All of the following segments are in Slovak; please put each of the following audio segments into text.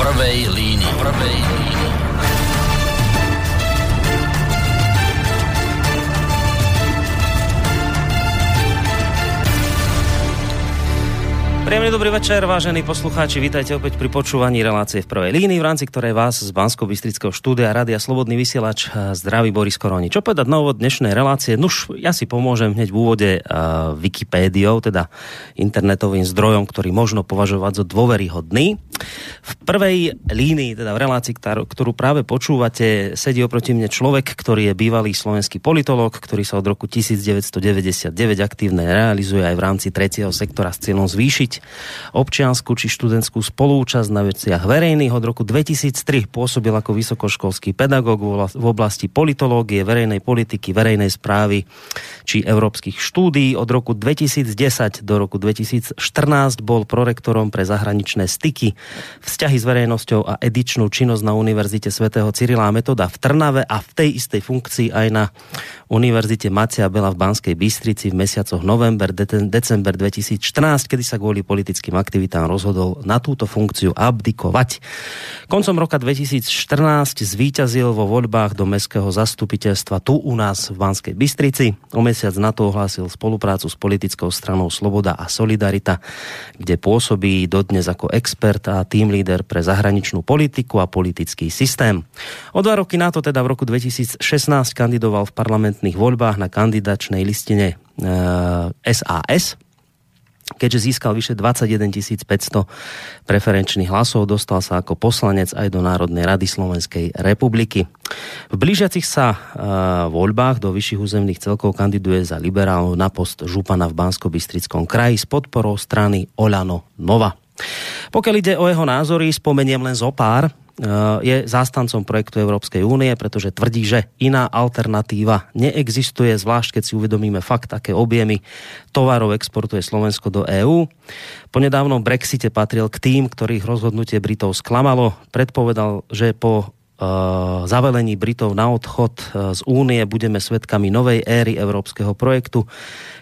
prvej línii. Prvej línii. Príjemný dobrý večer, vážení poslucháči. Vítajte opäť pri počúvaní relácie v prvej línii, v rámci ktorej vás z bansko bystrického štúdia Radia Slobodný vysielač eh, zdraví Boris Koroni. Čo povedať na úvod dnešnej relácie? Nuž, ja si pomôžem hneď v úvode uh, Wikipédiou, teda internetovým zdrojom, ktorý možno považovať za dôveryhodný. V prvej línii, teda v relácii, ktorú práve počúvate, sedí oproti mne človek, ktorý je bývalý slovenský politolog, ktorý sa od roku 1999 aktívne realizuje aj v rámci tretieho sektora s cieľom zvýšiť občiansku či študentskú spolúčasť na veciach verejných. Od roku 2003 pôsobil ako vysokoškolský pedagóg v oblasti politológie, verejnej politiky, verejnej správy či európskych štúdií. Od roku 2010 do roku 2014 bol prorektorom pre zahraničné styky, vzťahy s verejnosťou a edičnú činnosť na Univerzite svätého Cyrila Metoda v Trnave a v tej istej funkcii aj na Univerzite Macia Bela v Banskej Bystrici v mesiacoch november, december 2014, kedy sa kvôli politickým aktivitám rozhodol na túto funkciu abdikovať. Koncom roka 2014 zvíťazil vo voľbách do mestského zastupiteľstva tu u nás v Banskej Bystrici. O mesiac na to ohlásil spoluprácu s politickou stranou Sloboda a Solidarita, kde pôsobí dodnes ako expert a tým líder pre zahraničnú politiku a politický systém. O dva roky na to, teda v roku 2016, kandidoval v parlamentných voľbách na kandidačnej listine SAS, e, Keďže získal vyše 21 500 preferenčných hlasov, dostal sa ako poslanec aj do Národnej rady Slovenskej republiky. V blížiacich sa uh, voľbách do vyšších územných celkov kandiduje za liberálov na post župana v Bansko-Bystrickom kraji s podporou strany Olano Nova. Pokiaľ ide o jeho názory, spomeniem len zo pár. Eh, je zástancom projektu Európskej únie, pretože tvrdí, že iná alternatíva neexistuje, zvlášť keď si uvedomíme fakt, aké objemy tovarov exportuje Slovensko do EÚ. Po nedávnom Brexite patril k tým, ktorých rozhodnutie Britov sklamalo. Predpovedal, že po zavelení Britov na odchod eh, z únie budeme svedkami novej éry európskeho projektu,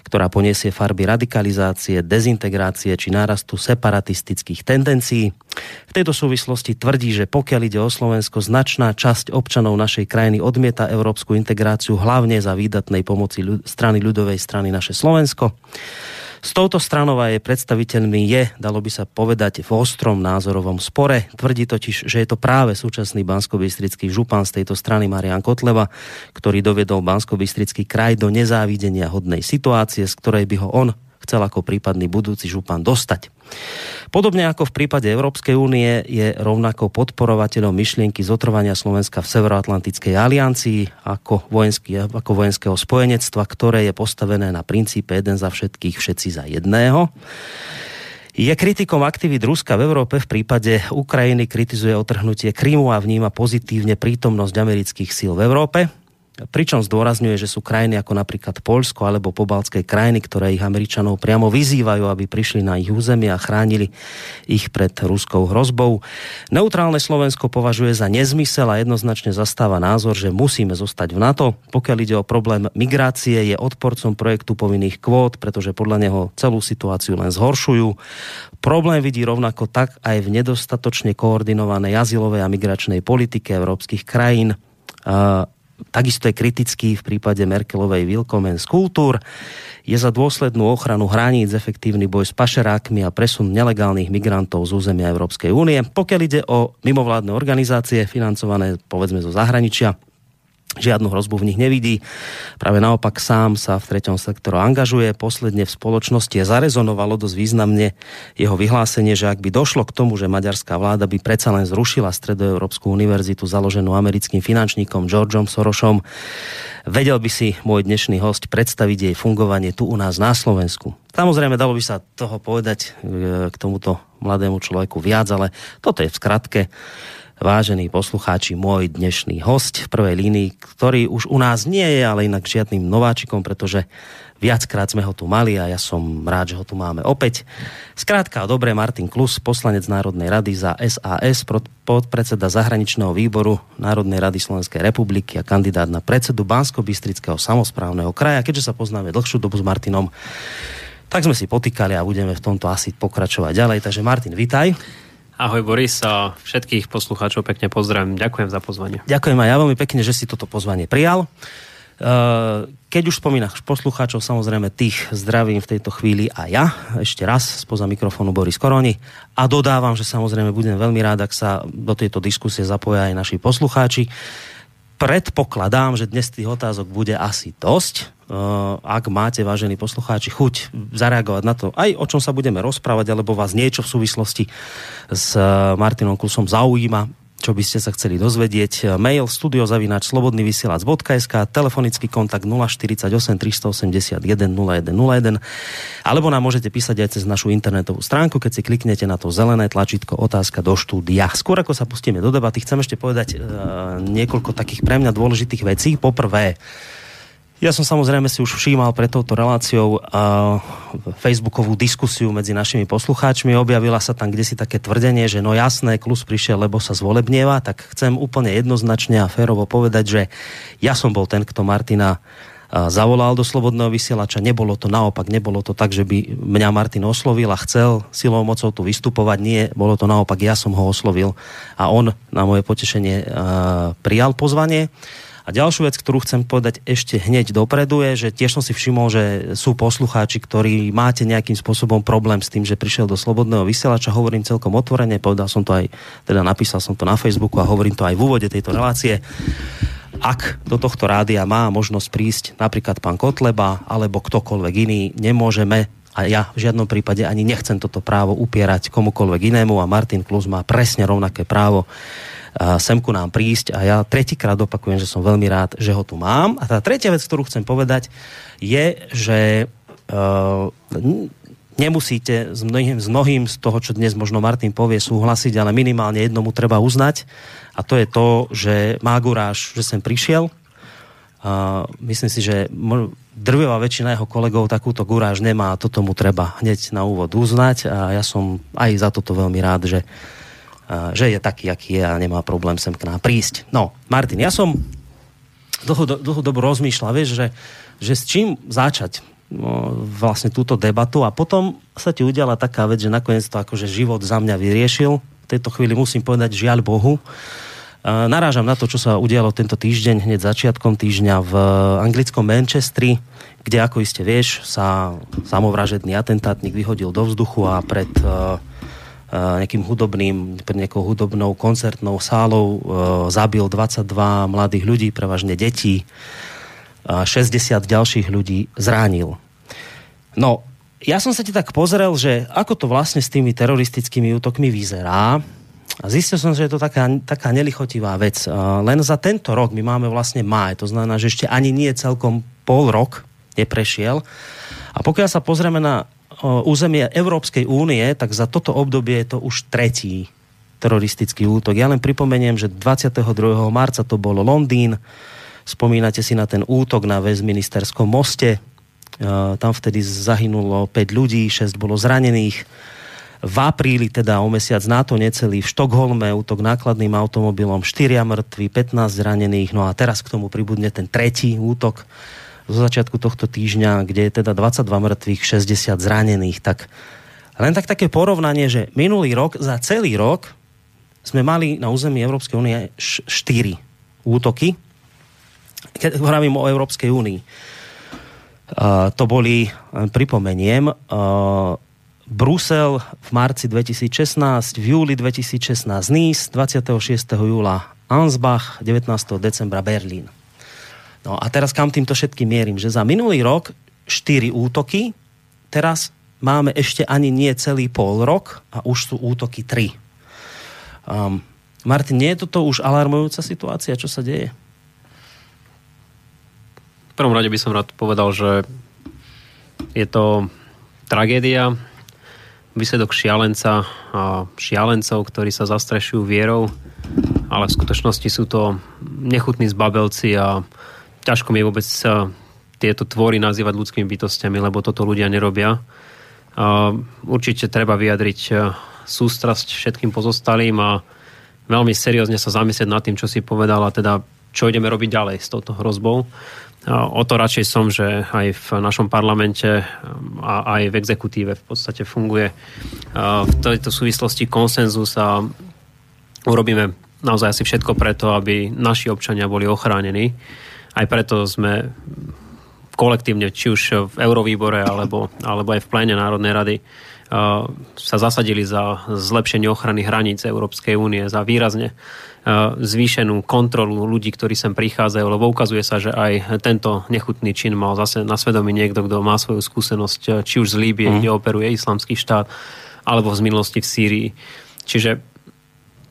ktorá poniesie farby radikalizácie, dezintegrácie či nárastu separatistických tendencií. V tejto súvislosti tvrdí, že pokiaľ ide o Slovensko, značná časť občanov našej krajiny odmieta európsku integráciu hlavne za výdatnej pomoci strany ľudovej strany naše Slovensko. S touto stranou a jej predstaviteľmi je, dalo by sa povedať, v ostrom názorovom spore. Tvrdí totiž, že je to práve súčasný bansko župan z tejto strany Marian Kotleva, ktorý dovedol bansko kraj do nezávidenia hodnej situácie, z ktorej by ho on chcel ako prípadný budúci župan dostať. Podobne ako v prípade Európskej únie je rovnako podporovateľom myšlienky zotrvania Slovenska v Severoatlantickej aliancii ako, vojenský, ako vojenského spojenectva, ktoré je postavené na princípe jeden za všetkých, všetci za jedného. Je kritikom aktivít Ruska v Európe v prípade Ukrajiny, kritizuje otrhnutie Krymu a vníma pozitívne prítomnosť amerických síl v Európe pričom zdôrazňuje, že sú krajiny ako napríklad Polsko alebo pobaltské krajiny, ktoré ich Američanov priamo vyzývajú, aby prišli na ich územie a chránili ich pred ruskou hrozbou. Neutrálne Slovensko považuje za nezmysel a jednoznačne zastáva názor, že musíme zostať v NATO. Pokiaľ ide o problém migrácie, je odporcom projektu povinných kvót, pretože podľa neho celú situáciu len zhoršujú. Problém vidí rovnako tak aj v nedostatočne koordinovanej azylovej a migračnej politike európskych krajín takisto je kritický v prípade Merkelovej Willkommen kultúr. Je za dôslednú ochranu hraníc, efektívny boj s pašerákmi a presun nelegálnych migrantov z územia Európskej únie. Pokiaľ ide o mimovládne organizácie financované povedzme zo zahraničia, žiadnu hrozbu v nich nevidí. Práve naopak sám sa v treťom sektoru angažuje. Posledne v spoločnosti zarezonovalo dosť významne jeho vyhlásenie, že ak by došlo k tomu, že maďarská vláda by predsa len zrušila Stredoeurópsku univerzitu založenú americkým finančníkom Georgeom Sorošom, vedel by si môj dnešný host predstaviť jej fungovanie tu u nás na Slovensku. Samozrejme, dalo by sa toho povedať e, k tomuto mladému človeku viac, ale toto je v skratke vážení poslucháči, môj dnešný host v prvej línii, ktorý už u nás nie je, ale inak žiadnym nováčikom, pretože viackrát sme ho tu mali a ja som rád, že ho tu máme opäť. Skrátka, dobre, Martin Klus, poslanec Národnej rady za SAS, podpredseda zahraničného výboru Národnej rady Slovenskej republiky a kandidát na predsedu Bansko-Bystrického samozprávneho kraja. Keďže sa poznáme dlhšiu dobu s Martinom, tak sme si potýkali a budeme v tomto asi pokračovať ďalej. Takže Martin, vitaj. Ahoj Boris a všetkých poslucháčov pekne pozdravím. Ďakujem za pozvanie. Ďakujem aj ja veľmi pekne, že si toto pozvanie prijal. Eh, keď už spomínaš poslucháčov, samozrejme tých zdravím v tejto chvíli a ja. Ešte raz spoza mikrofónu Boris Koroni. A dodávam, že samozrejme budem veľmi rád, ak sa do tejto diskusie zapoja aj naši poslucháči. Predpokladám, že dnes tých otázok bude asi dosť. Uh, ak máte, vážení poslucháči, chuť zareagovať na to, aj o čom sa budeme rozprávať, alebo vás niečo v súvislosti s uh, Martinom Klusom zaujíma, čo by ste sa chceli dozvedieť. Mail studiozavináč slobodnyvysielac.sk telefonický kontakt 048 381 0101 alebo nám môžete písať aj cez našu internetovú stránku, keď si kliknete na to zelené tlačítko otázka do štúdia. Skôr ako sa pustíme do debaty, chcem ešte povedať uh, niekoľko takých pre mňa dôležitých vecí. Poprvé, ja som samozrejme si už všímal pre touto reláciou uh, facebookovú diskusiu medzi našimi poslucháčmi. Objavila sa tam kde si také tvrdenie, že no jasné, klus prišiel, lebo sa zvolebnieva, tak chcem úplne jednoznačne a férovo povedať, že ja som bol ten, kto Martina uh, zavolal do Slobodného vysielača. Nebolo to naopak, nebolo to tak, že by mňa Martin oslovil a chcel silou mocou tu vystupovať. Nie, bolo to naopak, ja som ho oslovil a on na moje potešenie uh, prijal pozvanie. A ďalšiu vec, ktorú chcem povedať ešte hneď dopredu je, že tiež som si všimol, že sú poslucháči, ktorí máte nejakým spôsobom problém s tým, že prišiel do slobodného vysielača. Hovorím celkom otvorene, povedal som to aj, teda napísal som to na Facebooku a hovorím to aj v úvode tejto relácie. Ak do tohto rádia má možnosť prísť napríklad pán Kotleba alebo ktokoľvek iný, nemôžeme a ja v žiadnom prípade ani nechcem toto právo upierať komukoľvek inému a Martin Klus má presne rovnaké právo sem ku nám prísť a ja tretíkrát opakujem, že som veľmi rád, že ho tu mám. A tá tretia vec, ktorú chcem povedať, je, že uh, nemusíte s mnohým, s mnohým z toho, čo dnes možno Martin povie, súhlasiť, ale minimálne jednomu treba uznať a to je to, že má guráž, že sem prišiel. Uh, myslím si, že drvivá väčšina jeho kolegov takúto guráž nemá a toto mu treba hneď na úvod uznať a ja som aj za toto veľmi rád, že že je taký, aký je a nemá problém sem k nám prísť. No, Martin, ja som dlho, dlho dobu rozmýšľal, vieš, že, že s čím začať no, vlastne túto debatu a potom sa ti udiala taká vec, že nakoniec to akože život za mňa vyriešil. V tejto chvíli musím povedať žiaľ Bohu. Narážam na to, čo sa udialo tento týždeň, hneď začiatkom týždňa v anglickom Manchestri, kde, ako iste vieš, sa samovražedný atentátnik vyhodil do vzduchu a pred uh, nejakým hudobným, pred nejakou hudobnou koncertnou sálou zabil 22 mladých ľudí, prevažne detí, a 60 ďalších ľudí zránil. No, ja som sa ti tak pozrel, že ako to vlastne s tými teroristickými útokmi vyzerá. A zistil som, že je to taká, taká nelichotivá vec. Len za tento rok my máme vlastne máj, to znamená, že ešte ani nie celkom pol rok neprešiel. A pokiaľ sa pozrieme na územie Európskej únie, tak za toto obdobie je to už tretí teroristický útok. Ja len pripomeniem, že 22. marca to bolo Londýn, spomínate si na ten útok na Westminsterskom moste, tam vtedy zahynulo 5 ľudí, 6 bolo zranených. V apríli, teda o mesiac na to necelý, v Štokholme útok nákladným automobilom, 4 mŕtvi, 15 zranených, no a teraz k tomu pribudne ten tretí útok zo začiatku tohto týždňa, kde je teda 22 mŕtvych, 60 zranených, tak len tak také porovnanie, že minulý rok, za celý rok sme mali na území Európskej únie 4 útoky, keď hovorím o Európskej únii. To boli, pripomeniem, Brusel v marci 2016, v júli 2016 Nice, 26. júla Ansbach, 19. decembra Berlín. No a teraz kam týmto všetkým mierim? Že za minulý rok 4 útoky, teraz máme ešte ani nie celý pol rok a už sú útoky 3. Um, Martin, nie je toto už alarmujúca situácia, čo sa deje? V prvom rade by som rád povedal, že je to tragédia, výsledok šialenca a šialencov, ktorí sa zastrešujú vierou, ale v skutočnosti sú to nechutní zbabelci a ťažko mi vôbec sa tieto tvory nazývať ľudskými bytostiami, lebo toto ľudia nerobia. Určite treba vyjadriť e, sústrasť všetkým pozostalým a veľmi seriózne sa zamyslieť nad tým, čo si povedal a teda čo ideme robiť ďalej s touto hrozbou. O to radšej som, že aj v našom parlamente a aj v exekutíve v podstate funguje v tejto súvislosti konsenzus a urobíme naozaj asi všetko preto, aby naši občania boli ochránení. Aj preto sme kolektívne, či už v Eurovýbore alebo, alebo aj v pléne Národnej rady sa zasadili za zlepšenie ochrany hraníc Európskej únie, za výrazne zvýšenú kontrolu ľudí, ktorí sem prichádzajú, lebo ukazuje sa, že aj tento nechutný čin mal zase na svedomí niekto, kto má svoju skúsenosť, či už z Líbie, mm. kde operuje islamský štát, alebo z minulosti v Sýrii. Čiže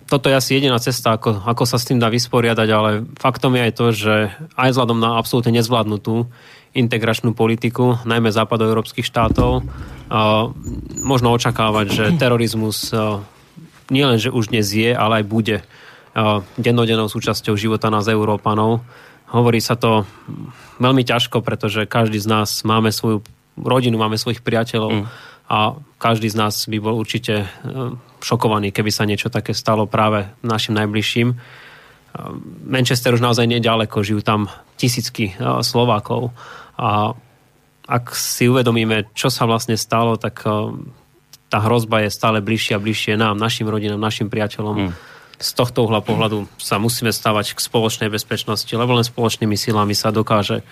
toto je asi jediná cesta, ako, ako sa s tým dá vysporiadať, ale faktom je aj to, že aj vzhľadom na absolútne nezvládnutú integračnú politiku, najmä západoeurópskych štátov, možno očakávať, že terorizmus nielen, že už dnes je, ale aj bude dennodennou súčasťou života nás Európanov. Hovorí sa to veľmi ťažko, pretože každý z nás máme svoju rodinu, máme svojich priateľov mm. A každý z nás by bol určite e, šokovaný, keby sa niečo také stalo práve našim najbližším. E, Manchester už naozaj nedaleko, žijú tam tisícky e, Slovákov a ak si uvedomíme, čo sa vlastne stalo, tak tá hrozba je stále bližšie a bližšie nám, našim rodinám, našim priateľom. Mm z tohto uhla pohľadu sa musíme stavať k spoločnej bezpečnosti, lebo len spoločnými silami sa dokáže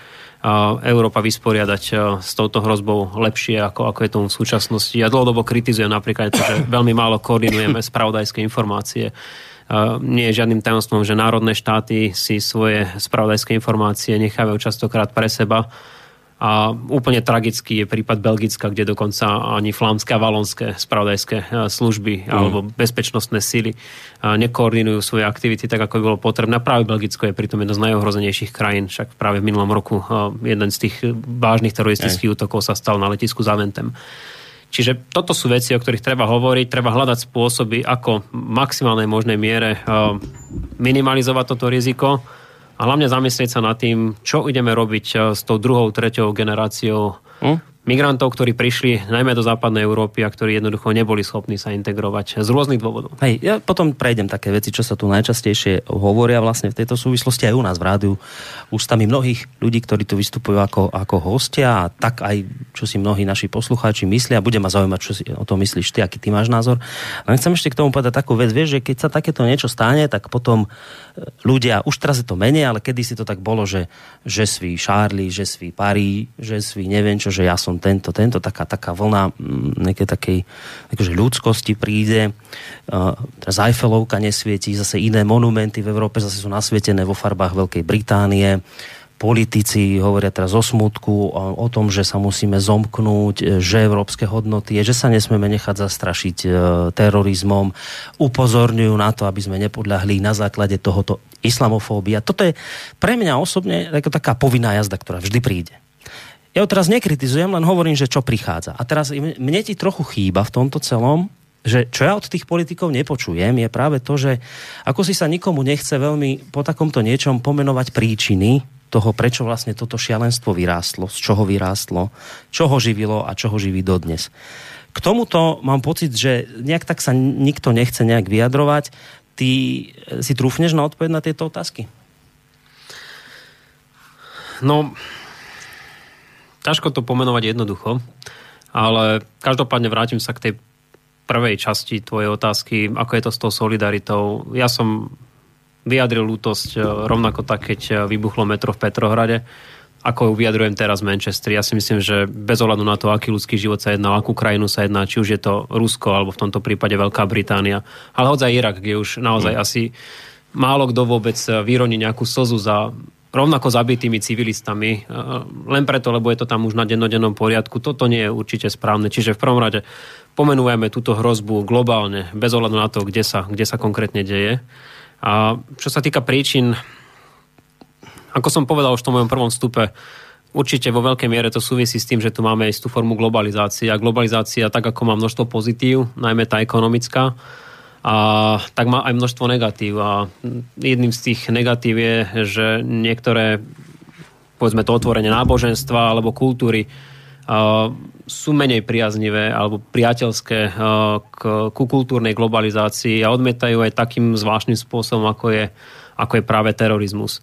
Európa vysporiadať s touto hrozbou lepšie, ako, ako je tomu v súčasnosti. Ja dlhodobo kritizujem napríklad to, že veľmi málo koordinujeme spravodajské informácie. Nie je žiadnym tajomstvom, že národné štáty si svoje spravodajské informácie nechávajú častokrát pre seba a úplne tragický je prípad Belgicka, kde dokonca ani flámske a valonské spravodajské e, služby mm. alebo bezpečnostné síly e, nekoordinujú svoje aktivity tak, ako by bolo potrebné. Práve Belgicko je pritom jedno z najohrozenejších krajín, však práve v minulom roku e, jeden z tých vážnych teroristických Aj. útokov sa stal na letisku Zaventem. Čiže toto sú veci, o ktorých treba hovoriť, treba hľadať spôsoby, ako v maximálnej možnej miere minimalizovať toto riziko a hlavne zamyslieť sa nad tým, čo ideme robiť eh, s tou druhou, treťou generáciou hm? Migrantov, ktorí prišli najmä do západnej Európy a ktorí jednoducho neboli schopní sa integrovať z rôznych dôvodov. Hej, ja potom prejdem také veci, čo sa tu najčastejšie hovoria vlastne v tejto súvislosti aj u nás v rádiu ústami mnohých ľudí, ktorí tu vystupujú ako, ako hostia a tak aj, čo si mnohí naši poslucháči myslia. Bude ma zaujímať, čo si o tom myslíš ty, aký ty máš názor. A chcem ešte k tomu povedať takú vec, vieš, že keď sa takéto niečo stane, tak potom e, ľudia, už teraz je to menej, ale kedy si to tak bolo, že, že sví Charlie, že sví Parí, že sví neviem čo, že ja som som tento, tento, taká, taká vlna mm, nejakej takej akože ľudskosti príde. Teraz Eiffelovka nesvietí, zase iné monumenty v Európe zase sú nasvietené vo farbách Veľkej Británie politici hovoria teraz o smutku, o, o tom, že sa musíme zomknúť, že európske hodnoty je, že sa nesmieme nechať zastrašiť e, terorizmom, upozorňujú na to, aby sme nepodľahli na základe tohoto islamofóbia. Toto je pre mňa osobne taká povinná jazda, ktorá vždy príde. Ja ho teraz nekritizujem, len hovorím, že čo prichádza. A teraz mne ti trochu chýba v tomto celom, že čo ja od tých politikov nepočujem, je práve to, že ako si sa nikomu nechce veľmi po takomto niečom pomenovať príčiny toho, prečo vlastne toto šialenstvo vyrástlo, z čoho vyrástlo, čo ho živilo a čo ho živí dodnes. K tomuto mám pocit, že nejak tak sa nikto nechce nejak vyjadrovať. Ty si trúfneš na odpoveď na tieto otázky? No, ťažko to pomenovať jednoducho, ale každopádne vrátim sa k tej prvej časti tvojej otázky, ako je to s tou solidaritou. Ja som vyjadril lútosť e, rovnako tak, keď e, vybuchlo metro v Petrohrade, ako ju vyjadrujem teraz v Manchestri. Ja si myslím, že bez ohľadu na to, aký ľudský život sa jedná, akú krajinu sa jedná, či už je to Rusko, alebo v tomto prípade Veľká Británia, ale hoď aj Irak, kde už naozaj mm. asi málo kto vôbec e, vyroní nejakú slzu za rovnako zabitými civilistami, e, len preto, lebo je to tam už na dennodennom poriadku. Toto nie je určite správne. Čiže v prvom rade pomenujeme túto hrozbu globálne, bez ohľadu na to, kde sa, kde sa konkrétne deje. A čo sa týka príčin, ako som povedal už v tom mojom prvom vstupe, určite vo veľkej miere to súvisí s tým, že tu máme istú formu globalizácie. A globalizácia, tak ako má množstvo pozitív, najmä tá ekonomická, a tak má aj množstvo negatív. A jedným z tých negatív je, že niektoré povedzme to otvorenie náboženstva alebo kultúry sú menej priaznivé alebo priateľské k, ku kultúrnej globalizácii a odmietajú aj takým zvláštnym spôsobom, ako je, ako je práve terorizmus.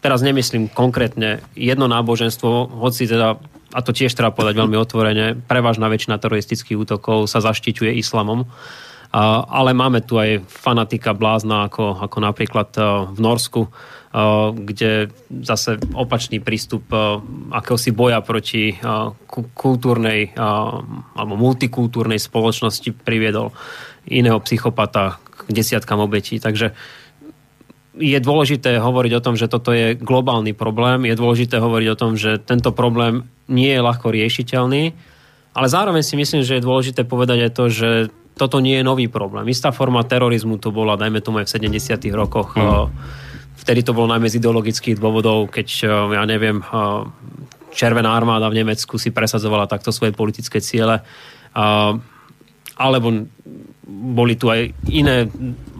Teraz nemyslím konkrétne jedno náboženstvo, hoci teda, a to tiež treba povedať veľmi otvorene, prevažná väčšina teroristických útokov sa zaštiťuje islamom. Ale máme tu aj fanatika blázna, ako, ako napríklad v Norsku, kde zase opačný prístup akéhosi boja proti kultúrnej alebo multikultúrnej spoločnosti priviedol iného psychopata k desiatkám obetí. Takže je dôležité hovoriť o tom, že toto je globálny problém, je dôležité hovoriť o tom, že tento problém nie je ľahko riešiteľný, ale zároveň si myslím, že je dôležité povedať aj to, že toto nie je nový problém. Istá forma terorizmu to bola, dajme tomu aj v 70. rokoch. Hmm. Vtedy to bolo najmä z ideologických dôvodov, keď, ja neviem, Červená armáda v Nemecku si presadzovala takto svoje politické ciele. Alebo boli tu aj iné...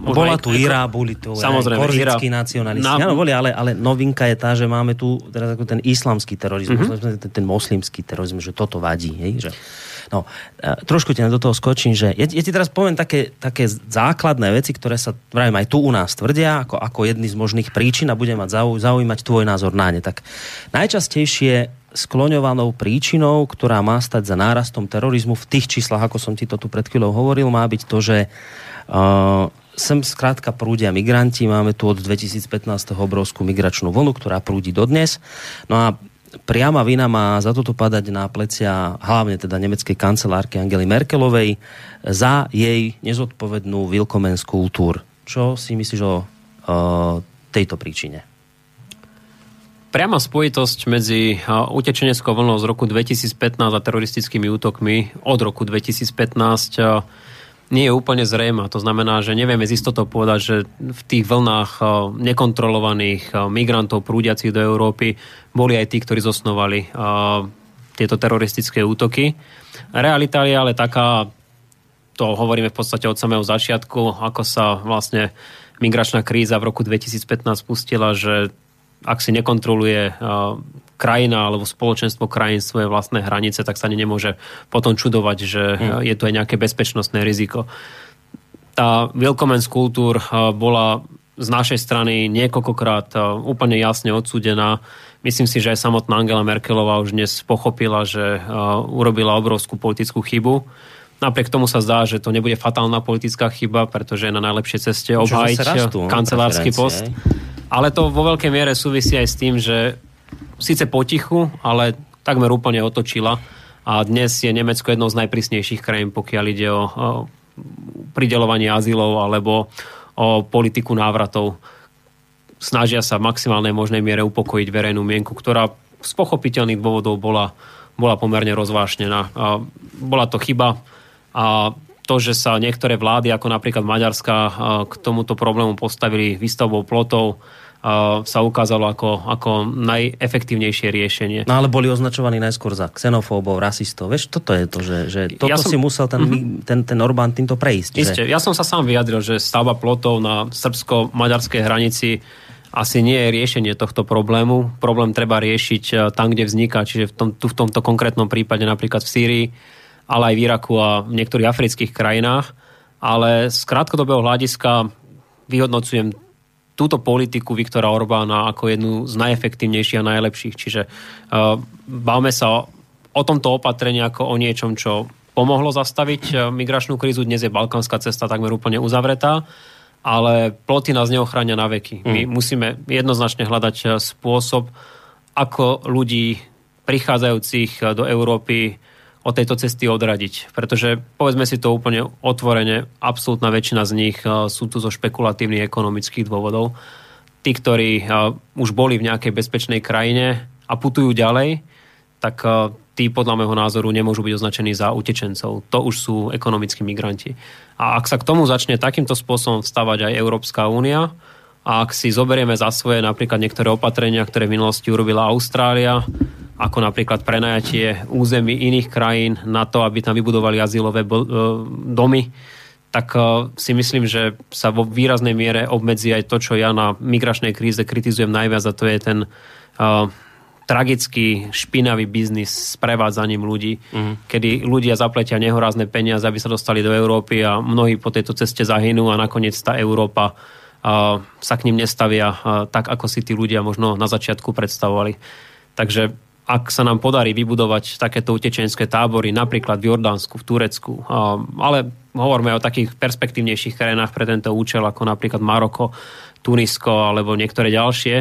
Bola tu Ira, boli tu samozrejme, aj korzickí nacionalisti. Na... Áno, boli, ale, ale novinka je tá, že máme tu teraz ako ten islamský terorizmus, mm-hmm. ten, ten moslimský terorizmus, že toto vadí. Hej? Že, no, trošku ti do toho skočím, že ja, ja ti teraz poviem také, také základné veci, ktoré sa vravím, aj tu u nás tvrdia, ako, ako jedny z možných príčin a budem mať zau, zaujímať tvoj názor na ne. Tak najčastejšie skloňovanou príčinou, ktorá má stať za nárastom terorizmu v tých číslach, ako som ti to tu pred chvíľou hovoril, má byť to, že uh, sem skrátka prúdia migranti. Máme tu od 2015. obrovskú migračnú vlnu, ktorá prúdi dodnes. No a priama vina má za toto padať na plecia hlavne teda nemeckej kancelárky Angely Merkelovej za jej nezodpovednú vilkomenskú kultúr. Čo si myslíš o uh, tejto príčine? Priama spojitosť medzi utečeneckou vlnou z roku 2015 a teroristickými útokmi od roku 2015 nie je úplne zrejma. To znamená, že nevieme z istotou povedať, že v tých vlnách nekontrolovaných migrantov prúdiacich do Európy boli aj tí, ktorí zosnovali tieto teroristické útoky. Realita je ale taká, to hovoríme v podstate od samého začiatku, ako sa vlastne migračná kríza v roku 2015 spustila, že ak si nekontroluje krajina alebo spoločenstvo krajín svoje vlastné hranice, tak sa ani nemôže potom čudovať, že mm. je tu aj nejaké bezpečnostné riziko. Tá Willkommens kultúr bola z našej strany niekoľkokrát úplne jasne odsúdená. Myslím si, že aj samotná Angela Merkelová už dnes pochopila, že urobila obrovskú politickú chybu. Napriek tomu sa zdá, že to nebude fatálna politická chyba, pretože je na najlepšej ceste obhájiť kancelársky post. Ale to vo veľkej miere súvisí aj s tým, že síce potichu, ale takmer úplne otočila a dnes je Nemecko jednou z najprísnejších krajín, pokiaľ ide o, o pridelovanie azylov alebo o politiku návratov. Snažia sa v maximálnej možnej miere upokojiť verejnú mienku, ktorá z pochopiteľných dôvodov bola, bola pomerne rozvášnená. A bola to chyba a to, že sa niektoré vlády, ako napríklad Maďarska, k tomuto problému postavili výstavbou plotov, sa ukázalo ako, ako najefektívnejšie riešenie. No ale boli označovaní najskôr za xenofóbov, rasistov. Vieš, toto je to, že, že toto ja som, si musel ten, mm-hmm. ten, ten Orbán týmto prejsť. Isté, že... ja som sa sám vyjadril, že stavba plotov na srbsko-maďarskej hranici asi nie je riešenie tohto problému. Problém treba riešiť e, tam, kde vzniká, čiže v, tom, tu v tomto konkrétnom prípade napríklad v Sýrii, ale aj v Iraku a v niektorých afrických krajinách. Ale z krátkodobého hľadiska vyhodnocujem túto politiku Viktora Orbána ako jednu z najefektívnejších a najlepších. Čiže uh, bavme sa o tomto opatrení ako o niečom, čo pomohlo zastaviť uh, migračnú krízu. Dnes je balkánska cesta takmer úplne uzavretá, ale ploty nás neochránia na veky. My mm. musíme jednoznačne hľadať uh, spôsob, ako ľudí prichádzajúcich do Európy od tejto cesty odradiť. Pretože, povedzme si to úplne otvorene, absolútna väčšina z nich uh, sú tu zo špekulatívnych ekonomických dôvodov. Tí, ktorí uh, už boli v nejakej bezpečnej krajine a putujú ďalej, tak uh, tí podľa môjho názoru nemôžu byť označení za utečencov. To už sú ekonomickí migranti. A ak sa k tomu začne takýmto spôsobom vstavať aj Európska únia, a ak si zoberieme za svoje napríklad niektoré opatrenia, ktoré v minulosti urobila Austrália, ako napríklad prenajatie území iných krajín na to, aby tam vybudovali azylové e, domy, tak e, si myslím, že sa vo výraznej miere obmedzí aj to, čo ja na migračnej kríze kritizujem najviac a to je ten, e, tragický, špinavý biznis s prevádzaním ľudí, uh-huh. kedy ľudia zapletia nehorázne peniaze, aby sa dostali do Európy a mnohí po tejto ceste zahynú a nakoniec tá Európa sa k ním nestavia tak, ako si tí ľudia možno na začiatku predstavovali. Takže ak sa nám podarí vybudovať takéto utečenské tábory, napríklad v Jordánsku, v Turecku, ale hovoríme o takých perspektívnejších krajinách pre tento účel, ako napríklad Maroko, Tunisko alebo niektoré ďalšie,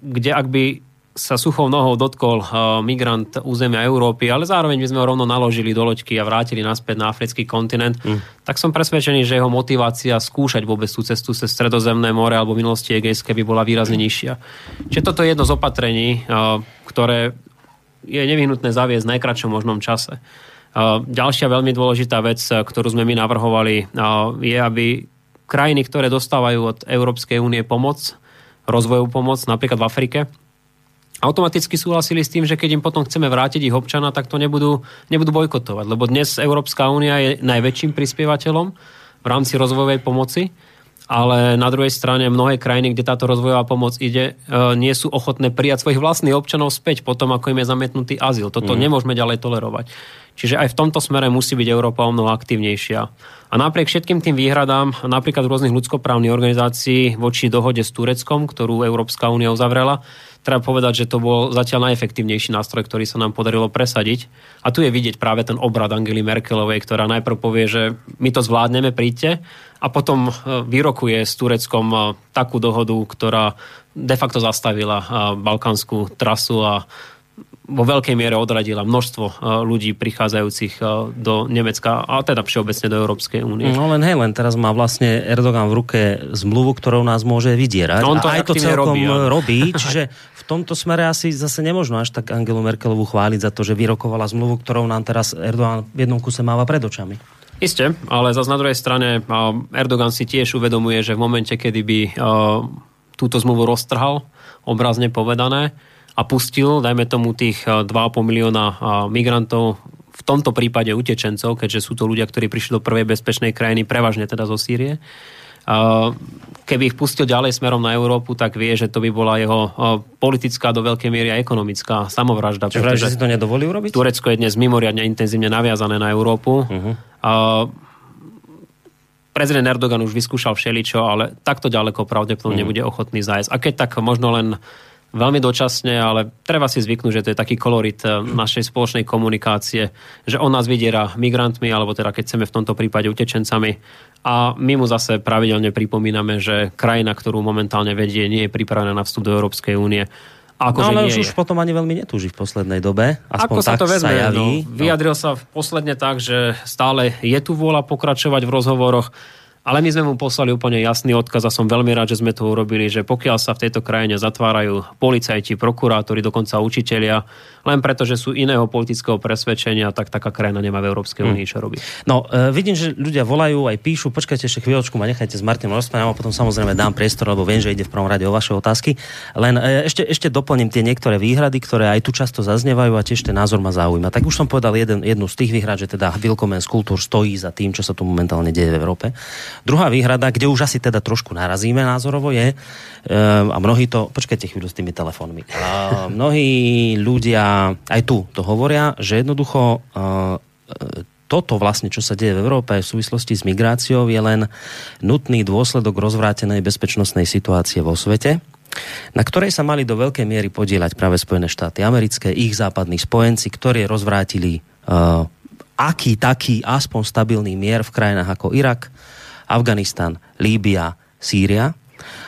kde ak by sa suchou nohou dotkol uh, migrant územia Európy, ale zároveň by sme ho rovno naložili do loďky a vrátili naspäť na africký kontinent, mm. tak som presvedčený, že jeho motivácia skúšať vôbec tú cestu cez Stredozemné more alebo minulosti Egejské by bola výrazne nižšia. Čiže toto je jedno z opatrení, uh, ktoré je nevyhnutné zaviesť v najkračšom možnom čase. Uh, ďalšia veľmi dôležitá vec, ktorú sme my navrhovali, je, aby krajiny, ktoré dostávajú od Európskej únie pomoc, rozvojovú pomoc, napríklad v Afrike, automaticky súhlasili s tým, že keď im potom chceme vrátiť ich občana, tak to nebudú, nebudú bojkotovať. Lebo dnes Európska únia je najväčším prispievateľom v rámci rozvojovej pomoci, ale na druhej strane mnohé krajiny, kde táto rozvojová pomoc ide, e, nie sú ochotné prijať svojich vlastných občanov späť potom, ako im je zamietnutý azyl. Toto mm. nemôžeme ďalej tolerovať. Čiže aj v tomto smere musí byť Európa o mnoho aktívnejšia. A napriek všetkým tým výhradám, napríklad rôznych ľudskoprávnych organizácií voči dohode s Tureckom, ktorú Európska únia uzavrela, treba povedať, že to bol zatiaľ najefektívnejší nástroj, ktorý sa nám podarilo presadiť. A tu je vidieť práve ten obrad Angely Merkelovej, ktorá najprv povie, že my to zvládneme, príďte, a potom e, vyrokuje s Tureckom e, takú dohodu, ktorá de facto zastavila e, balkánsku trasu a vo veľkej miere odradila množstvo ľudí prichádzajúcich do Nemecka a teda všeobecne do Európskej únie. No len hej, len teraz má vlastne Erdogan v ruke zmluvu, ktorou nás môže vydierať. No on to a aj to celkom robí, robí, čiže tomto smere asi zase nemožno až tak Angelu Merkelovu chváliť za to, že vyrokovala zmluvu, ktorou nám teraz Erdogan v jednom kuse máva pred očami. Isté, ale zase na druhej strane Erdogan si tiež uvedomuje, že v momente, kedy by túto zmluvu roztrhal, obrazne povedané, a pustil, dajme tomu tých 2,5 eh, milióna migrantov, v tomto prípade utečencov, keďže sú to ľudia, ktorí prišli do prvej bezpečnej krajiny, prevažne teda zo Sýrie. Keby ich pustil ďalej smerom na Európu, tak vie, že to by bola jeho politická do veľkej miery a ekonomická samovražda. Čiže vraj, že si to nedovolí urobiť? Turecko je dnes mimoriadne intenzívne naviazané na Európu. Uh-huh. prezident Erdogan už vyskúšal všeličo, ale takto ďaleko pravdepodobne uh-huh. nebude ochotný zájsť. A keď tak možno len veľmi dočasne, ale treba si zvyknúť, že to je taký kolorit eh, našej spoločnej komunikácie, že on nás vydiera migrantmi, alebo teda keď chceme v tomto prípade utečencami. A my mu zase pravidelne pripomíname, že krajina, ktorú momentálne vedie, nie je pripravená na vstup do Európskej únie. Ako, no, ale už, už potom ani veľmi netúži v poslednej dobe. Aspoň Ako sa to vezme? Sa javí. No, vyjadril sa posledne tak, že stále je tu vôľa pokračovať v rozhovoroch ale my sme mu poslali úplne jasný odkaz a som veľmi rád, že sme to urobili, že pokiaľ sa v tejto krajine zatvárajú policajti, prokurátori, dokonca učitelia, len preto, že sú iného politického presvedčenia, tak taká krajina nemá v Európskej únii čo robiť. No, e, vidím, že ľudia volajú, aj píšu, počkajte ešte chvíľočku, ma nechajte s Martinom rozprávať, a potom samozrejme dám priestor, lebo viem, že ide v prvom rade o vaše otázky. Len e, ešte, ešte doplním tie niektoré výhrady, ktoré aj tu často zaznievajú a tiež ten názor ma zaujíma. Tak už som povedal jeden, jednu z tých výhrad, že teda Willkommen Kultúr stojí za tým, čo sa tu momentálne deje v Európe. Druhá výhrada, kde už asi teda trošku narazíme názorovo, je, a mnohí to, počkajte chvíľu s tými telefónmi, mnohí ľudia aj tu to hovoria, že jednoducho toto vlastne, čo sa deje v Európe v súvislosti s migráciou, je len nutný dôsledok rozvrátenej bezpečnostnej situácie vo svete, na ktorej sa mali do veľkej miery podielať práve Spojené štáty americké, ich západní spojenci, ktorí rozvrátili uh, aký taký aspoň stabilný mier v krajinách ako Irak, Afganistan, Líbia, Sýria.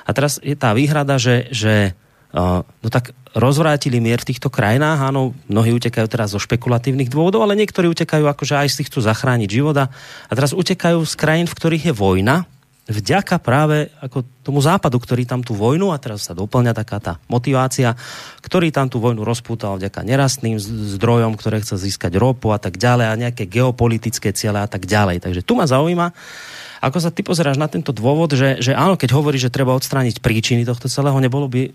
A teraz je tá výhrada, že, že uh, no tak rozvrátili mier v týchto krajinách, áno, mnohí utekajú teraz zo špekulatívnych dôvodov, ale niektorí utekajú akože aj z tých chcú zachrániť života a teraz utekajú z krajín, v ktorých je vojna, vďaka práve ako tomu západu, ktorý tam tú vojnu, a teraz sa doplňa taká tá motivácia, ktorý tam tú vojnu rozpútal vďaka nerastným zdrojom, ktoré chce získať ropu a tak ďalej a nejaké geopolitické ciele a tak ďalej. Takže tu ma zaujíma, ako sa ty pozeráš na tento dôvod, že, že áno, keď hovorí, že treba odstrániť príčiny tohto celého, nebolo by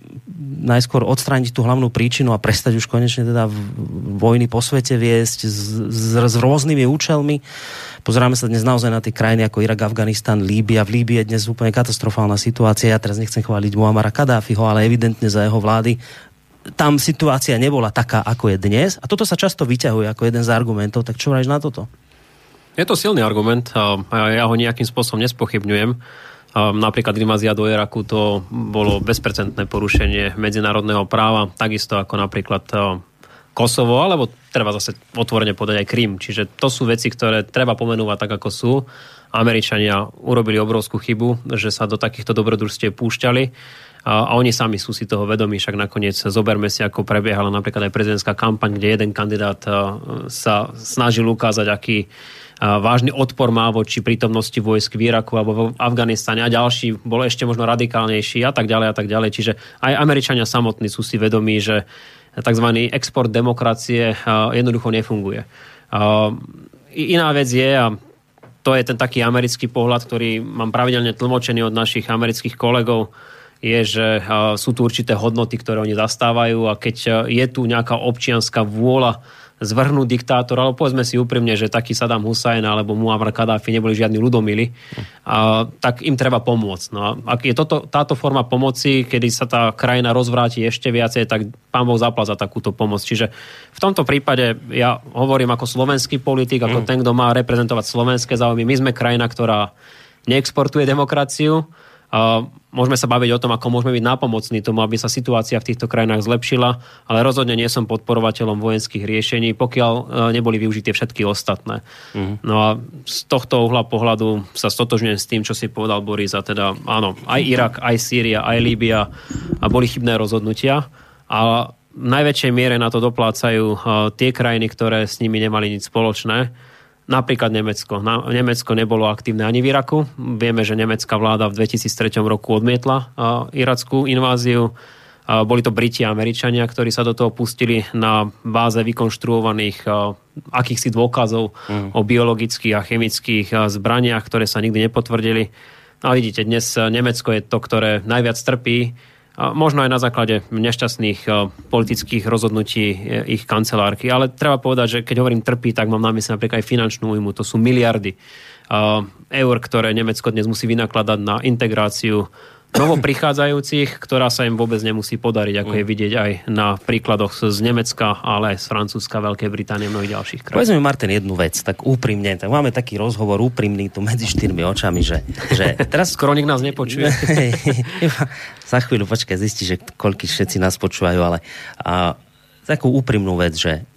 najskôr odstrániť tú hlavnú príčinu a prestať už konečne teda vojny po svete viesť s, s, s rôznymi účelmi. Pozeráme sa dnes naozaj na tie krajiny ako Irak, Afganistan, Líbia. V Líbii je dnes úplne katastrofálna situácia. Ja teraz nechcem chváliť Muamara Kadáfiho, ale evidentne za jeho vlády tam situácia nebola taká, ako je dnes. A toto sa často vyťahuje ako jeden z argumentov. Tak čo vrajíš na toto? Je to silný argument a ja ho nejakým spôsobom nespochybňujem. Napríklad invázia do Iraku to bolo bezprecentné porušenie medzinárodného práva, takisto ako napríklad Kosovo, alebo treba zase otvorene povedať aj Krym. Čiže to sú veci, ktoré treba pomenúvať tak, ako sú. Američania urobili obrovskú chybu, že sa do takýchto dobrodružstiev púšťali a oni sami sú si toho vedomí, však nakoniec zoberme si, ako prebiehala napríklad aj prezidentská kampaň, kde jeden kandidát sa snažil ukázať, aký vážny odpor má voči prítomnosti vojsk v Iraku alebo v Afganistane a ďalší bol ešte možno radikálnejší a tak ďalej a tak ďalej. Čiže aj Američania samotní sú si vedomí, že tzv. export demokracie jednoducho nefunguje. Iná vec je, a to je ten taký americký pohľad, ktorý mám pravidelne tlmočený od našich amerických kolegov, je, že sú tu určité hodnoty, ktoré oni zastávajú a keď je tu nejaká občianská vôľa zvrhnúť diktátora, ale povedzme si úprimne, že taký Saddam Hussein alebo Muammar Gaddafi neboli žiadni ľudomili, a, tak im treba pomôcť. No ak je toto, táto forma pomoci, kedy sa tá krajina rozvráti ešte viacej, tak pán Boh zapla za takúto pomoc. Čiže v tomto prípade ja hovorím ako slovenský politik, ako mm. ten, kto má reprezentovať slovenské záujmy. My sme krajina, ktorá neexportuje demokraciu, Môžeme sa baviť o tom, ako môžeme byť nápomocní tomu, aby sa situácia v týchto krajinách zlepšila, ale rozhodne nie som podporovateľom vojenských riešení, pokiaľ e, neboli využité všetky ostatné. Mm. No a z tohto uhla pohľadu sa stotožňujem s tým, čo si povedal Boris, a teda áno, aj Irak, aj Sýria, aj Líbia a boli chybné rozhodnutia, a v najväčšej miere na to doplácajú e, tie krajiny, ktoré s nimi nemali nič spoločné Napríklad Nemecko. Na, Nemecko nebolo aktívne ani v Iraku. Vieme, že nemecká vláda v 2003 roku odmietla uh, irackú inváziu. Uh, boli to Briti a Američania, ktorí sa do toho pustili na báze vykonštruovaných uh, akýchsi dôkazov mm. o biologických a chemických uh, zbraniach, ktoré sa nikdy nepotvrdili. A vidíte, dnes Nemecko je to, ktoré najviac trpí možno aj na základe nešťastných e, politických rozhodnutí e, ich kancelárky. Ale treba povedať, že keď hovorím trpí, tak mám na mysli napríklad aj finančnú újmu. To sú miliardy e, eur, ktoré Nemecko dnes musí vynakladať na integráciu novo prichádzajúcich, ktorá sa im vôbec nemusí podariť, ako je mm. vidieť aj na príkladoch z Nemecka, ale aj z Francúzska, Veľkej Británie a mnohých ďalších krajín. Povedzme, Martin, jednu vec, tak úprimne, tak máme taký rozhovor úprimný tu medzi štyrmi očami, že, že teraz... Skoro nik nás nepočuje. Za chvíľu, počkaj, zistí, že koľky všetci nás počúvajú, ale a, takú úprimnú vec, že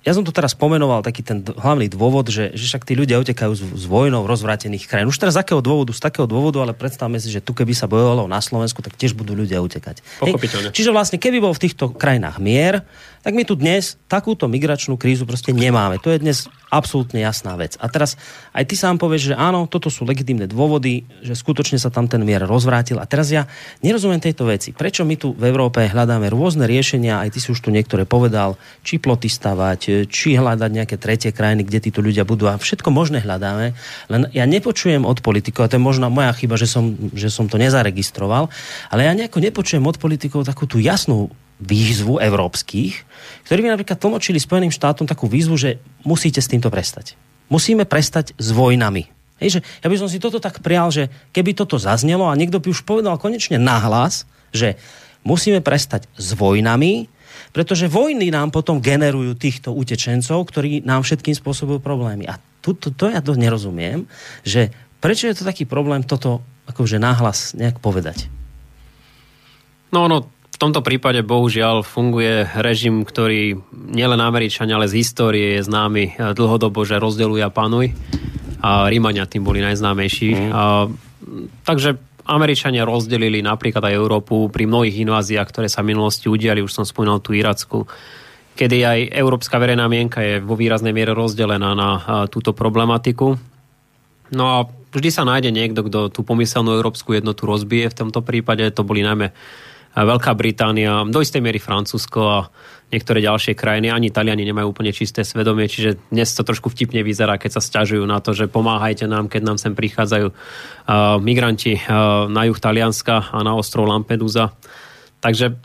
ja som tu teraz pomenoval taký ten hlavný dôvod, že, že však tí ľudia utekajú z, z vojnou rozvrátených krajín. Už teraz z akého dôvodu? Z takého dôvodu, ale predstavme si, že tu keby sa bojovalo na Slovensku, tak tiež budú ľudia utekať. Hej. Čiže vlastne, keby bol v týchto krajinách mier, tak my tu dnes takúto migračnú krízu proste nemáme. To je dnes absolútne jasná vec. A teraz aj ty sám povieš, že áno, toto sú legitimné dôvody, že skutočne sa tam ten mier rozvrátil. A teraz ja nerozumiem tejto veci. Prečo my tu v Európe hľadáme rôzne riešenia, aj ty si už tu niektoré povedal, či ploty stavať, či hľadať nejaké tretie krajiny, kde títo ľudia budú. A všetko možné hľadáme. Len ja nepočujem od politikov, a to je možno moja chyba, že som, že som to nezaregistroval, ale ja nejako nepočujem od politikov takú tú jasnú výzvu európskych, ktorí by napríklad tlmočili Spojeným štátom takú výzvu, že musíte s týmto prestať. Musíme prestať s vojnami. Hej, že ja by som si toto tak prial, že keby toto zaznelo a niekto by už povedal konečne nahlas, že musíme prestať s vojnami, pretože vojny nám potom generujú týchto utečencov, ktorí nám všetkým spôsobujú problémy. A to, to, to ja to nerozumiem, že prečo je to taký problém toto akože nahlas nejak povedať? No, no, tomto prípade bohužiaľ funguje režim, ktorý nielen Američania, ale z histórie je známy eh, dlhodobo, že rozdeluj a panuj. A Rímania tým boli najznámejší. Mm. A, takže Američania rozdelili napríklad aj Európu pri mnohých inváziách, ktoré sa v minulosti udiali, už som spomínal tú Iracku, kedy aj európska verejná mienka je vo výraznej miere rozdelená na eh, túto problematiku. No a vždy sa nájde niekto, kto tú pomyselnú európsku jednotu rozbije. V tomto prípade to boli najmä Veľká Británia, do istej miery Francúzsko a niektoré ďalšie krajiny. Ani Taliani nemajú úplne čisté svedomie, čiže dnes to trošku vtipne vyzerá, keď sa stiažujú na to, že pomáhajte nám, keď nám sem prichádzajú uh, migranti uh, na juh Talianska a na ostrov Lampedusa. Takže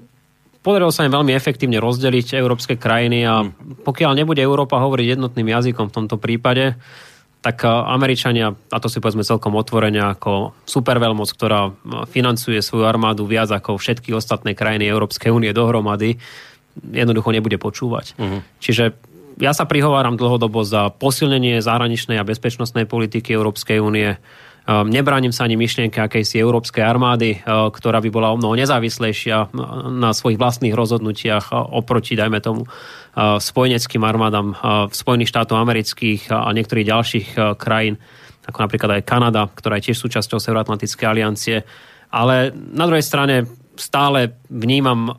podarilo sa im veľmi efektívne rozdeliť európske krajiny a pokiaľ nebude Európa hovoriť jednotným jazykom v tomto prípade, tak e, Američania, a to si povedzme celkom otvorene, ako superveľmoc, ktorá e, financuje svoju armádu viac ako všetky ostatné krajiny Európskej únie dohromady, jednoducho nebude počúvať. Uh-huh. Čiže ja sa prihováram dlhodobo za posilnenie zahraničnej a bezpečnostnej politiky Európskej únie. Ehm, nebránim sa ani myšlienke akejsi európskej armády, ehm, ktorá by bola o mnoho nezávislejšia na svojich vlastných rozhodnutiach oproti, dajme tomu, spojeneckým armádam Spojených štátov amerických a niektorých ďalších krajín, ako napríklad aj Kanada, ktorá je tiež súčasťou Severoatlantickej aliancie. Ale na druhej strane stále vnímam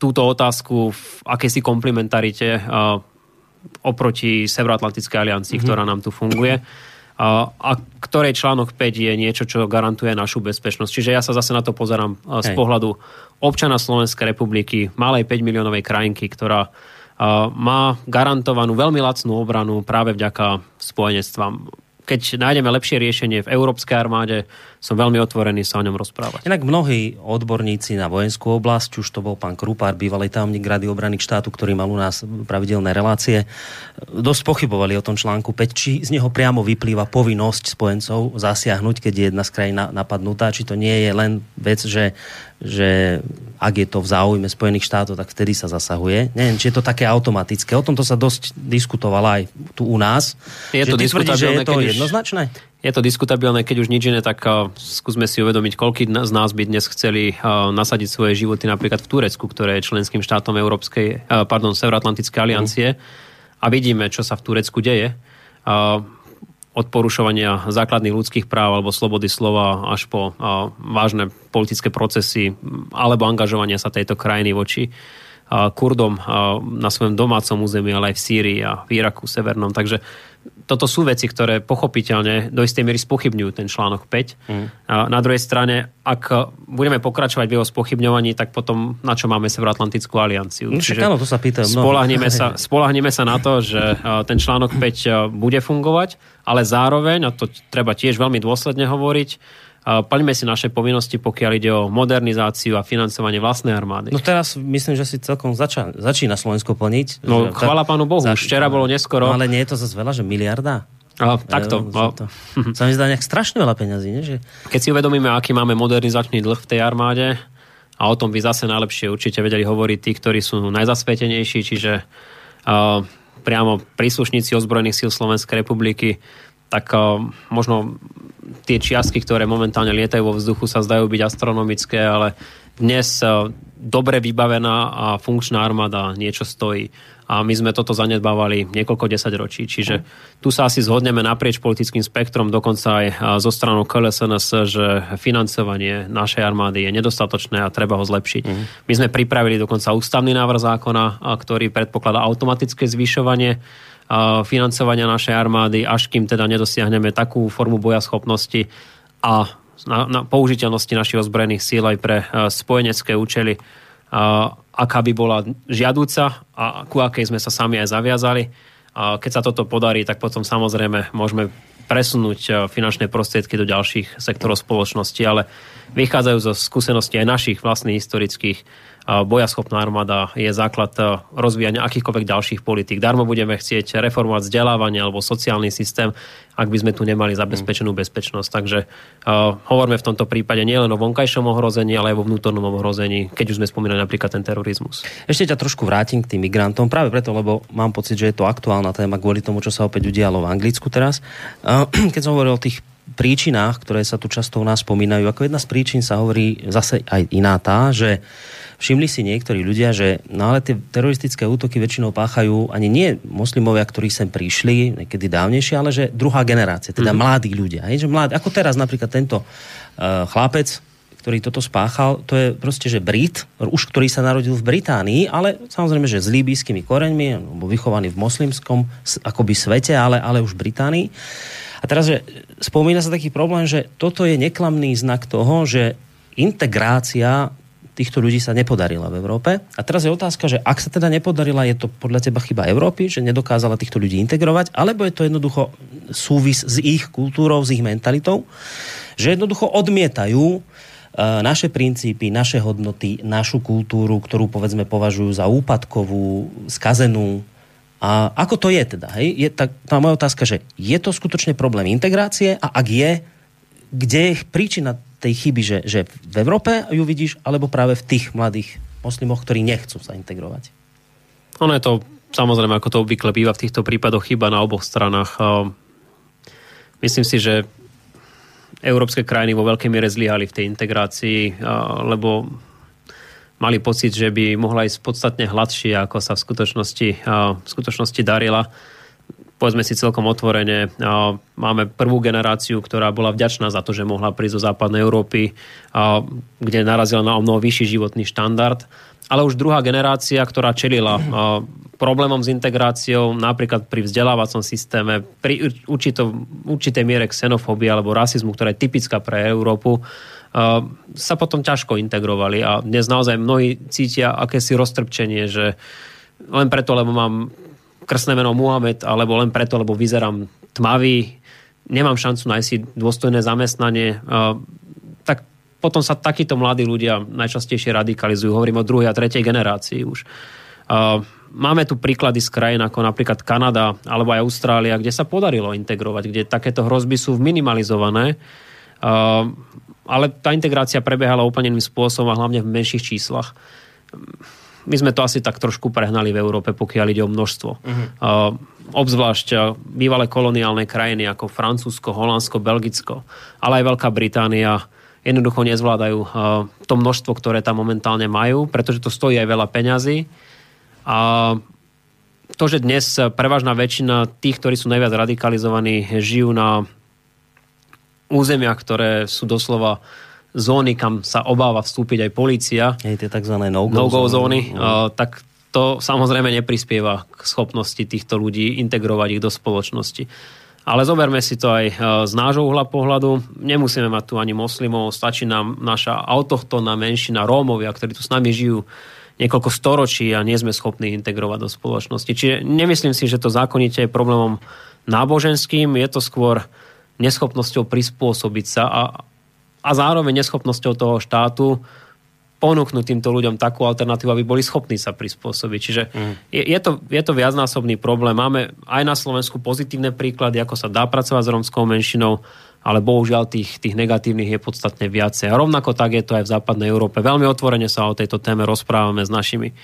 túto otázku v akejsi komplementarite oproti Severoatlantickej aliancii, mm-hmm. ktorá nám tu funguje a, a ktorej článok 5 je niečo, čo garantuje našu bezpečnosť. Čiže ja sa zase na to pozerám Hej. z pohľadu občana Slovenskej republiky, malej 5 miliónovej krajinky, ktorá má garantovanú veľmi lacnú obranu práve vďaka spojenectvám keď nájdeme lepšie riešenie v Európskej armáde, som veľmi otvorený sa o ňom rozprávať. Inak mnohí odborníci na vojenskú oblasť, už to bol pán Krupár, bývalý tajomník Rady obrany štátu, ktorý mal u nás pravidelné relácie, dosť pochybovali o tom článku 5, či z neho priamo vyplýva povinnosť spojencov zasiahnuť, keď je jedna z krajín napadnutá, či to nie je len vec, že že ak je to v záujme Spojených štátov, tak vtedy sa zasahuje. Neviem, či je to také automatické. O tomto sa dosť diskutovalo aj tu u nás. Je to diskutabilné, že je to jednoznačné? Je to diskutabilné, keď už nič iné, tak uh, skúsme si uvedomiť, koľký z nás by dnes chceli uh, nasadiť svoje životy napríklad v Turecku, ktoré je členským štátom Európskej, uh, pardon, Severoatlantickej aliancie. Mm. A vidíme, čo sa v Turecku deje. Od porušovania základných ľudských práv alebo slobody slova až po vážne politické procesy alebo angažovania sa tejto krajiny voči Kurdom na svojom domácom území, ale aj v Sýrii a v Iraku severnom. Takže toto sú veci, ktoré pochopiteľne do istej miery spochybňujú ten článok 5. Mm. A na druhej strane, ak budeme pokračovať v jeho spochybňovaní, tak potom na čo máme Severoatlantickú alianciu? No, áno, to sa pýtam. Spolahneme sa, spolahneme sa na to, že ten článok 5 bude fungovať, ale zároveň, a to treba tiež veľmi dôsledne hovoriť, plňme si naše povinnosti, pokiaľ ide o modernizáciu a financovanie vlastnej armády. No teraz myslím, že si celkom zača, začína Slovensko plniť. No chvála pánu Bohu, včera bolo neskoro. No, ale nie je to zase veľa, že miliarda? A, takto. Ja, to, sa mi zdá nejak strašne veľa peňazí. Nie? Že... Keď si uvedomíme, aký máme modernizačný dlh v tej armáde, a o tom by zase najlepšie určite vedeli hovoriť tí, ktorí sú najzasvetenejší, čiže uh, priamo príslušníci ozbrojených síl Slovenskej republiky, tak uh, možno tie čiastky, ktoré momentálne lietajú vo vzduchu, sa zdajú byť astronomické, ale dnes uh, dobre vybavená a funkčná armáda niečo stojí a my sme toto zanedbávali niekoľko desaťročí. Čiže tu sa asi zhodneme naprieč politickým spektrom, dokonca aj zo stranou KLSNS, že financovanie našej armády je nedostatočné a treba ho zlepšiť. Mm. My sme pripravili dokonca ústavný návrh zákona, ktorý predpokladá automatické zvyšovanie financovania našej armády, až kým teda nedosiahneme takú formu bojaschopnosti a na, na použiteľnosti našich ozbrojených síl aj pre spojenecké účely, aká by bola žiadúca a ku akej sme sa sami aj zaviazali. A keď sa toto podarí, tak potom samozrejme môžeme presunúť e, finančné prostriedky do ďalších sektorov spoločnosti, ale vychádzajú zo skúseností aj našich vlastných historických bojaschopná armáda je základ e, rozvíjania akýchkoľvek ďalších politík. Darmo budeme chcieť reformovať vzdelávanie alebo sociálny systém, ak by sme tu nemali zabezpečenú bezpečnosť. Takže uh, hovoríme v tomto prípade nielen o vonkajšom ohrození, ale aj vo vnútornom ohrození, keď už sme spomínali napríklad ten terorizmus. Ešte ťa trošku vrátim k tým migrantom, práve preto, lebo mám pocit, že je to aktuálna téma kvôli tomu, čo sa opäť udialo v Anglicku teraz. Uh, keď som hovoril o tých príčinách, ktoré sa tu často u nás spomínajú, ako jedna z príčin sa hovorí zase aj iná tá, že všimli si niektorí ľudia, že no ale tie teroristické útoky väčšinou páchajú ani nie moslimovia, ktorí sem prišli niekedy dávnejšie, ale že druhá generácia, teda mm-hmm. mladí ľudia. Hej, že mladí, ako teraz napríklad tento uh, chlapec, ktorý toto spáchal, to je proste, že Brit, už ktorý sa narodil v Británii, ale samozrejme, že s líbyskými koreňmi, alebo vychovaný v moslimskom akoby svete, ale, ale už v Británii. A teraz, že spomína sa taký problém, že toto je neklamný znak toho, že integrácia týchto ľudí sa nepodarila v Európe. A teraz je otázka, že ak sa teda nepodarila, je to podľa teba chyba Európy, že nedokázala týchto ľudí integrovať, alebo je to jednoducho súvis s ich kultúrou, s ich mentalitou, že jednoducho odmietajú e, naše princípy, naše hodnoty, našu kultúru, ktorú povedzme považujú za úpadkovú, skazenú. A ako to je teda? Hej? Je tá, tá moja otázka, že je to skutočne problém integrácie a ak je, kde je príčina tej chyby, že, že v Európe ju vidíš, alebo práve v tých mladých moslimoch, ktorí nechcú sa integrovať? Ono je to, samozrejme, ako to obvykle býva v týchto prípadoch, chyba na oboch stranách. Myslím si, že európske krajiny vo veľkej miere zlyhali v tej integrácii, lebo mali pocit, že by mohla ísť podstatne hladšie, ako sa v skutočnosti, v skutočnosti darila. Povedzme si celkom otvorene, máme prvú generáciu, ktorá bola vďačná za to, že mohla prísť zo západnej Európy, kde narazila na o mnoho vyšší životný štandard ale už druhá generácia, ktorá čelila problémom s integráciou, napríklad pri vzdelávacom systéme, pri určito, určitej miere xenofóbie alebo rasizmu, ktorá je typická pre Európu, sa potom ťažko integrovali a dnes naozaj mnohí cítia akési roztrpčenie, že len preto, lebo mám krstné meno Muhammed, alebo len preto, lebo vyzerám tmavý, nemám šancu nájsť si dôstojné zamestnanie, tak potom sa takíto mladí ľudia najčastejšie radikalizujú. Hovorím o druhej a tretej generácii už. Máme tu príklady z krajín ako napríklad Kanada alebo aj Austrália, kde sa podarilo integrovať, kde takéto hrozby sú minimalizované, ale tá integrácia prebiehala úplne iným spôsobom a hlavne v menších číslach. My sme to asi tak trošku prehnali v Európe, pokiaľ ide o množstvo. Uh-huh. Obzvlášť bývalé koloniálne krajiny ako Francúzsko, Holandsko, Belgicko, ale aj Veľká Británia jednoducho nezvládajú eh, to množstvo, ktoré tam momentálne majú, pretože to stojí aj veľa peňazí. A to, že dnes prevažná väčšina tých, ktorí sú najviac radikalizovaní, žijú na územiach, ktoré sú doslova zóny, kam sa obáva vstúpiť aj policia. Hej, tie tzv. no-go, no-go zóny. zóny. Uh, tak to samozrejme neprispieva k schopnosti týchto ľudí integrovať ich do spoločnosti. Ale zoberme si to aj e, z nášho uhla pohľadu. Nemusíme mať tu ani moslimov, stačí nám naša autochtónna menšina Rómovia, ktorí tu s nami žijú niekoľko storočí a nie sme schopní integrovať do spoločnosti. Čiže nemyslím si, že to zákonite je problémom náboženským, je to skôr neschopnosťou prispôsobiť sa a, a zároveň neschopnosťou toho štátu ponúknuť týmto ľuďom takú alternatívu, aby boli schopní sa prispôsobiť. Čiže mm. je, je, to, je to viacnásobný problém. Máme aj na Slovensku pozitívne príklady, ako sa dá pracovať s romskou menšinou, ale bohužiaľ tých, tých negatívnych je podstatne viacej. A rovnako tak je to aj v západnej Európe. Veľmi otvorene sa o tejto téme rozprávame s našimi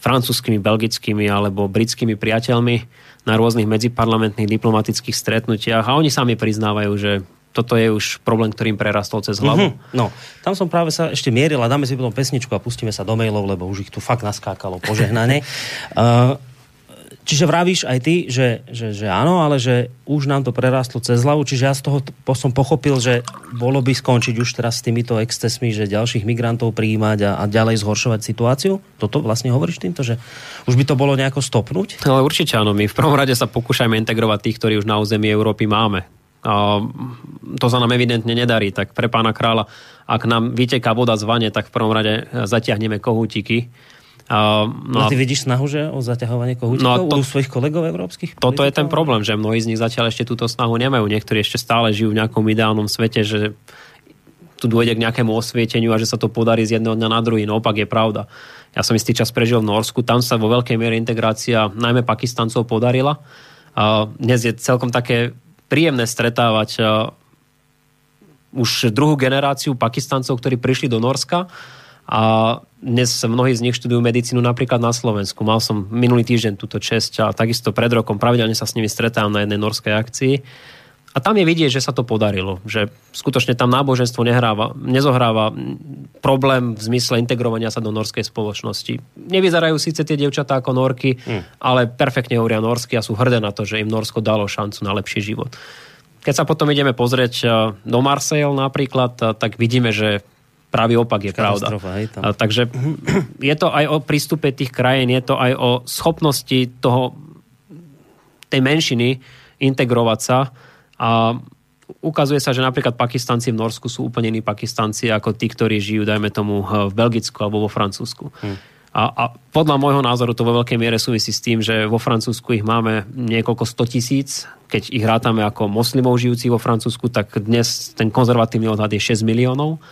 francúzskými, belgickými alebo britskými priateľmi na rôznych medziparlamentných diplomatických stretnutiach a oni sami priznávajú, že toto je už problém, ktorým prerastol cez hlavu. Mm-hmm. No, tam som práve sa ešte mieril a dáme si potom pesničku a pustíme sa do mailov, lebo už ich tu fakt naskákalo požehnanie. uh, čiže vravíš aj ty, že, že, že áno, ale že už nám to prerastlo cez hlavu, čiže ja z toho som pochopil, že bolo by skončiť už teraz s týmito excesmi, že ďalších migrantov prijímať a, a ďalej zhoršovať situáciu? Toto vlastne hovoríš týmto, že už by to bolo nejako stopnúť? No, určite áno, my v prvom rade sa pokúšajme integrovať tých, ktorí už na území Európy máme to sa nám evidentne nedarí. Tak pre pána kráľa, ak nám vyteká voda z vane, tak v prvom rade zatiahneme kohútiky. Uh, no a ty vidíš snahu, že o zaťahovanie kohútikov no to, u svojich kolegov európskych? Toto politikov? je ten problém, že mnohí z nich zatiaľ ešte túto snahu nemajú. Niektorí ešte stále žijú v nejakom ideálnom svete, že tu dôjde k nejakému osvieteniu a že sa to podarí z jedného dňa na druhý. No opak je pravda. Ja som istý čas prežil v Norsku, tam sa vo veľkej miere integrácia najmä Pakistancov podarila. Uh, dnes je celkom také príjemné stretávať uh, už druhú generáciu Pakistancov, ktorí prišli do Norska a dnes mnohí z nich študujú medicínu napríklad na Slovensku. Mal som minulý týždeň túto česť a takisto pred rokom pravidelne sa s nimi stretávam na jednej norskej akcii. A tam je vidieť, že sa to podarilo. Že skutočne tam náboženstvo nehráva, nezohráva problém v zmysle integrovania sa do norskej spoločnosti. Nevyzerajú síce tie dievčatá ako norky, mm. ale perfektne hovoria norsky a sú hrdé na to, že im Norsko dalo šancu na lepší život. Keď sa potom ideme pozrieť eh, do Marseille napríklad, eh, tak vidíme, že pravý opak je pravda. Hej, tam. Takže je to aj o prístupe tých krajín, je to aj o schopnosti toho, tej menšiny integrovať sa a ukazuje sa, že napríklad Pakistanci v Norsku sú úplne iní Pakistanci ako tí, ktorí žijú, dajme tomu, v Belgicku alebo vo Francúzsku. Hmm. A, a podľa môjho názoru to vo veľkej miere súvisí s tým, že vo Francúzsku ich máme niekoľko 100 tisíc. Keď ich rátame ako moslimov žijúcich vo Francúzsku, tak dnes ten konzervatívny odhad je 6 miliónov,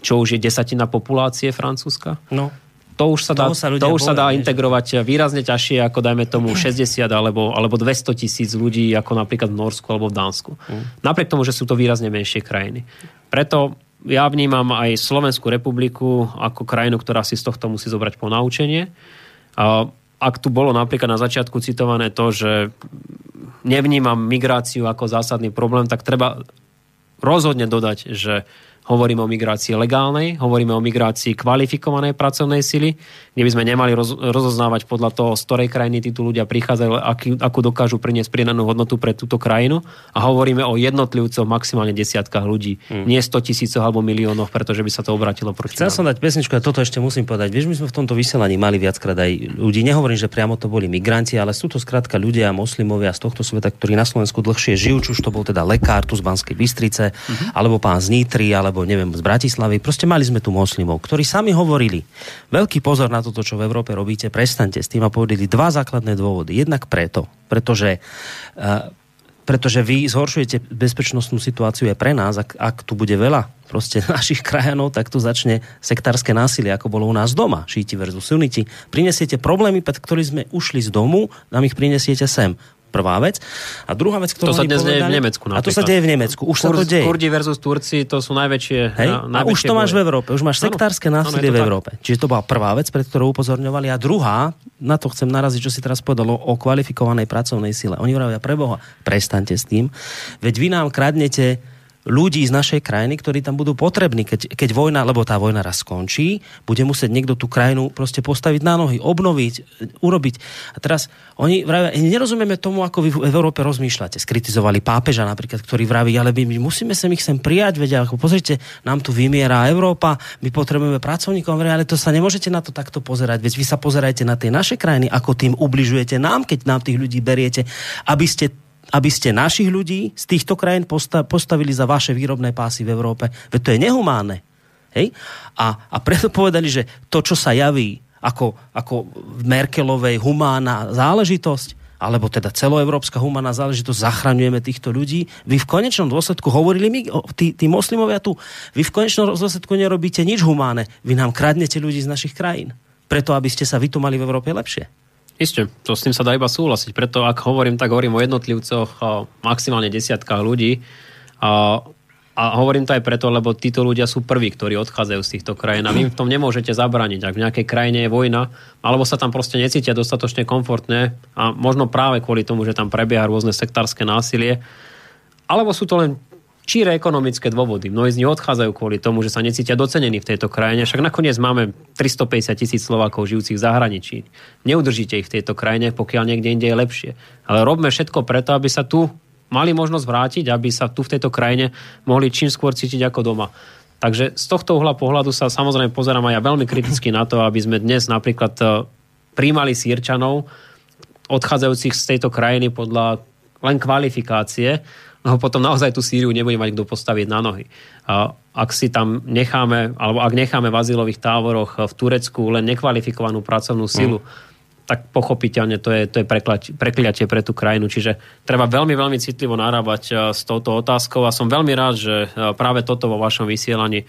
čo už je desatina populácie Francúzska. No to už sa dá, sa to už sa dá integrovať výrazne ťažšie ako dajme tomu 60 alebo, alebo 200 tisíc ľudí ako napríklad v Norsku alebo v Dánsku. Mm. Napriek tomu, že sú to výrazne menšie krajiny. Preto ja vnímam aj Slovenskú republiku ako krajinu, ktorá si z tohto musí zobrať ponaučenie. A ak tu bolo napríklad na začiatku citované to, že nevnímam migráciu ako zásadný problém, tak treba rozhodne dodať, že Hovoríme o migrácii legálnej, hovoríme o migrácii kvalifikovanej pracovnej sily, kde by sme nemali roz, rozoznávať podľa toho, z ktorej krajiny títo ľudia prichádzajú, aký, akú dokážu priniesť pridanú hodnotu pre túto krajinu. A hovoríme o jednotlivcoch maximálne desiatkách ľudí, hmm. nie 100 tisícoch alebo miliónoch, pretože by sa to obratilo proti Chcel nám. som dať pesničku a toto ešte musím povedať. Vieš, my sme v tomto vysielaní mali viackrát aj ľudí. Nehovorím, že priamo to boli migranti, ale sú to skrátka ľudia, moslimovia z tohto sveta, ktorí na Slovensku dlhšie žijú, či už to bol teda lekár tu z Banskej Bystrice, hmm alebo pán z Nitry, alebo alebo neviem, z Bratislavy. Proste mali sme tu moslimov, ktorí sami hovorili, veľký pozor na toto, čo v Európe robíte, prestante s tým a povedali dva základné dôvody. Jednak preto, pretože uh, pretože vy zhoršujete bezpečnostnú situáciu aj pre nás, ak, ak tu bude veľa proste našich krajanov, tak tu začne sektárske násilie, ako bolo u nás doma, šíti versus suniti. Prinesiete problémy, pred ktorými sme ušli z domu, nám ich prinesiete sem. Prvá vec. A druhá vec, ktorú To sa dnes deje v Nemecku napríklad. A to sa deje v Nemecku. Už Kur, sa to deje. Kurdi versus Turci, to sú najväčšie Hej? Na, a už to máš v Európe. Už máš sektárske násilie v Európe. Tak. Čiže to bola prvá vec, pred ktorou upozorňovali. A druhá, na to chcem naraziť, čo si teraz povedalo o kvalifikovanej pracovnej sile. Oni hovoria, preboha, prestaňte s tým. Veď vy nám kradnete ľudí z našej krajiny, ktorí tam budú potrební, keď, keď vojna, lebo tá vojna raz skončí, bude musieť niekto tú krajinu proste postaviť na nohy, obnoviť, urobiť. A teraz oni vravia, nerozumieme tomu, ako vy v Európe rozmýšľate. Skritizovali pápeža napríklad, ktorý vraví, ale my, musíme sa ich sem prijať, vedia, ako pozrite, nám tu vymiera Európa, my potrebujeme pracovníkov, ale to sa nemôžete na to takto pozerať, veď vy sa pozerajte na tie naše krajiny, ako tým ubližujete nám, keď nám tých ľudí beriete, aby ste aby ste našich ľudí z týchto krajín postavili za vaše výrobné pásy v Európe. Veď to je nehumánne. Hej? A, a preto povedali, že to, čo sa javí ako, ako Merkelovej humánna záležitosť, alebo teda celoevropská humánna záležitosť, zachraňujeme týchto ľudí. Vy v konečnom dôsledku hovorili my, tí, tí moslimovia tu, vy v konečnom dôsledku nerobíte nič humáne. Vy nám kradnete ľudí z našich krajín. Preto, aby ste sa vy tu mali v Európe lepšie. Isté, to s tým sa dá iba súhlasiť. Preto ak hovorím, tak hovorím o jednotlivcoch, o maximálne desiatkách ľudí. A, a hovorím to aj preto, lebo títo ľudia sú prví, ktorí odchádzajú z týchto krajín. A vy v tom nemôžete zabraniť. Ak v nejakej krajine je vojna, alebo sa tam proste necítia dostatočne komfortne a možno práve kvôli tomu, že tam prebieha rôzne sektárske násilie, alebo sú to len číre ekonomické dôvody. Mnohí z nich odchádzajú kvôli tomu, že sa necítia docenení v tejto krajine. Však nakoniec máme 350 tisíc Slovákov žijúcich v zahraničí. Neudržíte ich v tejto krajine, pokiaľ niekde inde je lepšie. Ale robme všetko preto, aby sa tu mali možnosť vrátiť, aby sa tu v tejto krajine mohli čím skôr cítiť ako doma. Takže z tohto uhla pohľadu sa samozrejme pozerám aj ja veľmi kriticky na to, aby sme dnes napríklad e, príjmali sírčanov, odchádzajúcich z tejto krajiny podľa len kvalifikácie, ho potom naozaj tú Sýriu nebude mať kto postaviť na nohy. A ak si tam necháme, alebo ak necháme v azylových táboroch v Turecku len nekvalifikovanú pracovnú silu, mm tak pochopiteľne to je, to je prekliatie pre tú krajinu. Čiže treba veľmi, veľmi citlivo narábať e, s touto otázkou a som veľmi rád, že e, práve toto vo vašom vysielaní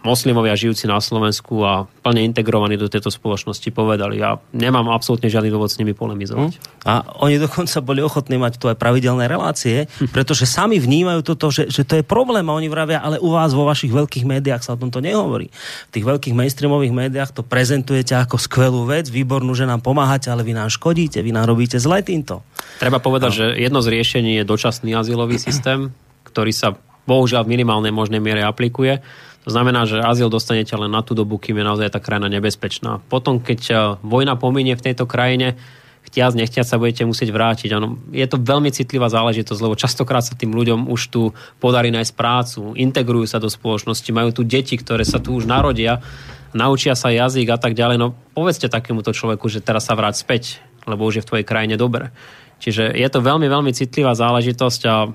moslimovia žijúci na Slovensku a plne integrovaní do tejto spoločnosti povedali. Ja nemám absolútne žiadny dôvod s nimi polemizovať. Hm? A oni dokonca boli ochotní mať tu aj pravidelné relácie, pretože sami vnímajú toto, že, že to je problém a oni vravia, ale u vás vo vašich veľkých médiách sa o tomto nehovorí. V tých veľkých mainstreamových médiách to prezentujete ako skvelú vec, výbornú, že nám pomáhate, ale vy nám škodíte, vy nám robíte zle týmto. Treba povedať, no. že jedno z riešení je dočasný azylový systém, ktorý sa bohužiaľ v minimálnej možnej miere aplikuje to znamená, že azyl dostanete len na tú dobu, kým je naozaj tá krajina nebezpečná. Potom, keď e, vojna pominie v tejto krajine, chtiac, nechtiac sa budete musieť vrátiť. Ano, je to veľmi citlivá záležitosť, lebo častokrát sa tým ľuďom už tu podarí nájsť prácu, integrujú sa do spoločnosti, majú tu deti, ktoré sa tu už narodia, naučia sa jazyk a tak ďalej. No povedzte takémuto človeku, že teraz sa vráť späť, lebo už je v tvojej krajine dobre. Čiže je to veľmi, veľmi citlivá záležitosť a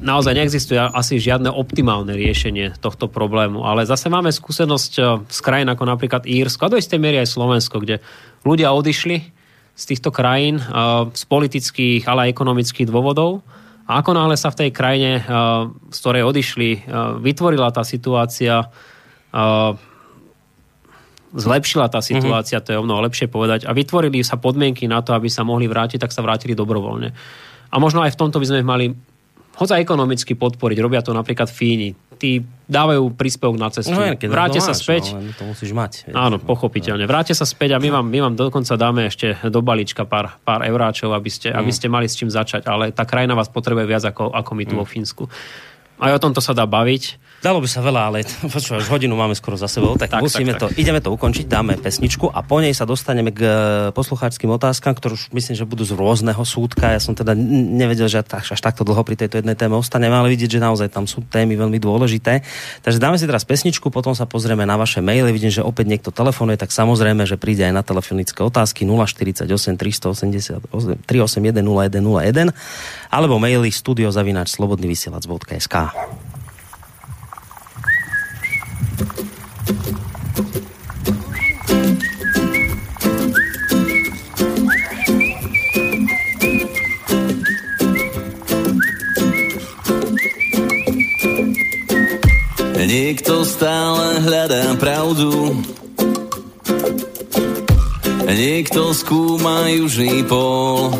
naozaj neexistuje asi žiadne optimálne riešenie tohto problému. Ale zase máme skúsenosť eh, z krajín ako napríklad Írsko a do istej miery aj Slovensko, kde ľudia odišli z týchto krajín eh, z politických, ale aj ekonomických dôvodov. A ako náhle sa v tej krajine, eh, z ktorej odišli, vytvorila tá situácia, zlepšila tá situácia, mm-hmm. to je o mnoho lepšie povedať, a vytvorili sa podmienky na to, aby sa mohli vrátiť, tak sa vrátili dobrovoľne. A možno aj v tomto by sme mali hoď ekonomicky podporiť. Robia to napríklad Fíni. tí dávajú príspevok na cestu. No, keď Vráte sa máš, späť. No, to musíš mať. vieš. Áno, pochopiteľne. Vráte sa späť a my vám, my vám dokonca dáme ešte do balíčka pár, pár euráčov, aby ste, aby ste mali s čím začať. Ale tá krajina vás potrebuje viac ako, ako my tu vo Fínsku. Aj o tomto sa dá baviť. Dalo by sa veľa, ale počúvaj, už hodinu máme skoro za sebou, tak, Tak, musíme tak, to, ideme to ukončiť, dáme pesničku a po nej sa dostaneme k e, poslucháčským otázkam, ktoré už myslím, že budú z rôzneho súdka. Ja som teda nevedel, že až, až takto dlho pri tejto jednej téme ostaneme, ale vidieť, že naozaj tam sú témy veľmi dôležité. Takže dáme si teraz pesničku, potom sa pozrieme na vaše maily. Vidím, že opäť niekto telefonuje, tak samozrejme, že príde aj na telefonické otázky 048 388 381 0101 alebo maily studiozavináč slobodnyvysielac.sk. Niekto stále hľadá pravdu. Niekto skúma južný pól.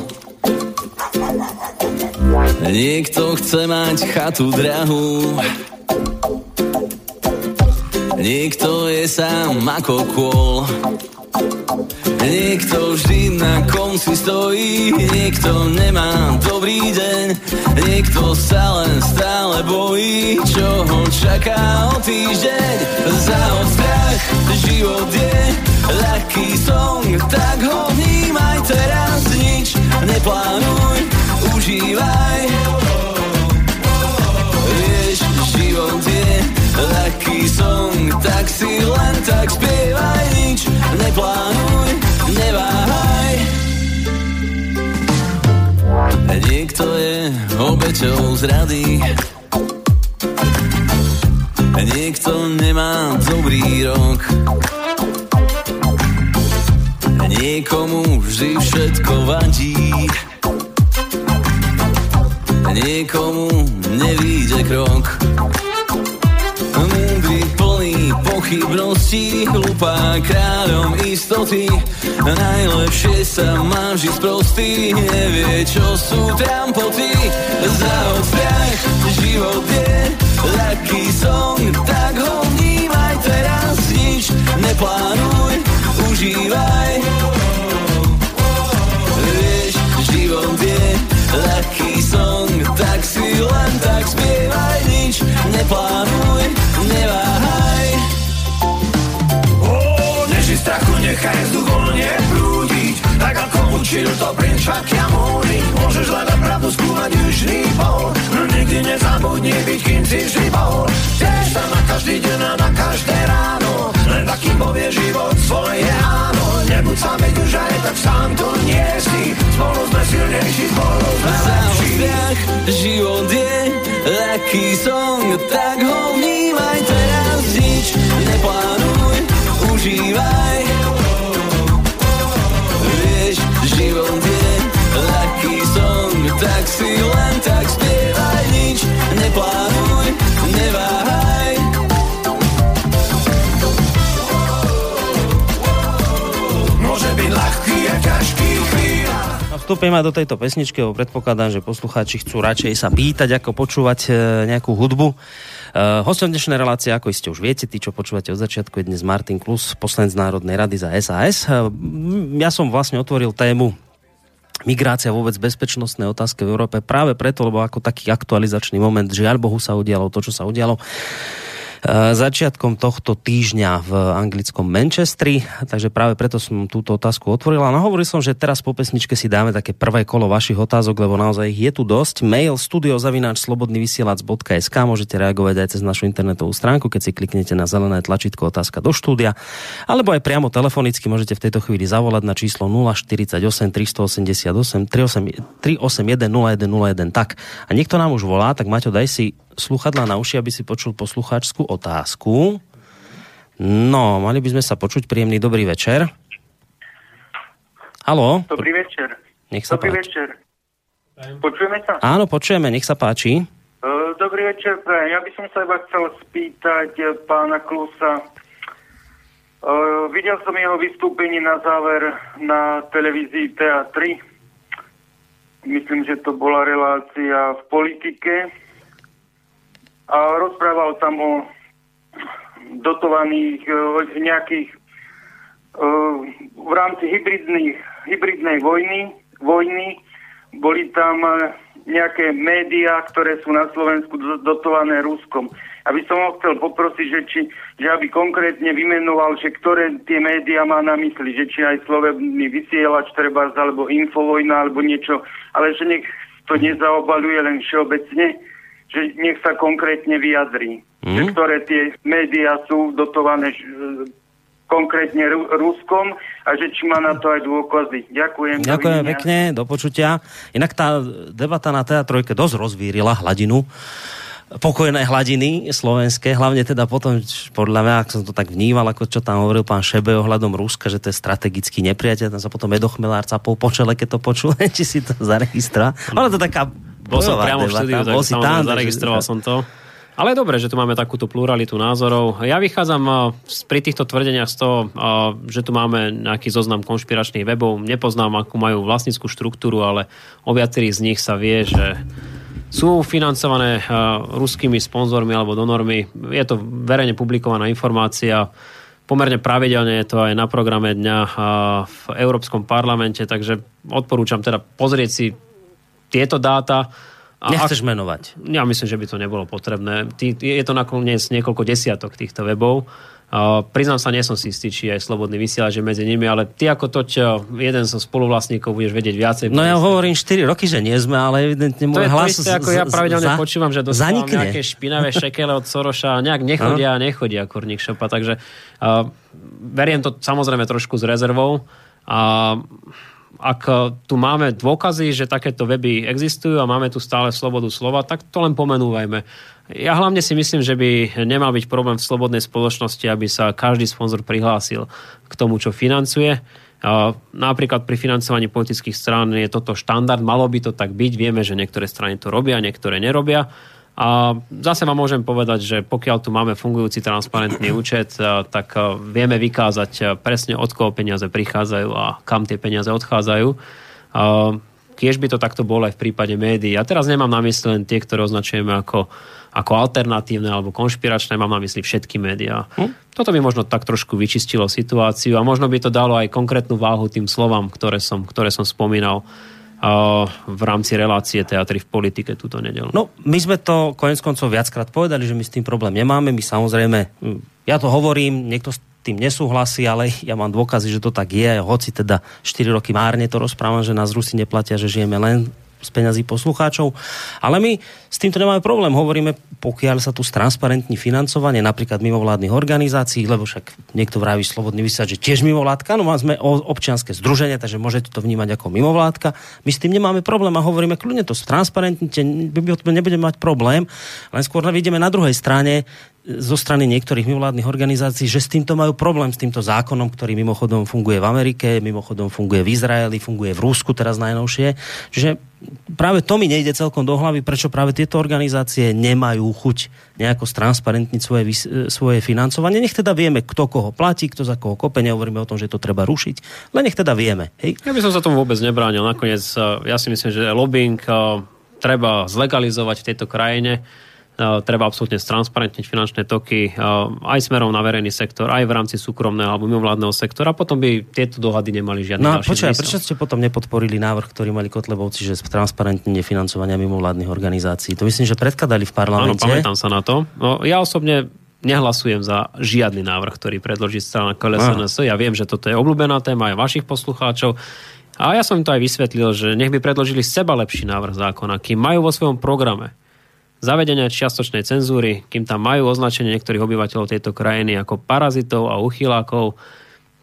Niekto chce mať chatu drahú Niekto je sám ako kôl. Niekto vždy na konci stojí, niekto nemá dobrý deň, niekto sa len stále bojí, čo ho čaká o týždeň. Za strach, život je ľahký song, tak ho vnímaj teraz, nič neplánuj, užívaj. Vieš, život je ľahký song, tak si len tak spievaj, nič neplánuj, neváhaj. Niekto je obeťou zrady, niekto nemá dobrý rok. Niekomu vždy všetko vadí, niekomu nevíde krok. Pochybností, hlupá kráľom istoty. Najlepšie sa má vždy sprostý, nevie, čo sú trampoty. Za odstrach život je ľahký song, tak ho vnímaj teraz, nič neplánuj, užívaj. Vieš, život je ľahký song, tak si len tak spievaj, nič neplánuj, neváhaj. Nechaj vzduch voľne prúdiť Tak ako učil to princ Shakyamuni Môžeš hľadať pravdu, skúmať južný pol No nikdy nezabudni byť, kým si vždy bol. Tiež sa na každý deň a na každé ráno Len takým povie život svoje áno. Nebuď sám, veď už aj tak sám tu nie si. Spolu sme silnejší, spolu sme lepší. strach život je ľahký song, tak ho vnímaj teraz, nič. Neplánuj, užívaj. Život je ľahký song, tak si len tak spievaj, nič neplánuj, vstúpime do tejto pesničky, lebo predpokladám, že poslucháči chcú radšej sa pýtať, ako počúvať e, nejakú hudbu. Uh, hostom dnešnej relácie, ako ste už viete, tí, čo počúvate od začiatku, je dnes Martin Klus, poslanec Národnej rady za SAS. Uh, ja som vlastne otvoril tému migrácia vôbec bezpečnostné otázky v Európe práve preto, lebo ako taký aktualizačný moment, žiaľ Bohu sa udialo to, čo sa udialo e, začiatkom tohto týždňa v anglickom Manchestri, takže práve preto som túto otázku otvorila. No hovoril som, že teraz po pesničke si dáme také prvé kolo vašich otázok, lebo naozaj ich je tu dosť. Mail studiozavináč slobodnyvysielac.sk môžete reagovať aj cez našu internetovú stránku, keď si kliknete na zelené tlačítko otázka do štúdia, alebo aj priamo telefonicky môžete v tejto chvíli zavolať na číslo 048 388 381 0101. Tak, a niekto nám už volá, tak Maťo, daj si sluchadla na uši, aby si počul poslucháčskú otázku. No, mali by sme sa počuť. Príjemný dobrý večer. Haló? Dobrý večer. Nech sa Dobrý páči. večer. Počujeme sa? Áno, počujeme, nech sa páči. Uh, Dobrý večer, prajem. Ja by som sa iba chcel spýtať eh, pána Klusa. Uh, videl som jeho vystúpenie na záver na televízii TA3. Myslím, že to bola relácia v politike. A rozprával tam o dotovaných e, nejakých e, v rámci hybridnej vojny, vojny. Boli tam e, nejaké médiá, ktoré sú na Slovensku dotované Ruskom. Aby som ho chcel poprosiť, že, či, že aby konkrétne vymenoval, že ktoré tie médiá má na mysli, že či aj slovebný vysielač treba, alebo infovojna, alebo niečo, ale že nech to nezaobaluje len všeobecne, že nech sa konkrétne vyjadrí. Mm. Že ktoré tie médiá sú dotované konkrétne Ruskom a že či má na to aj dôkazy. Ďakujem. Ďakujem pekne, do počutia. Inak tá debata na TA3 dosť rozvírila hladinu pokojné hladiny slovenské, hlavne teda potom, podľa mňa, ak som to tak vnímal, ako čo tam hovoril pán Šebe ohľadom Ruska, že to je strategický nepriateľ, tam sa potom Edo Chmelár capol po čele, keď to počul, či si to zaregistra. Ale to taká Bol som priamo v štúdiu, tak tam, zaregistroval som to. Ale je dobré, že tu máme takúto pluralitu názorov. Ja vychádzam eh, pri týchto tvrdeniach z toho, eh, že tu máme nejaký zoznam konšpiračných webov. Nepoznám, akú majú vlastnickú štruktúru, ale o viacerých z nich sa vie, že sú financované eh, ruskými sponzormi alebo donormi. Je to verejne publikovaná informácia. Pomerne pravidelne je to aj na programe dňa v Európskom parlamente, takže odporúčam teda pozrieť si tieto dáta a Nechceš ak, menovať? Ja myslím, že by to nebolo potrebné. Je to nakoniec niekoľko desiatok týchto webov. Uh, priznám sa, nie som si istý, či aj slobodný vysielač je medzi nimi, ale ty ako toť jeden zo spoluvlastníkov budeš vedieť viacej. No ja hovorím 4 roky, že nie sme, ale evidentne môj to hlas... To isté, ako ja pravidelne za, počúvam, že dostávam zanikne. nejaké špinavé šekele od Soroša a nejak nechodia a nechodia Korník Šopa, takže uh, veriem to samozrejme trošku s rezervou. A uh, ak tu máme dôkazy, že takéto weby existujú a máme tu stále slobodu slova, tak to len pomenúvajme. Ja hlavne si myslím, že by nemal byť problém v slobodnej spoločnosti, aby sa každý sponzor prihlásil k tomu, čo financuje. Napríklad pri financovaní politických strán je toto štandard, malo by to tak byť. Vieme, že niektoré strany to robia, niektoré nerobia a zase vám môžem povedať, že pokiaľ tu máme fungujúci transparentný účet, tak vieme vykázať presne od koho peniaze prichádzajú a kam tie peniaze odchádzajú. Kiež by to takto bolo aj v prípade médií. Ja teraz nemám na mysli len tie, ktoré označujeme ako, ako alternatívne alebo konšpiračné, mám na mysli všetky médiá. Hm? Toto by možno tak trošku vyčistilo situáciu a možno by to dalo aj konkrétnu váhu tým slovám, ktoré som, ktoré som spomínal v rámci relácie teatry v politike túto nedelu. No, my sme to konec koncov viackrát povedali, že my s tým problém nemáme. My samozrejme, ja to hovorím, niekto tým nesúhlasí, ale ja mám dôkazy, že to tak je. Hoci teda 4 roky márne to rozprávam, že nás Rusi neplatia, že žijeme len z peňazí poslucháčov. Ale my s týmto nemáme problém. Hovoríme, pokiaľ sa tu stransparentní financovanie napríklad mimovládnych organizácií, lebo však niekto vraví slobodný vysiať, že tiež mimovládka, no sme občianske združenie, takže môžete to vnímať ako mimovládka. My s tým nemáme problém a hovoríme, kľudne to stransparentnite, nebudeme mať problém, len skôr vidíme na druhej strane zo strany niektorých mimovládnych organizácií, že s týmto majú problém, s týmto zákonom, ktorý mimochodom funguje v Amerike, mimochodom funguje v Izraeli, funguje v Rusku teraz najnovšie. Čiže práve to mi nejde celkom do hlavy, prečo práve tieto organizácie nemajú chuť nejako stransparentniť svoje, svoje financovanie. Nech teda vieme, kto koho platí, kto za koho kope, nehovoríme o tom, že to treba rušiť, len nech teda vieme. Hej? Ja by som sa tomu vôbec nebránil. Nakoniec eh, ja si myslím, že lobbying eh, treba zlegalizovať v tejto krajine treba absolútne stransparentniť finančné toky aj smerom na verejný sektor, aj v rámci súkromného alebo mimovládneho sektora. Potom by tieto dohady nemali žiadny no, počkaj, prečo ste potom nepodporili návrh, ktorý mali Kotlebovci, že transparentnenie financovania mimovládnych organizácií? To myslím, že predkladali v parlamente. Áno, pamätám sa na to. No, ja osobne nehlasujem za žiadny návrh, ktorý predloží strana KLSNS. Ja viem, že toto je obľúbená téma aj vašich poslucháčov. A ja som im to aj vysvetlil, že nech by predložili seba lepší návrh zákona, kým majú vo svojom programe zavedenia čiastočnej cenzúry, kým tam majú označenie niektorých obyvateľov tejto krajiny ako parazitov a uchylákov,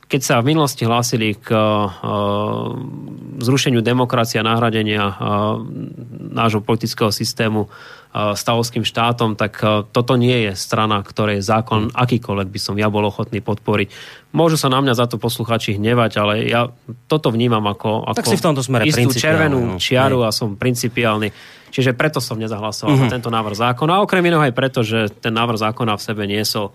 keď sa v minulosti hlásili k uh, zrušeniu demokracie a nahradenia uh, nášho politického systému stavovským štátom, tak toto nie je strana, ktorej zákon akýkoľvek by som ja bol ochotný podporiť. Môžu sa na mňa za to posluchači hnevať, ale ja toto vnímam ako, ako tak si v tomto smere istú červenú no. čiaru a som principiálny. Čiže preto som nezahlasoval uh-huh. za mhm. tento návrh zákona. A okrem iného aj preto, že ten návrh zákona v sebe niesol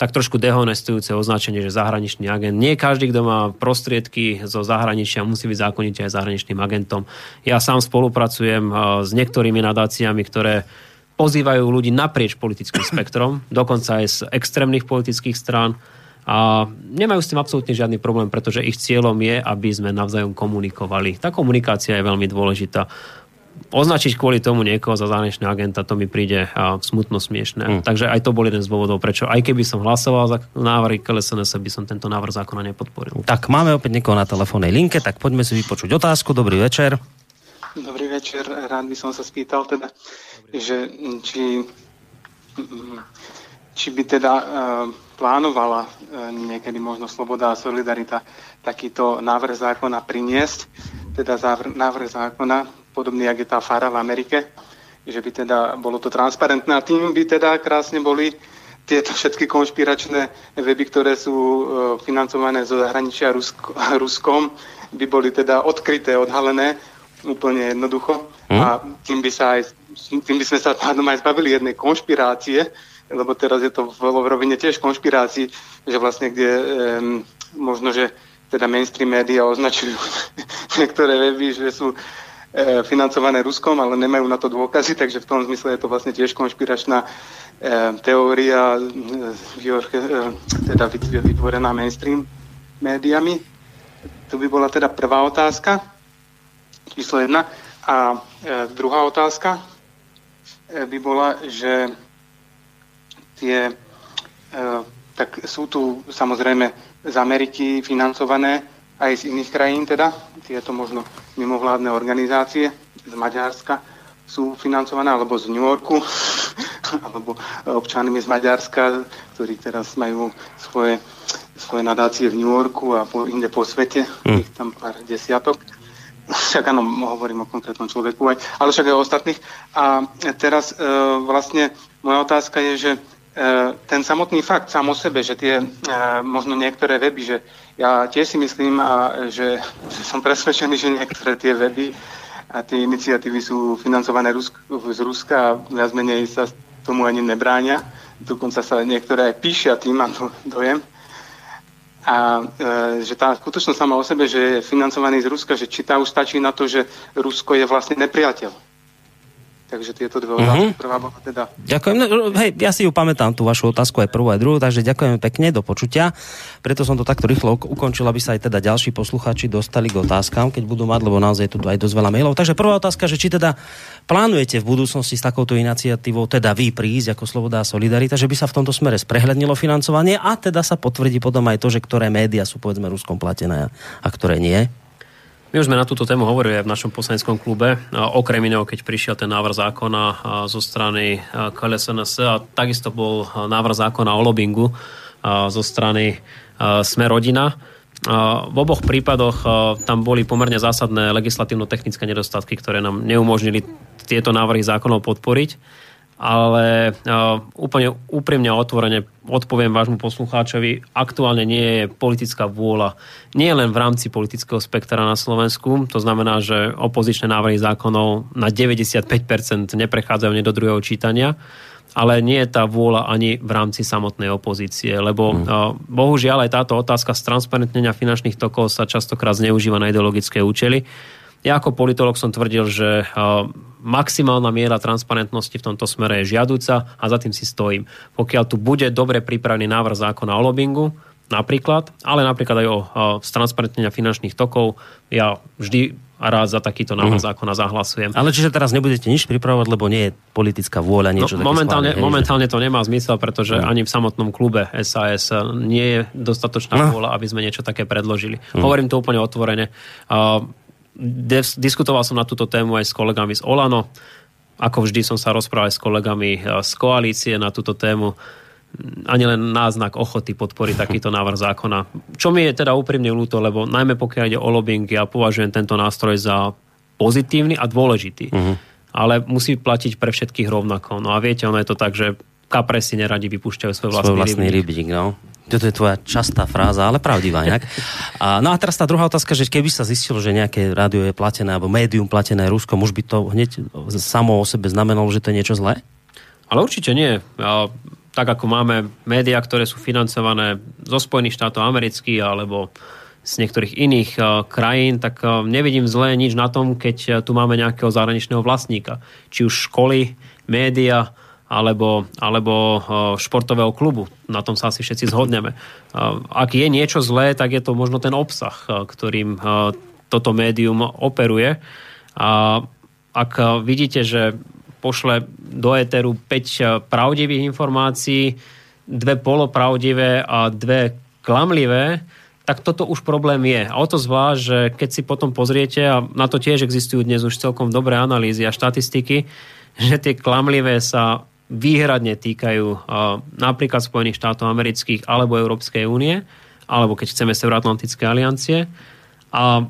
tak trošku dehonestujúce označenie, že zahraničný agent. Nie každý, kto má prostriedky zo zahraničia, musí byť zákonite aj zahraničným agentom. Ja sám spolupracujem s niektorými nadáciami, ktoré pozývajú ľudí naprieč politickým spektrom, dokonca aj z extrémnych politických strán a nemajú s tým absolútne žiadny problém, pretože ich cieľom je, aby sme navzájom komunikovali. Tá komunikácia je veľmi dôležitá. Označiť kvôli tomu niekoho za zahraničného agenta, to mi príde a, smutno smiešne. Mm. Takže aj to bol jeden z dôvodov, prečo aj keby som hlasoval za návrhy KLSNS, by som tento návrh zákona nepodporil. Tak máme opäť niekoho na telefónnej linke, tak poďme si vypočuť otázku. Dobrý večer. Dobrý večer, rád by som sa spýtal teda, že či, či by teda uh, plánovala uh, niekedy možno Sloboda a Solidarita takýto návrh zákona priniesť, teda závr, návrh zákona, podobný, jak je tá fara v Amerike, že by teda bolo to transparentné a tým by teda krásne boli tieto všetky konšpiračné weby, ktoré sú uh, financované zo zahraničia Rusko, Ruskom, by boli teda odkryté, odhalené úplne jednoducho. Hmm. A tým by, sa aj, tým by sme sa pádom aj zbavili jednej konšpirácie, lebo teraz je to v, rovine tiež konšpirácií, že vlastne kde um, možno, že teda mainstream média označujú niektoré weby, že sú e, financované Ruskom, ale nemajú na to dôkazy, takže v tom zmysle je to vlastne tiež konšpiračná e, teória, e, e, teda vytvorená mainstream médiami. To by bola teda prvá otázka číslo jedna. A e, druhá otázka e, by bola, že tie, e, tak sú tu samozrejme z Ameriky financované aj z iných krajín teda, tieto možno mimovládne organizácie z Maďarska sú financované, alebo z New Yorku, alebo občanmi z Maďarska, ktorí teraz majú svoje, svoje nadácie v New Yorku a po, inde po svete, mm. ich tam pár desiatok však áno, hovorím o konkrétnom človeku aj, ale však aj o ostatných. A teraz e, vlastne moja otázka je, že e, ten samotný fakt sám o sebe, že tie e, možno niektoré weby, že ja tiež si myslím, že, som presvedčený, že niektoré tie weby a tie iniciatívy sú financované z Ruska a viac menej sa tomu ani nebránia. Dokonca sa niektoré aj píšia tým, mám dojem. A e, že tá skutočnosť sama o sebe, že je financovaný z Ruska, že či tá už stačí na to, že Rusko je vlastne nepriateľ. Takže tieto dve otázky. Mm-hmm. Prvá bola teda... Ďakujem. No, hej, ja si ju pamätám, tú vašu otázku aj prvú, aj druhú, takže ďakujem pekne, do počutia. Preto som to takto rýchlo ukončil, aby sa aj teda ďalší posluchači dostali k otázkam, keď budú mať, lebo naozaj tu aj dosť veľa mailov. Takže prvá otázka, že či teda plánujete v budúcnosti s takouto iniciatívou teda vy prísť ako Sloboda a Solidarita, že by sa v tomto smere sprehľadnilo financovanie a teda sa potvrdí potom aj to, že ktoré médiá sú povedzme Ruskom platené a ktoré nie? My už sme na túto tému hovorili aj v našom poslaneckom klube, okrem iného, keď prišiel ten návrh zákona zo strany KLSNS a takisto bol návrh zákona o lobingu zo strany Sme rodina. V oboch prípadoch tam boli pomerne zásadné legislatívno-technické nedostatky, ktoré nám neumožnili tieto návrhy zákonov podporiť ale uh, úplne úprimne a otvorene odpoviem vášmu poslucháčovi, aktuálne nie je politická vôľa nie len v rámci politického spektra na Slovensku, to znamená, že opozičné návrhy zákonov na 95% neprechádzajú do druhého čítania, ale nie je tá vôľa ani v rámci samotnej opozície, lebo hmm. uh, bohužiaľ aj táto otázka z transparentnenia finančných tokov sa častokrát zneužíva na ideologické účely. Ja ako politolog som tvrdil, že maximálna miera transparentnosti v tomto smere je žiaduca a za tým si stojím. Pokiaľ tu bude dobre pripravený návrh zákona o lobingu, napríklad, ale napríklad aj o, o transparentnenia finančných tokov, ja vždy rád za takýto návrh mm. zákona zahlasujem. Ale čiže teraz nebudete nič pripravovať, lebo nie je politická vôľa niečo no, momentálne, schválené, momentálne to nemá zmysel, pretože mm. ani v samotnom klube SAS nie je dostatočná no. vôľa, aby sme niečo také predložili. Mm. Hovorím to úplne otvorene. Uh, diskutoval som na túto tému aj s kolegami z Olano. Ako vždy som sa rozprával s kolegami eh, z koalície na túto tému. Ani len náznak ochoty podporiť takýto návrh zákona. Čo mi je teda úprimne ľúto, lebo najmä pokiaľ ide o lobbying, ja považujem tento nástroj za pozitívny a dôležitý. Uh-huh. Ale musí platiť pre všetkých rovnako. No a viete, ono je to tak, že kapresi neradi vypúšťajú svoj vlastný, svoj vlastný rybník. rybník no. Toto je tvoja častá fráza, ale pravdivá inak. A, no a teraz tá druhá otázka, že keby sa zistilo, že nejaké rádio je platené alebo médium platené Ruskom, už by to hneď samo o sebe znamenalo, že to je niečo zlé? Ale určite nie. A, tak ako máme médiá, ktoré sú financované zo Spojených štátov amerických alebo z niektorých iných krajín, tak nevidím zlé nič na tom, keď tu máme nejakého zahraničného vlastníka. Či už školy, média, alebo, alebo športového klubu. Na tom sa asi všetci zhodneme. Ak je niečo zlé, tak je to možno ten obsah, ktorým toto médium operuje. A ak vidíte, že pošle do éteru 5 pravdivých informácií, dve polopravdivé a dve klamlivé, tak toto už problém je. A o to zvlášť, že keď si potom pozriete, a na to tiež existujú dnes už celkom dobré analýzy a štatistiky, že tie klamlivé sa výhradne týkajú napríklad Spojených štátov amerických alebo Európskej únie, alebo keď chceme Severoatlantické aliancie. A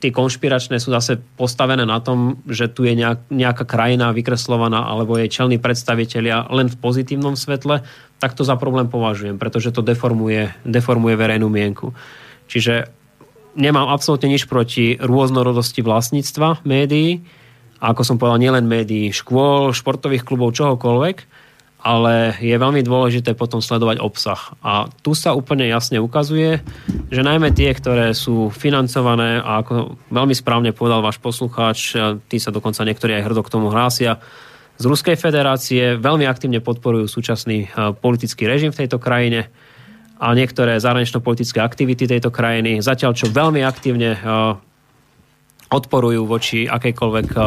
tie konšpiračné sú zase postavené na tom, že tu je nejaká krajina vykreslovaná alebo jej čelní predstavitelia len v pozitívnom svetle, tak to za problém považujem, pretože to deformuje, deformuje verejnú mienku. Čiže nemám absolútne nič proti rôznorodosti vlastníctva médií, a ako som povedal, nielen médií, škôl, športových klubov, čohokoľvek, ale je veľmi dôležité potom sledovať obsah. A tu sa úplne jasne ukazuje, že najmä tie, ktoré sú financované, a ako veľmi správne povedal váš poslucháč, tí sa dokonca niektorí aj hrdo k tomu hlásia, z Ruskej federácie veľmi aktívne podporujú súčasný politický režim v tejto krajine a niektoré zahranično-politické aktivity tejto krajiny, zatiaľ čo veľmi aktívne odporujú voči akejkoľvek eh,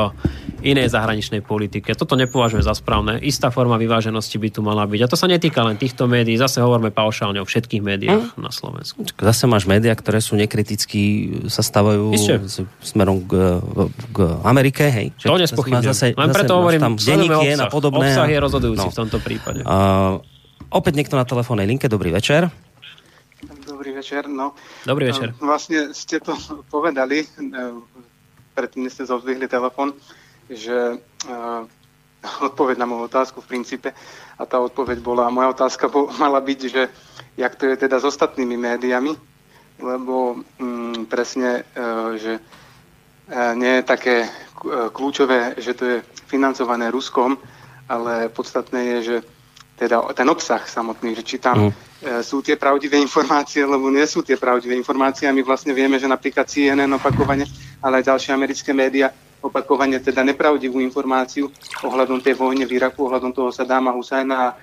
inej zahraničnej politike. Toto nepovažujem za správne. Istá forma vyváženosti by tu mala byť. A to sa netýka len týchto médií. Zase hovoríme paušálne o všetkých médiách hm? na Slovensku. Zase máš médiá, ktoré sú nekriticky, sa stavajú s, smerom k, k Amerike. Hej. To nespochybňujem. Zase, len zase preto hovorím, tam denníky a podobné. Obsah je rozhodujúci no. v tomto prípade. Uh, opäť niekto na telefónnej linke. Dobrý večer. Dobrý večer. No, Dobrý večer. Vlastne ste to povedali predtým ste zodvihli telefon, že uh, odpoveď na moju otázku v princípe. A tá odpoveď bola, moja otázka bo, mala byť, že jak to je teda s ostatnými médiami, lebo um, presne, uh, že uh, nie je také kľúčové, že to je financované Ruskom, ale podstatné je, že teda ten obsah samotný, že či tam mm. sú tie pravdivé informácie, lebo nie sú tie pravdivé informácie. A my vlastne vieme, že napríklad CNN opakovane, ale aj ďalšie americké médiá opakovane teda nepravdivú informáciu ohľadom tej vojne v Iraku, ohľadom toho Sadáma Husajna a e,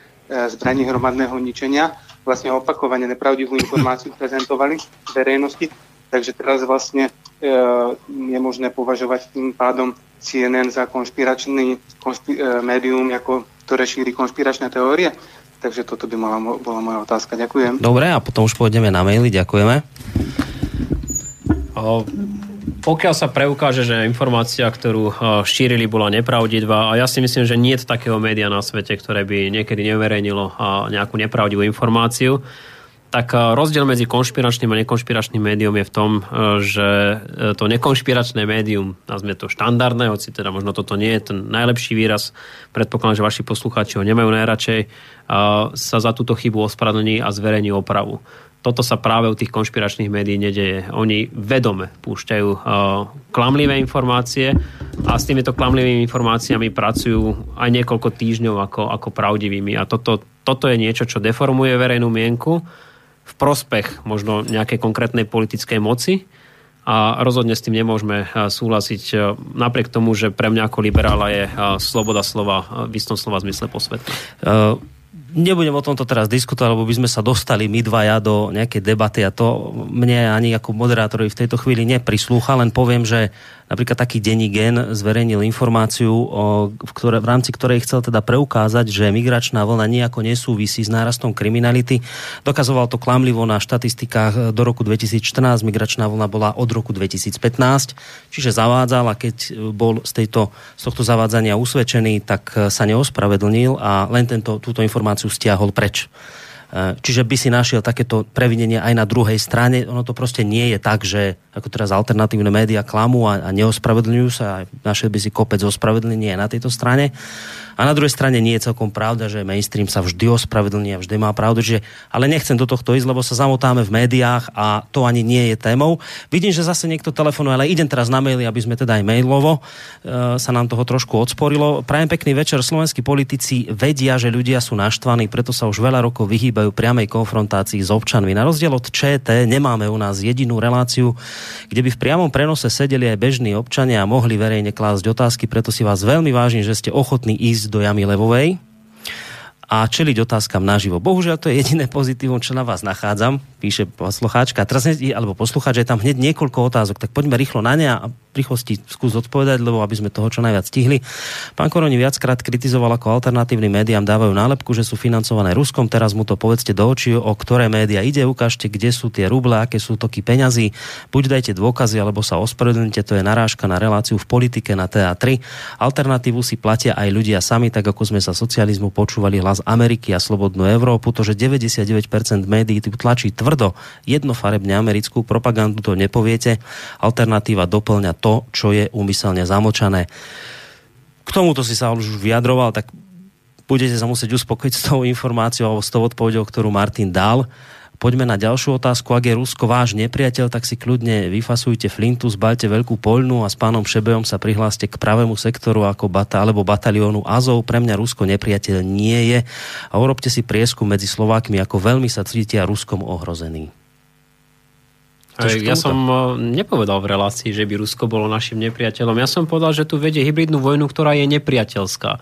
zbraní hromadného ničenia, vlastne opakovane nepravdivú informáciu prezentovali verejnosti, takže teraz vlastne e, je možné považovať tým pádom CNN za konšpiračný konšpi- e, médium ako ktoré šíri konšpiračné teórie. Takže toto by mala, bola moja otázka. Ďakujem. Dobre, a potom už pôjdeme na maily. Ďakujeme. O, pokiaľ sa preukáže, že informácia, ktorú šírili, bola nepravdivá, a ja si myslím, že nie je takého média na svete, ktoré by niekedy neuverejnilo nejakú nepravdivú informáciu, tak eh, rozdiel medzi konšpiračným a nekonšpiračným médium je v tom, eh, že eh, to nekonšpiračné médium, nazme to štandardné, hoci teda možno toto nie je ten najlepší výraz, predpokladám, že vaši poslucháči ho nemajú najradšej, sa za túto chybu ospravedlní a zverejní opravu. Toto sa práve u tých konšpiračných médií nedeje. Oni vedome púšťajú klamlivé informácie a s týmito klamlivými informáciami pracujú aj niekoľko týždňov ako, ako pravdivými. A toto, toto je niečo, čo deformuje verejnú mienku v prospech možno nejakej konkrétnej politickej moci a rozhodne s tým nemôžeme eh, súhlasiť eh, napriek tomu, že pre mňa ako liberála je eh, sloboda slova v istom slova zmysle posvetná. Uh nebudem o tomto teraz diskutovať, lebo by sme sa dostali my dvaja do nejakej debaty a to mne ani ako moderátorovi v tejto chvíli neprislúcha, len poviem, že napríklad taký denní gen zverejnil informáciu, o, v, ktoré, v rámci ktorej chcel teda preukázať, že migračná vlna nejako nesúvisí s nárastom kriminality. Dokazoval to klamlivo na štatistikách do roku 2014, migračná vlna bola od roku 2015, čiže zavádzal a keď bol z, tejto, z tohto zavádzania usvedčený, tak sa neospravedlnil a len tento, túto informáciu stiahol preč. Eh, čiže by si našiel takéto previnenie aj na druhej strane. Ono to proste nie je tak, že ako teraz alternatívne médiá klamú a, a neospravedlňujú sa. Našiel by si kopec ospravedlenia aj na tejto strane. A na druhej strane nie je celkom pravda, že mainstream sa vždy ospravedlní a vždy má pravdu, že, ale nechcem do tohto ísť, lebo sa zamotáme v médiách a to ani nie je témou. Vidím, že zase niekto telefonuje, ale idem teraz na maily, aby sme teda aj mailovo e, sa nám toho trošku odsporilo. Prajem pekný večer. Slovenskí politici vedia, že ľudia sú naštvaní, preto sa už veľa rokov vyhýbajú priamej konfrontácii s občanmi. Na rozdiel od ČT nemáme u nás jedinú reláciu, kde by v priamom prenose sedeli aj bežní občania a mohli verejne klásť otázky, preto si vás veľmi vážim, že ste ochotní ísť do Jamy Levovej a čeliť otázkam naživo. Bohužiaľ, to je jediné pozitívum, čo na vás nachádzam, píše poslucháčka. Teraz, alebo poslucháč, je tam hneď niekoľko otázok, tak poďme rýchlo na ne a rýchlosti skús odpovedať, lebo aby sme toho čo najviac stihli. Pán Koroni viackrát kritizoval, ako alternatívnym médiám dávajú nálepku, že sú financované Ruskom. Teraz mu to povedzte do očí, o ktoré média ide, ukážte, kde sú tie ruble, aké sú toky peňazí. Buď dajte dôkazy, alebo sa ospravedlnite, to je narážka na reláciu v politike na TA3. Alternatívu si platia aj ľudia sami, tak ako sme sa socializmu počúvali hlas Ameriky a slobodnú Európu. To, že 99% médií tlačí tvrdo jednofarebne americkú propagandu, to nepoviete. Alternatíva doplňa to, čo je úmyselne zamočané. K tomuto si sa už vyjadroval, tak budete sa musieť uspokojiť s tou informáciou alebo s tou odpovedou, ktorú Martin dal. Poďme na ďalšiu otázku. Ak je Rusko váš nepriateľ, tak si kľudne vyfasujte flintu, zbalte veľkú poľnu a s pánom Šebejom sa prihláste k pravému sektoru ako bata, alebo bataliónu Azov. Pre mňa Rusko nepriateľ nie je. A urobte si prieskum medzi Slovákmi, ako veľmi sa cítia Ruskom ohrození. Ja som eh, nepovedal v relácii, že by Rusko bolo našim nepriateľom. Ja som povedal, že tu vedie hybridnú vojnu, ktorá je nepriateľská.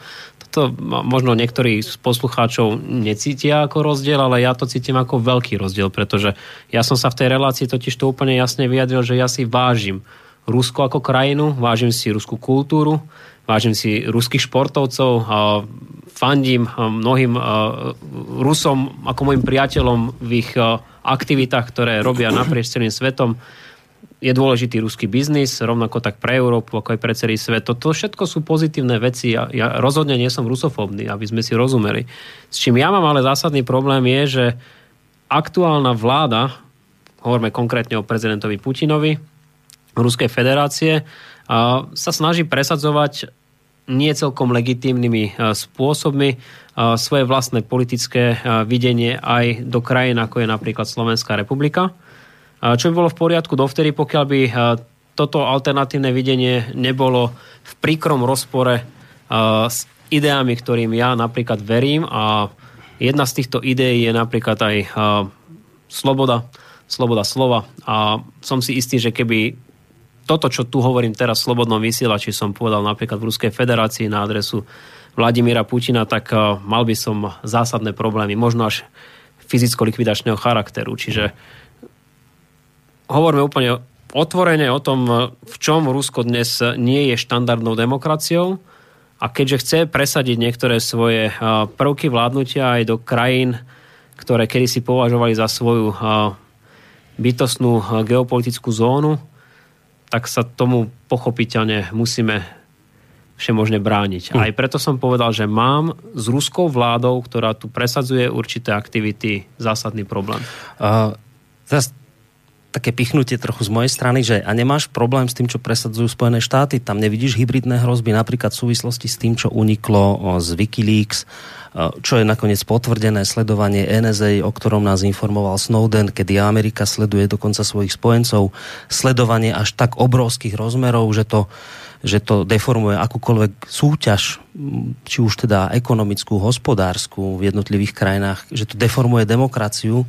Toto možno niektorí z poslucháčov necítia ako rozdiel, ale ja to cítim ako veľký rozdiel, pretože ja som sa v tej relácii totiž to úplne jasne vyjadril, že ja si vážim Rusko ako krajinu, vážim si ruskú kultúru, vážim si ruských športovcov, a fandím mnohým Rusom ako môjim priateľom v ich aktivitách, ktoré robia naprieč celým svetom. Je dôležitý ruský biznis, rovnako tak pre Európu, ako aj pre celý svet. Toto všetko sú pozitívne veci. Ja, ja rozhodne nie som rusofóbny, aby sme si rozumeli. S čím ja mám ale zásadný problém je, že aktuálna vláda, hovoríme konkrétne o prezidentovi Putinovi, Ruskej federácie, sa snaží presadzovať nie celkom legitímnymi spôsobmi svoje vlastné politické videnie aj do krajín, ako je napríklad Slovenská republika. Čo by bolo v poriadku dovtedy, pokiaľ by toto alternatívne videnie nebolo v príkrom rozpore s ideami, ktorým ja napríklad verím a jedna z týchto ideí je napríklad aj sloboda, sloboda slova a som si istý, že keby toto, čo tu hovorím teraz v slobodnom vysielači, som povedal napríklad v Ruskej federácii na adresu Vladimíra Putina, tak eh, mal by som zásadné problémy, možno až fyzicko-likvidačného charakteru. Čiže hovoríme úplne otvorene o tom, eh, v čom Rusko dnes nie je štandardnou demokraciou a keďže chce presadiť niektoré svoje eh, prvky vládnutia aj do krajín, ktoré kedysi považovali za svoju bytostnú geopolitickú zónu, tak sa tomu pochopiteľne musíme všemožne brániť. Hm. Aj preto som povedal, že mám s ruskou vládou, ktorá tu presadzuje určité aktivity, zásadný problém. Uh, teraz také pichnutie trochu z mojej strany, že a nemáš problém s tým, čo presadzujú Spojené štáty, tam nevidíš hybridné hrozby napríklad v súvislosti s tým, čo uniklo z Wikileaks, čo je nakoniec potvrdené sledovanie NSA, o ktorom nás informoval Snowden, kedy Amerika sleduje dokonca svojich spojencov, sledovanie až tak obrovských rozmerov, že to že to deformuje akúkoľvek súťaž, či už teda ekonomickú, hospodárskú v jednotlivých krajinách, že to deformuje demokraciu.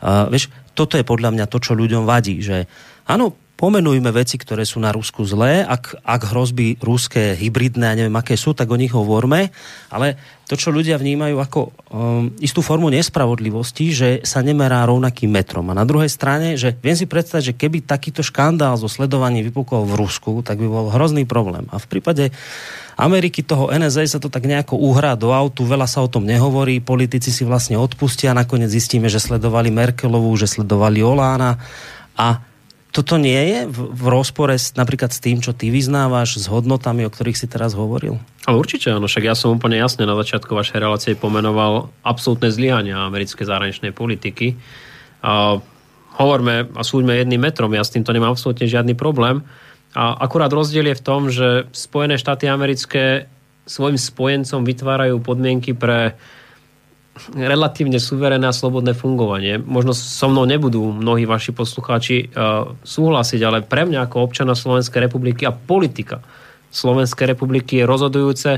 Uh, vieš, toto je podľa mňa to, čo ľuďom vadí, že áno, pomenujme veci, ktoré sú na Rusku zlé, ak, ak hrozby ruské hybridné, a neviem, aké sú, tak o nich hovorme, ale to, čo ľudia vnímajú ako um, istú formu nespravodlivosti, že sa nemerá rovnakým metrom. A na druhej strane, že viem si predstaviť, že keby takýto škandál zo sledovaním vypukol v Rusku, tak by bol hrozný problém. A v prípade Ameriky toho NSA sa to tak nejako uhrá do autu, veľa sa o tom nehovorí, politici si vlastne odpustia, nakoniec zistíme, že sledovali Merkelovú, že sledovali Olána a toto nie je v, v rozpore s, napríklad s tým, čo ty vyznávaš, s hodnotami, o ktorých si teraz hovoril? Ale určite áno, však ja som úplne jasne na začiatku vašej relácie pomenoval absolútne zlyhania americkej zahraničnej politiky. A hovorme a súďme jedným metrom, ja s týmto nemám absolútne žiadny problém. A akurát rozdiel je v tom, že Spojené štáty americké svojim spojencom vytvárajú podmienky pre relatívne suverénne a slobodné fungovanie. Možno so mnou nebudú mnohí vaši poslucháči uh, súhlasiť, ale pre mňa ako občana Slovenskej republiky a politika Slovenskej republiky je rozhodujúce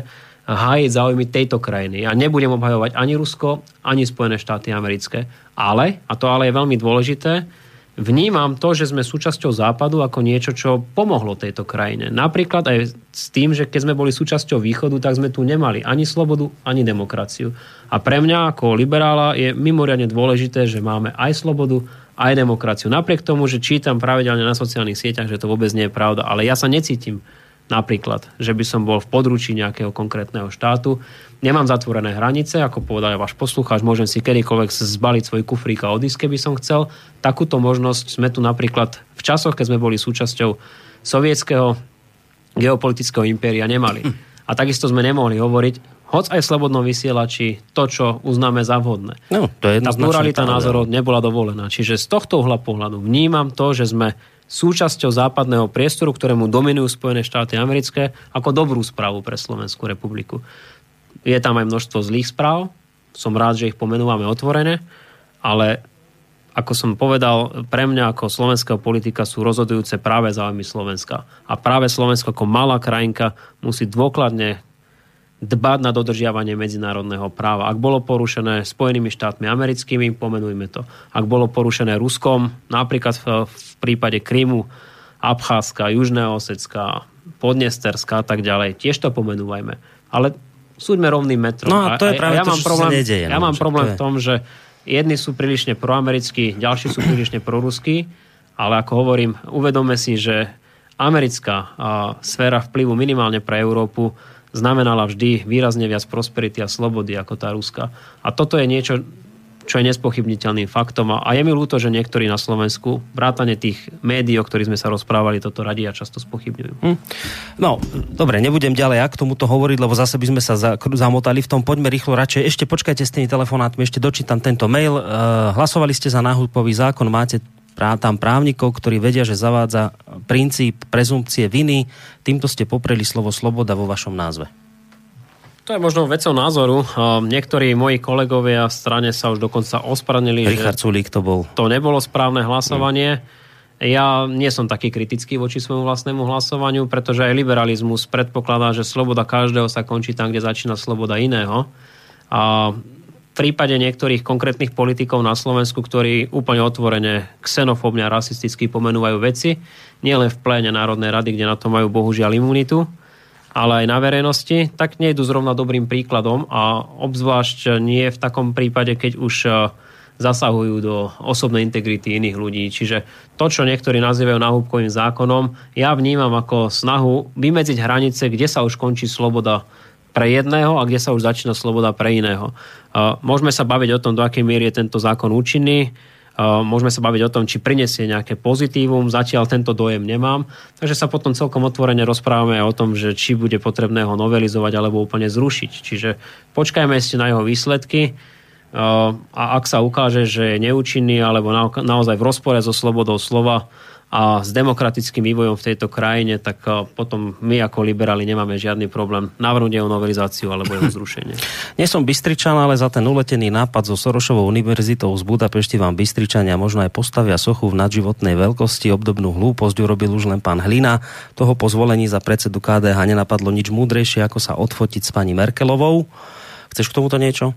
hájiť záujmy tejto krajiny. Ja nebudem obhajovať ani Rusko, ani Spojené štáty americké. Ale, a to ale je veľmi dôležité, vnímam to, že sme súčasťou Západu ako niečo, čo pomohlo tejto krajine. Napríklad aj s tým, že keď sme boli súčasťou Východu, tak sme tu nemali ani slobodu, ani demokraciu. A pre mňa ako liberála je mimoriadne dôležité, že máme aj slobodu, aj demokraciu. Napriek tomu, že čítam pravidelne na sociálnych sieťach, že to vôbec nie je pravda, ale ja sa necítim napríklad, že by som bol v područí nejakého konkrétneho štátu. Nemám zatvorené hranice, ako povedal váš poslucháč, môžem si kedykoľvek zbaliť svoj kufrík a odísť, keby som chcel. Takúto možnosť sme tu napríklad v časoch, keď sme boli súčasťou sovietského geopolitického impéria nemali. A takisto sme nemohli hovoriť, hoc aj v slobodnom vysielači, to, čo uznáme za vhodné. No, to je Tá pluralita názorov nebola dovolená. Čiže z tohto uhla pohľadu vnímam to, že sme súčasťou západného priestoru, ktorému dominujú Spojené štáty americké, ako dobrú správu pre Slovenskú republiku. Je tam aj množstvo zlých správ, som rád, že ich pomenúvame otvorene, ale ako som povedal, pre mňa ako slovenského politika sú rozhodujúce práve záujmy Slovenska. A práve Slovensko ako malá krajinka musí dôkladne dbať na dodržiavanie medzinárodného práva. Ak bolo porušené Spojenými štátmi americkými, pomenujme to. Ak bolo porušené Ruskom, napríklad v, v prípade Krymu, Abcházska, Južné Osecka, Podnesterska a tak ďalej, tiež to pomenúvajme. Ale súďme rovným metrom. No a to je práve a ja to, mám problém, sa nedeje. Ja no, mám problém to je- v tom, že jedni sú prílišne proamerickí, ďalší sú prílišne proruskí, ale ako hovorím, uvedome si, že americká a, sféra vplyvu minimálne pre Európu znamenala vždy výrazne viac prosperity a slobody ako tá ruská. A toto je niečo, čo je nespochybniteľným faktom. A je mi ľúto, že niektorí na Slovensku, vrátane tých médií, o ktorých sme sa rozprávali, toto radi a často spochybňujú. Hm. No, dobre, nebudem ďalej ak tomuto hovoriť, lebo zase by sme sa za, zamotali v tom. Poďme rýchlo radšej. Ešte počkajte s tými telefonátmi, ešte dočítam tento mail. Uh, hlasovali ste za náhudpový zákon, máte tam právnikov, ktorí vedia, že zavádza princíp prezumpcie viny. Týmto ste popreli slovo sloboda vo vašom názve. To je možno vecou názoru. A Niektorí moji kolegovia v strane sa už dokonca ospravedlnili, že Richard Sulík to bol. to nebolo správne hlasovanie. Ja nie som taký kritický voči svojmu vlastnému hlasovaniu, pretože aj liberalizmus predpokladá, že sloboda každého sa končí tam, kde začína sloboda iného. A prípade niektorých konkrétnych politikov na Slovensku, ktorí úplne otvorene xenofóbne a rasisticky pomenúvajú veci, nielen v pléne Národnej rady, kde na to majú bohužiaľ imunitu, ale aj na verejnosti, tak nejdu zrovna dobrým príkladom a obzvlášť nie v takom prípade, keď už e, zasahujú do osobnej integrity iných ľudí. Čiže to, čo niektorí nazývajú náhubkovým zákonom, ja vnímam ako snahu vymedziť hranice, kde sa už končí sloboda pre jedného a kde sa už začína sloboda pre iného. E, Môžeme sa baviť o tom, do akej miery je tento zákon účinný, Uh, Môžeme sa baviť o tom, či prinesie nejaké pozitívum. Zatiaľ tento dojem nemám. Takže sa potom celkom otvorene rozprávame aj o tom, že či bude potrebné ho novelizovať alebo úplne zrušiť. Čiže počkajme ešte na jeho výsledky uh, a ak sa ukáže, že je neúčinný alebo na, naozaj v rozpore so slobodou slova a s demokratickým vývojom v tejto krajine, tak uh, potom my ako liberáli nemáme žiadny problém navrhnúť jeho novelizáciu alebo jeho zrušenie. Nie som Bystričan, ale za ten uletený nápad so Sorošovou univerzitou z Budapešti vám Bystričania možno aj postavia sochu v nadživotnej veľkosti. Obdobnú hlúposť urobil už len pán Hlina. Toho po zvolení za predsedu KDH nenapadlo nič múdrejšie, ako sa odfotiť s pani Merkelovou. Chceš k tomuto niečo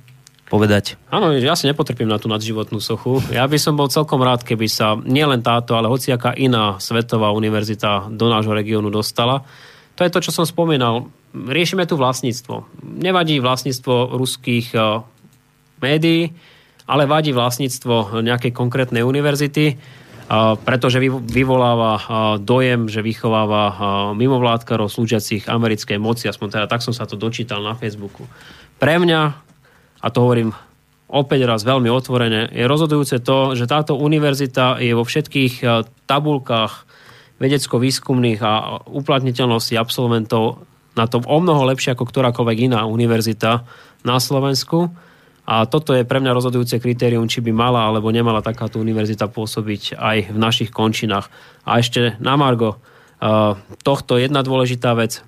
povedať? Áno, ja si nepotrpím na tú nadživotnú sochu. Ja by som bol celkom rád, keby sa nielen táto, ale hociaká iná svetová univerzita do nášho regiónu dostala. To je to, čo som spomínal. Riešime tu vlastníctvo. Nevadí vlastníctvo ruských eh, médií, ale vadí vlastníctvo nejakej konkrétnej univerzity, eh, pretože vyvo- vyvoláva eh, dojem, že vychováva mimovládkarov slúžiacich americkej moci, aspoň teda tak som sa to dočítal na Facebooku. Pre mňa a to hovorím opäť raz veľmi otvorene, je rozhodujúce to, že táto univerzita je vo všetkých eh, tabulkách vedecko-výskumných a uplatniteľnosti absolventov na tom o mnoho lepšie ako ktorákoľvek iná univerzita na Slovensku. A toto je pre mňa rozhodujúce kritérium, či by mala alebo nemala takáto univerzita pôsobiť aj v našich končinách. A ešte na Margo eh, tohto jedna dôležitá vec.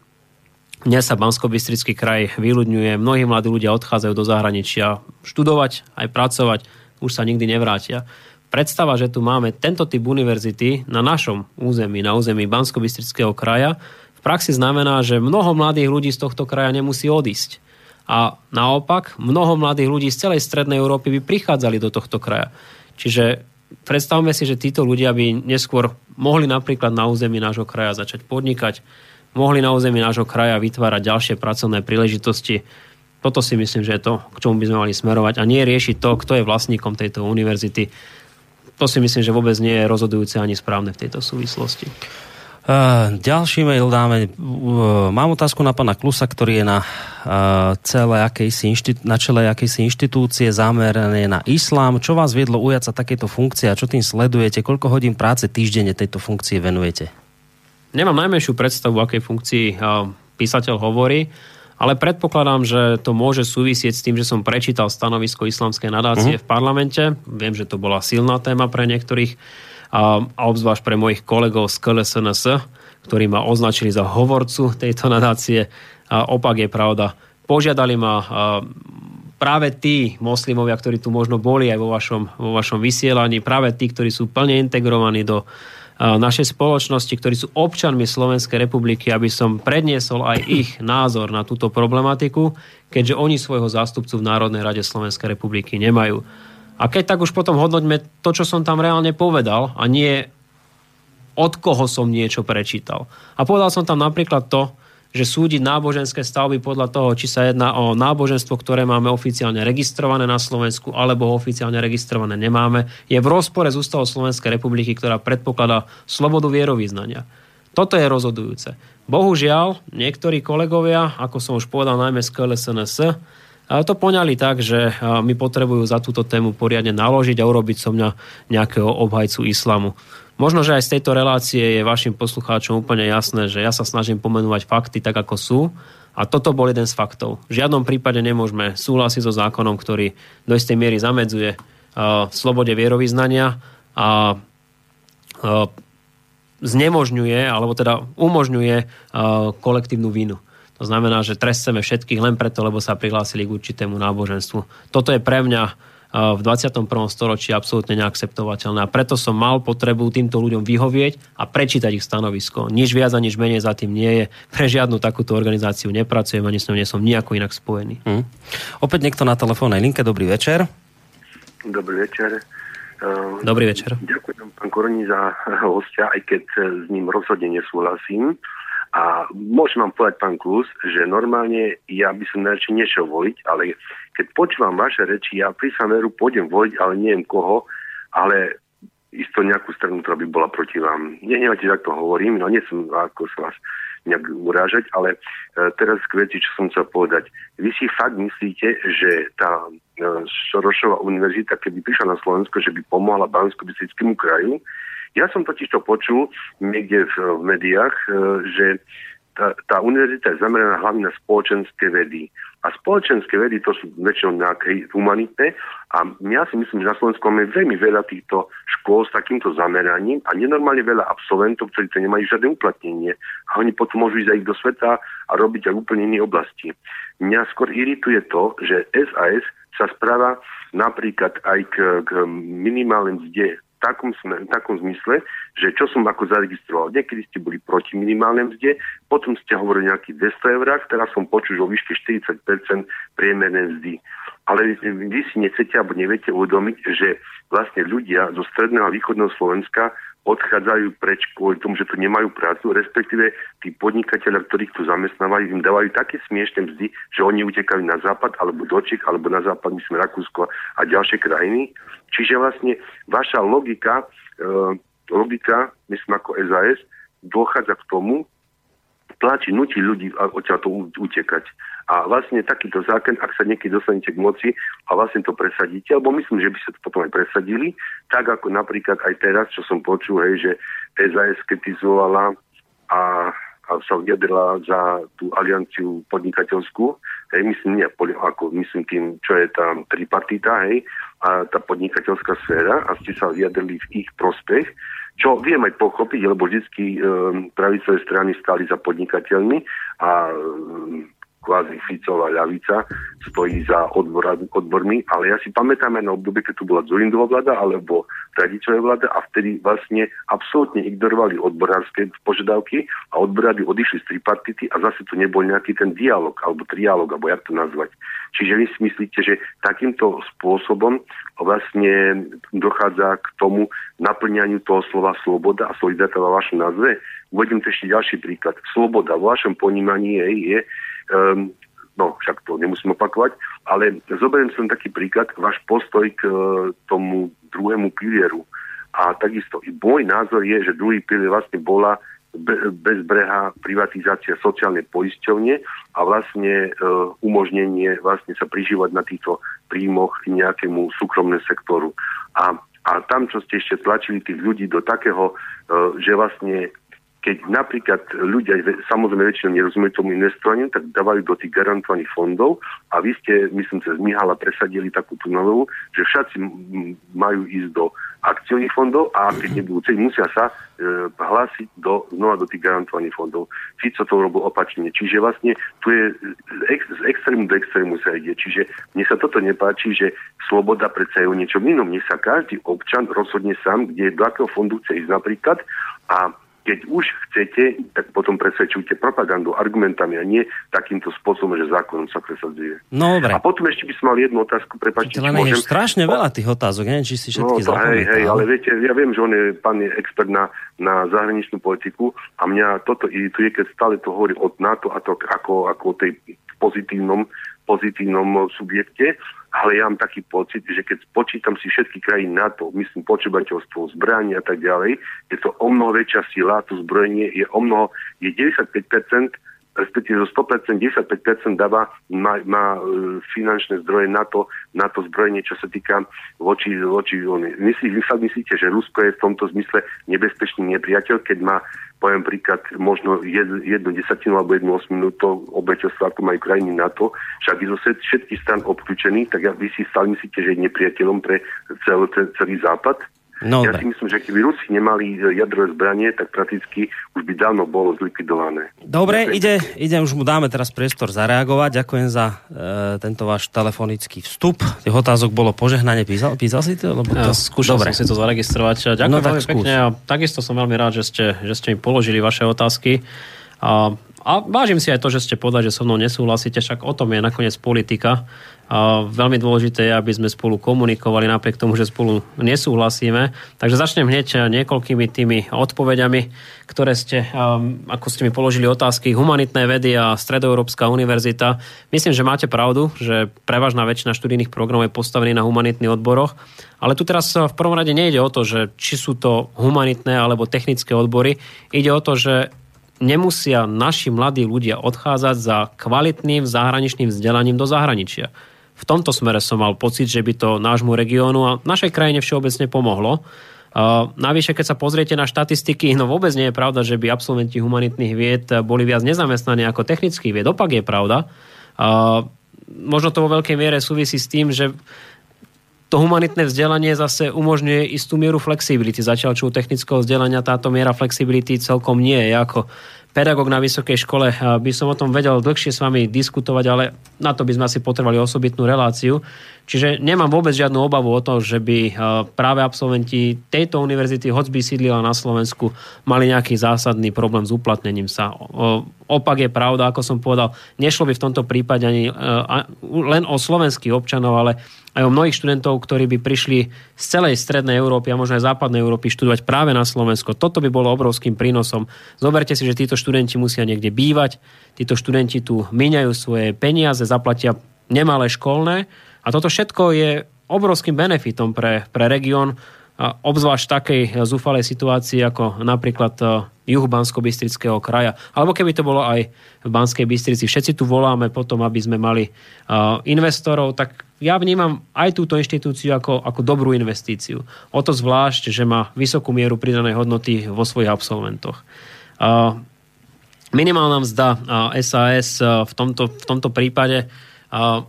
Dnes sa bansko kraj vyľudňuje, mnohí mladí ľudia odchádzajú do zahraničia študovať, aj pracovať, už sa nikdy nevrátia. Predstava, že tu máme tento typ univerzity na našom území, na území bansko kraja, v praxi znamená, že mnoho mladých ľudí z tohto kraja nemusí odísť. A naopak, mnoho mladých ľudí z celej strednej Európy by prichádzali do tohto kraja. Čiže predstavme si, že títo ľudia by neskôr mohli napríklad na území nášho kraja začať podnikať, mohli na území nášho kraja vytvárať ďalšie pracovné príležitosti. Toto si myslím, že je to, k čomu by sme mali smerovať a nie riešiť to, kto je vlastníkom tejto univerzity. To si myslím, že vôbec nie je rozhodujúce ani správne v tejto súvislosti. Uh, ďalší mail dáme. Uh, mám otázku na pana Klusa, ktorý je na, uh, celé akejsi na čele akejsi inštitúcie zamerané na islám. Čo vás viedlo ujať sa takéto funkcie a čo tým sledujete? Koľko hodín práce týždenne tejto funkcie venujete? Nemám najmenšiu predstavu, akej funkcii písateľ hovorí, ale predpokladám, že to môže súvisieť s tým, že som prečítal stanovisko islamskej nadácie uh-huh. v parlamente. Viem, že to bola silná téma pre niektorých a, obzvlášť pre mojich kolegov z KLSNS, ktorí ma označili za hovorcu tejto nadácie. A opak je pravda. Požiadali ma práve tí moslimovia, ktorí tu možno boli aj vo vašom, vo vašom vysielaní, práve tí, ktorí sú plne integrovaní do našej spoločnosti, ktorí sú občanmi Slovenskej republiky, aby som predniesol aj ich názor na túto problematiku, keďže oni svojho zástupcu v Národnej rade Slovenskej republiky nemajú. A keď tak už potom hodnoťme to, čo som tam reálne povedal a nie od koho som niečo prečítal. A povedal som tam napríklad to, že súdiť náboženské stavby podľa toho, či sa jedná o náboženstvo, ktoré máme oficiálne registrované na Slovensku, alebo oficiálne registrované nemáme, je v rozpore s ústavou Slovenskej republiky, ktorá predpokladá slobodu vierovýznania. Toto je rozhodujúce. Bohužiaľ, niektorí kolegovia, ako som už povedal, najmä z KLSNS, to poňali tak, že mi potrebujú za túto tému poriadne naložiť a urobiť so mňa nejakého obhajcu islamu. Možno, že aj z tejto relácie je vašim poslucháčom úplne jasné, že ja sa snažím pomenúvať fakty tak, ako sú. A toto bol jeden z faktov. V žiadnom prípade nemôžeme súhlasiť so zákonom, ktorý do istej miery zamedzuje uh, slobode vierovýznania a uh, znemožňuje, alebo teda umožňuje uh, kolektívnu vinu. To znamená, že tresteme všetkých len preto, lebo sa prihlásili k určitému náboženstvu. Toto je pre mňa v 21. storočí absolútne neakceptovateľné. A preto som mal potrebu týmto ľuďom vyhovieť a prečítať ich stanovisko. Nič viac a nič menej za tým nie je. Pre žiadnu takúto organizáciu nepracujem ani s ňou nie som nejako inak spojený. Hmm. Opäť niekto na telefónnej linke. Dobrý večer. Dobrý večer. Ehm, Dobrý večer. Ďakujem pán Koroni za hostia, aj keď s ním rozhodne nesúhlasím. A môžem vám povedať, pán Klus, že normálne ja by som najradšej nešiel voliť, ale keď počúvam vaše reči, ja pri veru pôjdem voliť, ale neviem koho, ale isto nejakú stranu, ktorá by bola proti vám. Nehnevajte, ak to hovorím, no nie som ako sa vás nejak urážať, ale e, teraz k veci, čo som chcel povedať. Vy si fakt myslíte, že tá e, Šorošová univerzita, keby prišla na Slovensko, že by pomohla bansko kraju, ja som totiž to počul niekde v, v médiách, e, že tá, tá univerzita je zameraná hlavne na spoločenské vedy. A spoločenské vedy to sú väčšinou nejaké humanitné a ja si myslím, že na Slovensku máme veľmi veľa týchto škôl s takýmto zameraním a nenormálne veľa absolventov, ktorí to nemajú žiadne uplatnenie. A oni potom môžu ísť aj do sveta a robiť aj úplne iné oblasti. Mňa skôr irituje to, že SAS sa správa napríklad aj k, k minimálnej mzde takom, takom zmysle, že čo som ako zaregistroval. Niekedy ste boli proti minimálnej mzde, potom ste hovorili nejakých 200 eurách, teraz som počul, o výške 40% priemernej mzdy. Ale vy si nechcete alebo neviete uvedomiť, že vlastne ľudia zo stredného a východného Slovenska odchádzajú preč kvôli tomu, že tu nemajú prácu, respektíve tí podnikateľa, ktorých tu zamestnávajú, im dávajú také smiešne mzdy, že oni utekajú na západ, alebo do Čech, alebo na západ, myslím, Rakúsko a ďalšie krajiny. Čiže vlastne vaša logika, e, logika, myslím ako SAS, dochádza k tomu, tlačí, nutí ľudí odtiaľ to utekať. A vlastne takýto zákon, ak sa niekedy dostanete k moci a vlastne to presadíte, alebo myslím, že by sa to potom aj presadili, tak ako napríklad aj teraz, čo som počul, hej, že SAS kritizovala a a sa vyjadrila za tú alianciu podnikateľskú, hej, myslím, nie, ako, myslím tým, čo je tam tripartita, hej, a tá podnikateľská sféra a ste sa vyjadrili v ich prospech, čo viem pochopiť, lebo vždy um, pravicové strany stali za podnikateľmi a um, kvázi Ficová ľavica stojí za odbor, odbormi, ale ja si pamätám aj na obdobie, keď tu bola Zurindová vláda alebo tradičová vláda a vtedy vlastne absolútne ignorovali odborárske požiadavky a odborári odišli z tripartity a zase tu nebol nejaký ten dialog alebo trialog, alebo jak to nazvať. Čiže vy si myslíte, že takýmto spôsobom vlastne dochádza k tomu naplňaniu toho slova sloboda a solidarita vo vašom názve? Uvedím to ešte ďalší príklad. Sloboda vo vašom ponímaní je, je um, no však to nemusím opakovať, ale zoberiem som taký príklad, váš postoj k uh, tomu druhému pilieru. A takisto i môj názor je, že druhý pilier vlastne bola bezbrehá privatizácia sociálnej poisťovne a vlastne e, umožnenie vlastne sa prižívať na týchto príjmoch nejakému súkromnému sektoru. A, a tam, čo ste ešte tlačili tých ľudí do takého, e, že vlastne keď napríklad ľudia, samozrejme väčšinou nerozumejú tomu investovaniu, tak dávajú do tých garantovaných fondov a vy ste, myslím, cez Mihala presadili takú tú novelu, že všetci majú ísť do akciových fondov a keď nebudú chcieť, musia sa e, hlásiť do, znova do tých garantovaných fondov. Fico to robil opačne. Čiže vlastne tu je ex, z extrému do extrému sa ide. Čiže mne sa toto nepáči, že sloboda predsa je o niečom inom. Mne sa každý občan rozhodne sám, kde do akého fondu chce ísť napríklad a keď už chcete, tak potom presvedčujte propagandu argumentami a nie takýmto spôsobom, že zákonom sa presadzuje. No, dobre. A potom ešte by som mal jednu otázku, prepáčte. Len môžem... je strašne veľa tých otázok, neviem, či si všetky no, hej, hej, ale viete, ja viem, že on je, pán je expert na, na zahraničnú politiku a mňa toto irituje, keď stále to hovorí od NATO a to ako, ako o tej pozitívnom, pozitívnom subjekte ale ja mám taký pocit, že keď počítam si všetky krajiny NATO, myslím počúvateľstvo, zbranie a tak ďalej, je to o mnoho väčšia sila, to zbrojenie je o mnoho, je 95% respektíve zo 100%, 95% dáva, má, má e, finančné zdroje na to, na to zbrojenie, čo sa týka voči, voči Myslí, vy sa myslíte, že Rusko je v tomto zmysle nebezpečný nepriateľ, keď má poviem príklad, možno jednu desatinu alebo jednu osminu to obeťovstva, ako majú krajiny NATO, však je zo všetkých stran obklúčených, tak vy si stále myslíte, že je nepriateľom pre celý, celý západ? No, ja si myslím, že keby Rusi nemali jadrové zbranie, tak prakticky už by dávno bolo zlikvidované. Dobre, ide, ide, už mu dáme teraz priestor zareagovať. Ďakujem za e, tento váš telefonický vstup. Tých otázok bolo požehnanie. Písal, písal si to? Lebo to... Ja, skúšal Dobre. som si to zaregistrovať. Ďakujem no, veľmi pekne a takisto som veľmi rád, že ste, že ste mi položili vaše otázky. A, a vážim si aj to, že ste povedali, že so mnou nesúhlasíte, však o tom je nakoniec politika. Veľmi dôležité je, aby sme spolu komunikovali napriek tomu, že spolu nesúhlasíme. Takže začnem hneď niekoľkými tými odpovediami, ktoré ste, ako ste mi položili otázky, humanitné vedy a Stredoeurópska univerzita. Myslím, že máte pravdu, že prevažná väčšina študijných programov je postavený na humanitných odboroch. Ale tu teraz v prvom rade nejde o to, že či sú to humanitné alebo technické odbory. Ide o to, že nemusia naši mladí ľudia odchádzať za kvalitným zahraničným vzdelaním do zahraničia v tomto smere som mal pocit, že by to nášmu regiónu a našej krajine všeobecne pomohlo. Navyše, keď sa pozriete na štatistiky, no vôbec nie je pravda, že by absolventi humanitných vied boli viac nezamestnaní ako technických vied. Opak je pravda. Možno to vo veľkej miere súvisí s tým, že to humanitné vzdelanie zase umožňuje istú mieru flexibility. Zatiaľ, čo u technického vzdelania táto miera flexibility celkom nie je. Ako pedagóg na vysokej škole, by som o tom vedel dlhšie s vami diskutovať, ale na to by sme asi potrebovali osobitnú reláciu. Čiže nemám vôbec žiadnu obavu o to, že by práve absolventi tejto univerzity, hoď by sídlila na Slovensku, mali nejaký zásadný problém s uplatnením sa. Opak je pravda, ako som povedal, nešlo by v tomto prípade ani len o slovenských občanov, ale aj o mnohých študentov, ktorí by prišli z celej strednej Európy a možno aj západnej Európy študovať práve na Slovensko. Toto by bolo obrovským prínosom. Zoberte si, že títo študenti musia niekde bývať, títo študenti tu míňajú svoje peniaze, zaplatia nemalé školné a toto všetko je obrovským benefitom pre, pre región, obzvlášť takej zúfalej situácii ako napríklad e, juh bansko kraja. Alebo keby to bolo aj v Banskej Bystrici. Všetci tu voláme potom, aby sme mali e, investorov, tak ja vnímam aj túto inštitúciu ako, ako dobrú investíciu. O to zvlášť, že má vysokú mieru pridanej hodnoty vo svojich absolventoch. minimálna mzda SAS v tomto, v tomto prípade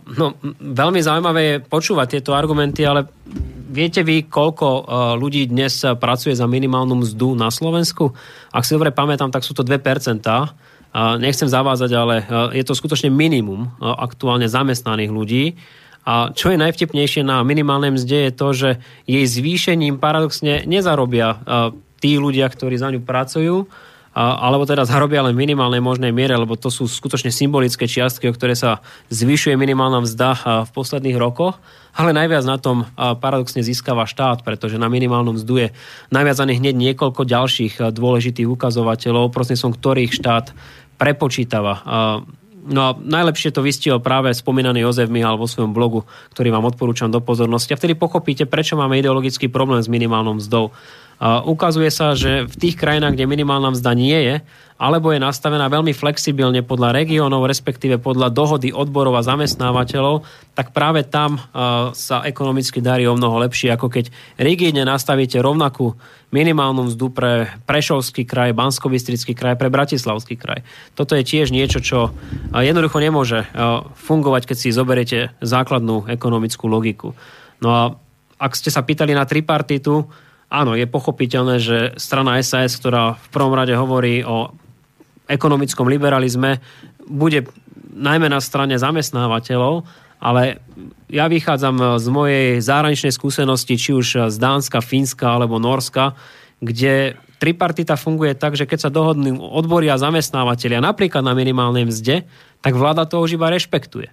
no, veľmi zaujímavé je počúvať tieto argumenty, ale viete vy, koľko ľudí dnes pracuje za minimálnu mzdu na Slovensku? Ak si dobre pamätám, tak sú to 2%. Nechcem zavázať, ale je to skutočne minimum aktuálne zamestnaných ľudí. A čo je najvtipnejšie na minimálnej mzde je to, že jej zvýšením paradoxne nezarobia tí ľudia, ktorí za ňu pracujú, alebo teda zarobia len minimálnej možnej miere, lebo to sú skutočne symbolické čiastky, o ktoré sa zvyšuje minimálna mzda v posledných rokoch, ale najviac na tom paradoxne získava štát, pretože na minimálnom mzdu je naviazaných hneď niekoľko ďalších dôležitých ukazovateľov, som ktorých štát prepočítava. No a najlepšie to vystihol práve spomínaný Jozef Mihal vo svojom blogu, ktorý vám odporúčam do pozornosti. A vtedy pochopíte, prečo máme ideologický problém s minimálnou mzdou. Ukazuje sa, že v tých krajinách, kde minimálna mzda nie je, alebo je nastavená veľmi flexibilne podľa regiónov, respektíve podľa dohody odborov a zamestnávateľov, tak práve tam sa ekonomicky darí o mnoho lepšie, ako keď rigidne nastavíte rovnakú minimálnu mzdu pre Prešovský kraj, bansko kraj, pre Bratislavský kraj. Toto je tiež niečo, čo jednoducho nemôže fungovať, keď si zoberiete základnú ekonomickú logiku. No a ak ste sa pýtali na tripartitu, áno, je pochopiteľné, že strana SAS, ktorá v prvom rade hovorí o ekonomickom liberalizme, bude najmä na strane zamestnávateľov, ale ja vychádzam z mojej zahraničnej skúsenosti, či už z Dánska, Fínska alebo Norska, kde tripartita funguje tak, že keď sa dohodnú odbory a zamestnávateľia napríklad na minimálnej mzde, tak vláda to už iba rešpektuje.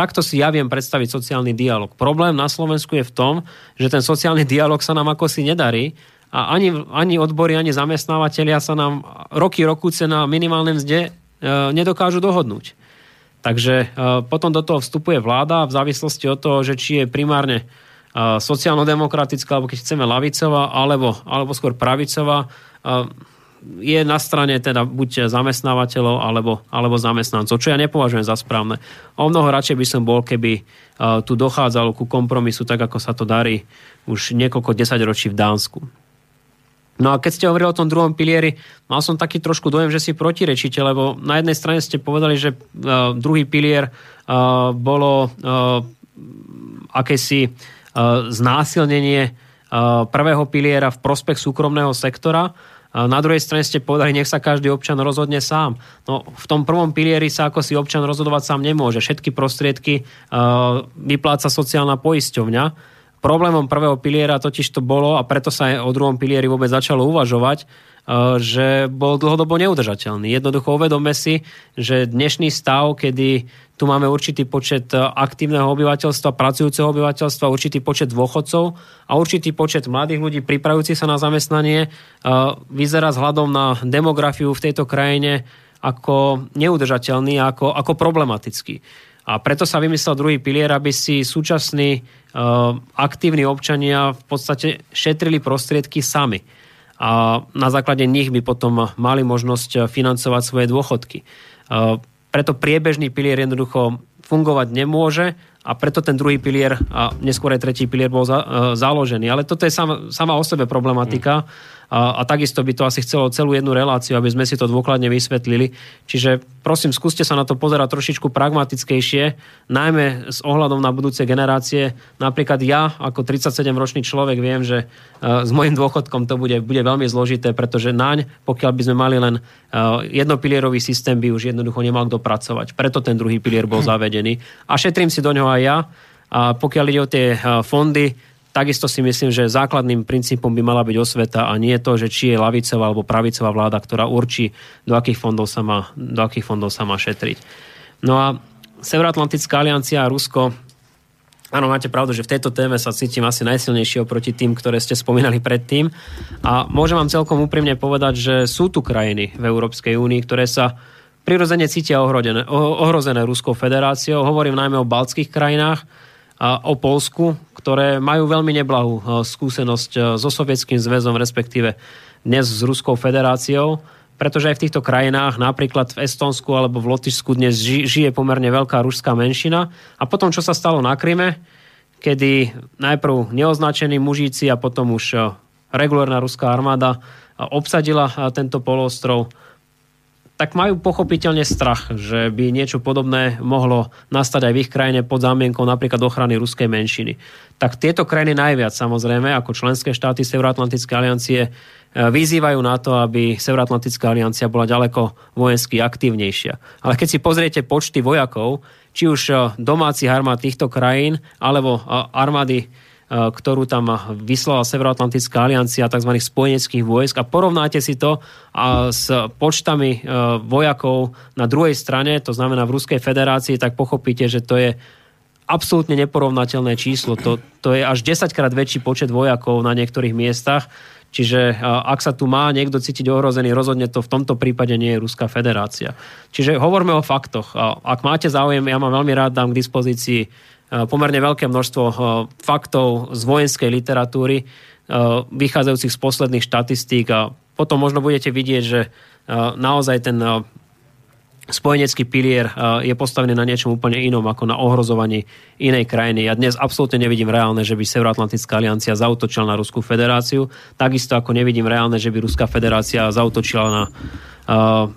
Takto si ja viem predstaviť sociálny dialog. Problém na Slovensku je v tom, že ten sociálny dialog sa nám ako si nedarí a ani, ani odbory, ani zamestnávateľia sa nám roky, rokúce na minimálnej mzde e, nedokážu dohodnúť. Takže e, potom do toho vstupuje vláda v závislosti od toho, že či je primárne e, sociálno-demokratická, alebo keď chceme lavicová, alebo, alebo skôr pravicová. E, je na strane teda buď zamestnávateľov alebo, alebo zamestnancov, čo ja nepovažujem za správne. O mnoho radšej by som bol, keby uh, tu dochádzalo ku kompromisu, tak ako sa to darí už niekoľko desaťročí v Dánsku. No a keď ste hovorili o tom druhom pilieri, mal som taký trošku dojem, že si protirečíte, lebo na jednej strane ste povedali, že uh, druhý pilier uh, bolo uh, akési uh, znásilnenie uh, prvého piliera v prospech súkromného sektora na druhej strane ste povedali, nech sa každý občan rozhodne sám. No, v tom prvom pilieri sa ako si občan rozhodovať sám nemôže. Všetky prostriedky uh, vypláca sociálna poisťovňa. Problémom prvého piliera totiž to bolo, a preto sa aj o druhom pilieri vôbec začalo uvažovať, že bol dlhodobo neudržateľný. Jednoducho uvedome si, že dnešný stav, kedy tu máme určitý počet e, aktívneho obyvateľstva, pracujúceho obyvateľstva, určitý počet dôchodcov a určitý počet mladých ľudí pripravujúcich sa na zamestnanie. E, vyzerá vzhľadom na demografiu v tejto krajine ako neudržateľný, ako, ako problematický. A preto sa vymyslel druhý pilier, aby si súčasní aktívni občania v podstate šetrili prostriedky sami. A na základe nich by potom mali možnosť financovať svoje dôchodky. Preto priebežný pilier jednoducho fungovať nemôže a preto ten druhý pilier a neskôr aj tretí pilier bol za, e, založený. Ale toto je sama, sama o sebe problematika. Mm a, a takisto by to asi chcelo celú jednu reláciu, aby sme si to dôkladne vysvetlili. Čiže prosím, skúste sa na to pozerať trošičku pragmatickejšie, najmä s ohľadom na budúce generácie. Napríklad ja, ako 37-ročný človek, viem, že uh, s mojim dôchodkom to bude, bude veľmi zložité, pretože naň, pokiaľ by sme mali len uh, jednopilierový systém, by už jednoducho nemal kto pracovať. Preto ten druhý pilier bol zavedený. A šetrím si do ňoho aj ja. A pokiaľ ide o tie uh, fondy, Takisto si myslím, že základným princípom by mala byť osveta a nie to, že či je lavicová alebo pravicová vláda, ktorá určí, do akých fondov sa má, do akých fondov sa má šetriť. No a Severoatlantická aliancia a Rusko Áno, máte pravdu, že v tejto téme sa cítim asi najsilnejšie oproti tým, ktoré ste spomínali predtým. A môžem vám celkom úprimne povedať, že sú tu krajiny v Európskej únii, ktoré sa prirodzene cítia ohrozené, ohrozené Ruskou federáciou. Hovorím najmä o baltských krajinách, o Polsku, ktoré majú veľmi neblahú e, skúsenosť e, so Sovietským zväzom, respektíve dnes s Ruskou federáciou, pretože aj v týchto krajinách, napríklad v Estonsku alebo v Lotyšsku dnes žije pomerne veľká ruská menšina. A potom, čo sa stalo na Kryme, kedy najprv neoznačení mužíci a potom už e, regulárna ruská armáda obsadila tento polostrov, tak majú pochopiteľne strach, že by niečo podobné mohlo nastať aj v ich krajine pod zámienkou napríklad ochrany ruskej menšiny. Tak tieto krajiny najviac samozrejme, ako členské štáty Severoatlantickej aliancie, e, vyzývajú na to, aby Severoatlantická aliancia bola ďaleko vojensky aktívnejšia. Ale keď si pozriete počty vojakov, či už e, domácich armád týchto krajín, alebo e, armády ktorú tam vyslala Severoatlantická aliancia tzv. spojeneckých vojsk a porovnáte si to a s počtami e, vojakov na druhej strane, to znamená v Ruskej federácii, tak pochopíte, že to je absolútne neporovnateľné číslo. To, to je až 10 krát väčší počet vojakov na niektorých miestach. Čiže e, ak sa tu má niekto cítiť ohrozený, rozhodne to v tomto prípade nie je Ruská federácia. Čiže hovorme o faktoch. Ak máte záujem, ja mám veľmi rád, dám k dispozícii pomerne veľké množstvo eh, faktov z vojenskej literatúry, eh, vychádzajúcich z posledných štatistík a potom možno budete vidieť, že naozaj ten spojenecký pilier je postavený na niečom úplne inom, ako na ohrozovaní inej krajiny. Ja dnes absolútne nevidím reálne, že by Severoatlantická aliancia zautočila na Ruskú federáciu, takisto ako nevidím reálne, že by Ruská federácia zautočila na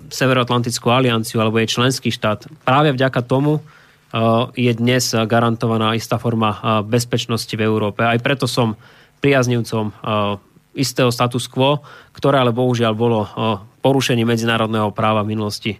Severoatlantickú alianciu alebo jej členský štát. Práve vďaka tomu, je dnes garantovaná istá forma bezpečnosti v Európe. Aj preto som priaznivcom istého status quo, ktoré ale bohužiaľ bolo porušenie medzinárodného práva v minulosti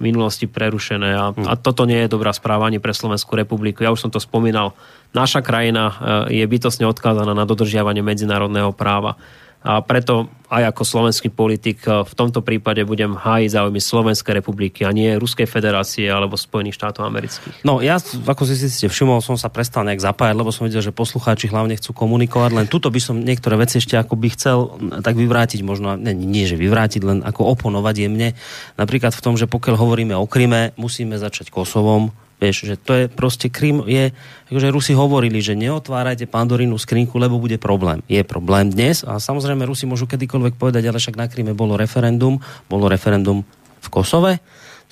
v minulosti prerušené a, a toto nie je dobrá správa ani pre Slovenskú republiku. Ja už som to spomínal. Naša krajina je bytosne odkázaná na dodržiavanie medzinárodného práva. A preto aj ako slovenský politik eh, v tomto prípade budem hájiť záujmy Slovenskej republiky a nie Ruskej federácie alebo Spojených štátov amerických. No ja, ako si ste všimol, som sa prestal nejak zapájať, lebo som videl, že poslucháči hlavne chcú komunikovať, len tuto by som niektoré veci ešte ako by chcel tak vyvrátiť, možno, nie, nie že vyvrátiť, len ako oponovať jemne. Napríklad v tom, že pokiaľ hovoríme o Kryme, musíme začať Kosovom, Vieš, že to je proste Krym je, akože Rusi hovorili, že neotvárajte Pandorínu skrinku, lebo bude problém. Je problém dnes a samozrejme Rusi môžu kedykoľvek povedať, ale však na Kryme bolo referendum, bolo referendum v Kosove,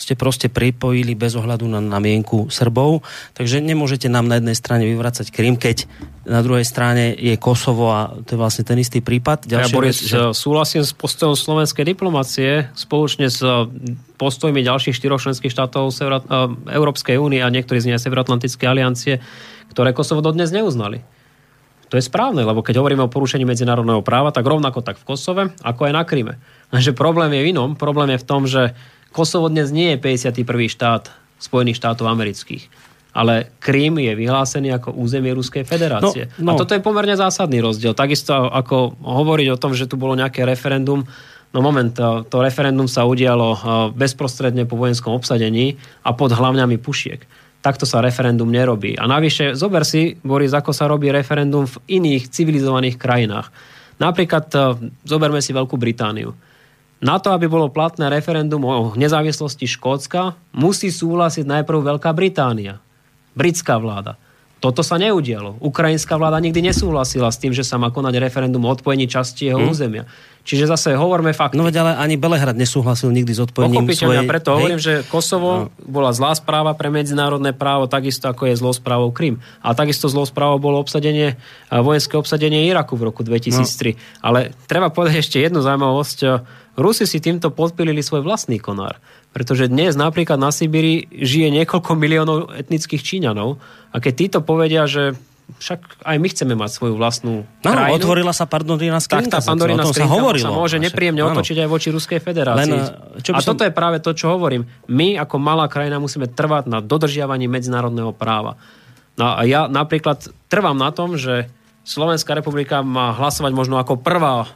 ste proste pripojili bez ohľadu na namienku Srbov. Takže nemôžete nám na jednej strane vyvracať Krym, keď na druhej strane je Kosovo a to je vlastne ten istý prípad. Ďalšia ja Boris, vec, že... súhlasím s postojom slovenskej diplomácie spoločne s postojmi ďalších štyroch členských štátov Severo- eh, Európskej únie a niektorí z nej Severoatlantickej aliancie, ktoré Kosovo dodnes neuznali. To je správne, lebo keď hovoríme o porušení medzinárodného práva, tak rovnako tak v Kosove, ako aj na Kryme. Takže problém je v inom. Problém je v tom, že Kosovo dnes nie je 51. štát Spojených štátov amerických. Ale Krím je vyhlásený ako územie Ruskej federácie. No, no. A toto je pomerne zásadný rozdiel. Takisto ako hovoriť o tom, že tu bolo nejaké referendum, No moment, to, to referendum sa udialo bezprostredne po vojenskom obsadení a pod hlavňami pušiek. Takto sa referendum nerobí. A navyše, zober si, Boris, ako sa robí referendum v iných civilizovaných krajinách. Napríklad, zoberme si Veľkú Britániu na to, aby bolo platné referendum o nezávislosti Škótska, musí súhlasiť najprv Veľká Británia, britská vláda. Toto sa neudialo. Ukrajinská vláda nikdy nesúhlasila s tým, že sa má konať referendum o odpojení časti jeho hmm. územia. Čiže zase hovorme fakt. No veď ale ani Belehrad nesúhlasil nikdy s odpojením svojej... preto hej? hovorím, že Kosovo no. bola zlá správa pre medzinárodné právo, takisto ako je zlou správou Krym. A takisto zlou správou bolo obsadenie, vojenské obsadenie Iraku v roku 2003. No. Ale treba povedať ešte jednu zaujímavosť Rusi si týmto podpilili svoj vlastný konár. Pretože dnes napríklad na Sibíri žije niekoľko miliónov etnických Číňanov a keď títo povedia, že však aj my chceme mať svoju vlastnú no, krajinu. otvorila sa Pandorína skrinka. Tak tá Pandorína skrinka sa, hovorilo. sa môže nepríjemne áno. otočiť aj voči Ruskej federácii. Len, čo a som... toto je práve to, čo hovorím. My ako malá krajina musíme trvať na dodržiavaní medzinárodného práva. No a ja napríklad trvám na tom, že Slovenská republika má hlasovať možno ako prvá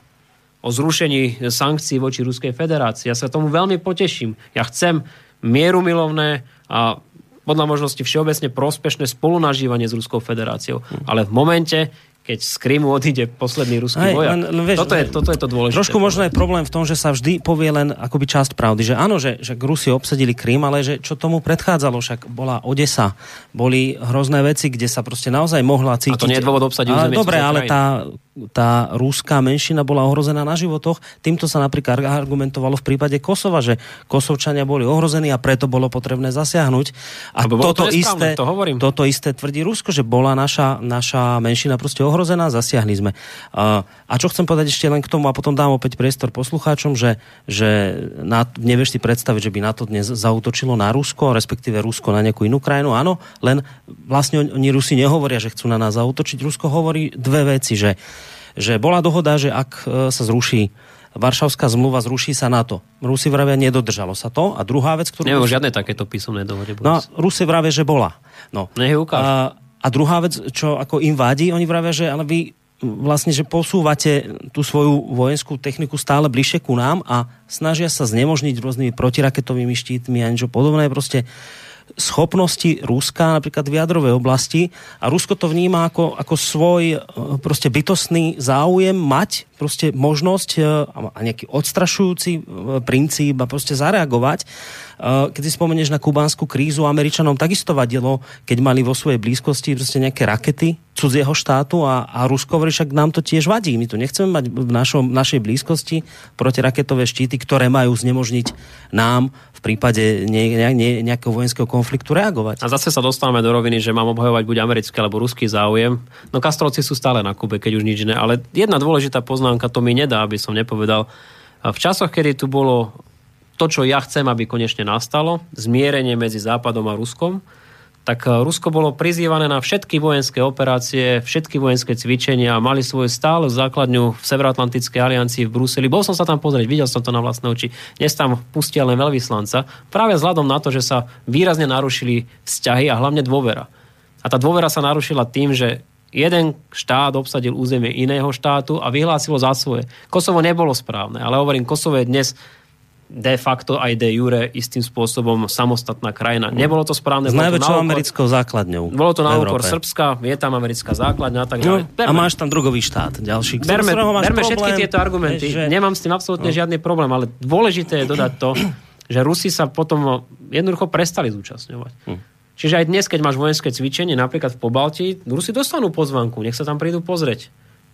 o zrušení sankcií voči Ruskej federácii. Ja sa tomu veľmi poteším. Ja chcem mierumilovné a podľa možnosti všeobecne prospešné spolunažívanie s Ruskou federáciou. Ale v momente, keď z Krymu odíde posledný ruský Aj, vojak. Len, len, vieš, toto, je, toto je to dôležité. Trošku možno je problém v tom, že sa vždy povie len akoby časť pravdy. Že áno, že, že Rusi obsadili Krym, ale že čo tomu predchádzalo, však bola Odesa, boli hrozné veci, kde sa proste naozaj mohla cítiť... A to nie je dôvod obsadiť Dobre, ale tá tá rúská menšina bola ohrozená na životoch. Týmto sa napríklad argumentovalo v prípade Kosova, že Kosovčania boli ohrození a preto bolo potrebné zasiahnuť. A toto, to isté, to hovorím. toto isté tvrdí Rusko, že bola naša, naša menšina proste ohrozená, zasiahli sme. A čo chcem povedať ešte len k tomu a potom dám opäť priestor poslucháčom, že, že na, nevieš si predstaviť, že by na to dnes zautočilo na Rusko, respektíve Rusko na nejakú inú krajinu. Áno, len vlastne oni Rusi nehovoria, že chcú na nás zautočiť. Rusko hovorí dve veci, že že bola dohoda, že ak e, sa zruší Varšavská zmluva, zruší sa NATO. Rusi vravia, nedodržalo sa to. A druhá vec, ktorú... Neviem, žiadne takéto písomné dohode. No, Rusi vravia, že bola. No. Nech a, a druhá vec, čo ako im vadí, oni vravia, že ale vy vlastne, že posúvate tú svoju vojenskú techniku stále bližšie ku nám a snažia sa znemožniť rôznymi protiraketovými štítmi a niečo podobné. Proste schopnosti Ruska napríklad v jadrovej oblasti a Rusko to vníma ako, ako svoj e, proste bytostný záujem mať proste možnosť e, a nejaký odstrašujúci e, princíp a proste zareagovať. Keď si spomenieš na kubánsku krízu, Američanom takisto vadilo, keď mali vo svojej blízkosti proste nejaké rakety cudzieho štátu a, a Rusko hovorí, však nám to tiež vadí. My tu nechceme mať v našom, našej blízkosti protiraketové štíty, ktoré majú znemožniť nám v prípade ne, ne, ne, nejakého vojenského konfliktu reagovať. A zase sa dostávame do roviny, že mám obhajovať buď americký alebo ruský záujem. No Kastrovci sú stále na Kube, keď už nič iné. Ale jedna dôležitá poznámka to mi nedá, aby som nepovedal. V časoch, kedy tu bolo to, čo ja chcem, aby konečne nastalo, zmierenie medzi Západom a Ruskom, tak eh, Rusko bolo prizývané na všetky vojenské operácie, všetky vojenské cvičenia mali svoju stálu základňu v Severoatlantickej aliancii v Bruseli. Bol som sa tam pozrieť, videl som to na vlastné oči. Dnes tam pustia len veľvyslanca. Práve vzhľadom na to, že sa výrazne narušili vzťahy a hlavne dôvera. A tá dôvera sa narušila tým, že jeden štát obsadil územie iného štátu a vyhlásilo za svoje. Kosovo nebolo správne, ale hovorím, Kosovo je dnes de facto aj de jure istým spôsobom samostatná krajina. Nebolo to správne. S najväčšou americkou základňou. Bolo to na úkor Srbska, je tam americká základňa a tak ďalej. No, a máš tam drugový štát ďalší. Berme, berme všetky tieto argumenty. Že... Nemám s tým absolútne no. žiadny problém, ale dôležité je dodať to, že Rusi sa potom jednoducho prestali zúčastňovať. Hm. Čiže aj dnes, keď máš vojenské cvičenie, napríklad v Pobalti, Rusi dostanú pozvanku, nech sa tam prídu pozrieť.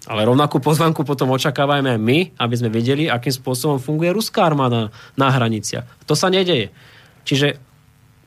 Ale rovnakú pozvanku potom očakávajme aj my, aby sme vedeli, akým spôsobom funguje ruská armáda na hraniciach. To sa nedeje. Čiže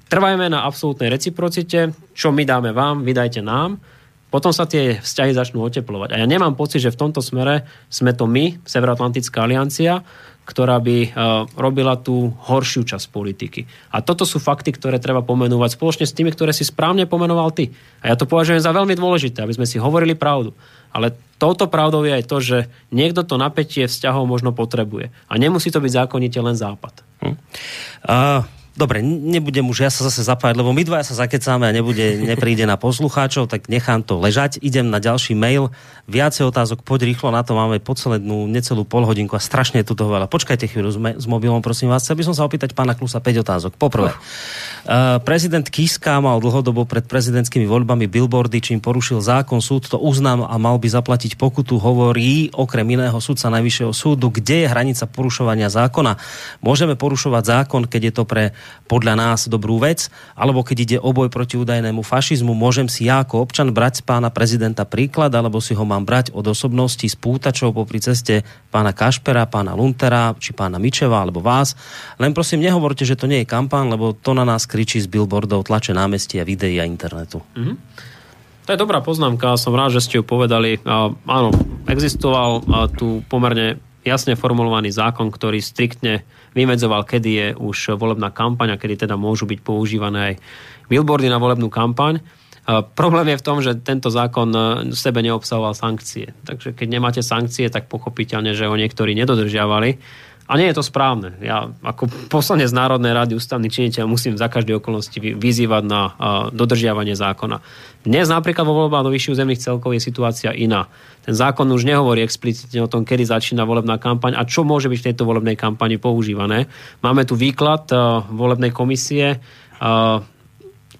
trvajme na absolútnej reciprocite, čo my dáme vám, vydajte nám, potom sa tie vzťahy začnú oteplovať. A ja nemám pocit, že v tomto smere sme to my, Severoatlantická aliancia, ktorá by uh, robila tú horšiu časť politiky. A toto sú fakty, ktoré treba pomenovať spoločne s tými, ktoré si správne pomenoval ty. A ja to považujem za veľmi dôležité, aby sme si hovorili pravdu. Ale touto pravdou je aj to, že niekto to napätie vzťahov možno potrebuje. A nemusí to byť zákonite len západ. Hm. Uh... Dobre, nebudem už ja sa zase zapájať, lebo my dvaja sa zakecáme a nebude, nepríde na poslucháčov, tak nechám to ležať. Idem na ďalší mail. Viacej otázok, poď rýchlo na to, máme poslednú necelú polhodinku a strašne tu to veľa. Počkajte chvíľu s, s mobilom, prosím vás. Chcel by som sa opýtať pána Klusa 5 otázok. Poprvé, uh, prezident Kiska mal dlhodobo pred prezidentskými voľbami billboardy, čím porušil zákon, súd to uznal a mal by zaplatiť pokutu, hovorí okrem iného súdca Najvyššieho súdu, kde je hranica porušovania zákona. Môžeme porušovať zákon, keď je to pre podľa nás dobrú vec, alebo keď ide o boj proti údajnému fašizmu, môžem si ja ako občan brať z pána prezidenta príklad, alebo si ho mám brať od osobností z pútačov popri ceste pána Kašpera, pána Luntera, či pána Mičeva, alebo vás. Len prosím, nehovorte, že to nie je kampán, lebo to na nás kričí z billboardov, tlače námestia, videí a internetu. Mm-hmm. To je dobrá poznámka, som rád, že ste ju povedali. Áno, existoval tu pomerne jasne formulovaný zákon, ktorý striktne vymedzoval, kedy je už volebná kampaň a kedy teda môžu byť používané aj billboardy na volebnú kampaň. Problém je v tom, že tento zákon e, v sebe neobsahoval sankcie. Takže keď nemáte sankcie, tak pochopiteľne, že ho niektorí nedodržiavali. A nie je to správne. Ja ako poslanec Národnej rady ústavný činiteľ musím za každé okolnosti vyzývať na dodržiavanie zákona. Dnes napríklad vo voľbách do vyšších zemných celkov je situácia iná. Ten zákon už nehovorí explicitne o tom, kedy začína volebná kampaň a čo môže byť v tejto volebnej kampani používané. Máme tu výklad volebnej komisie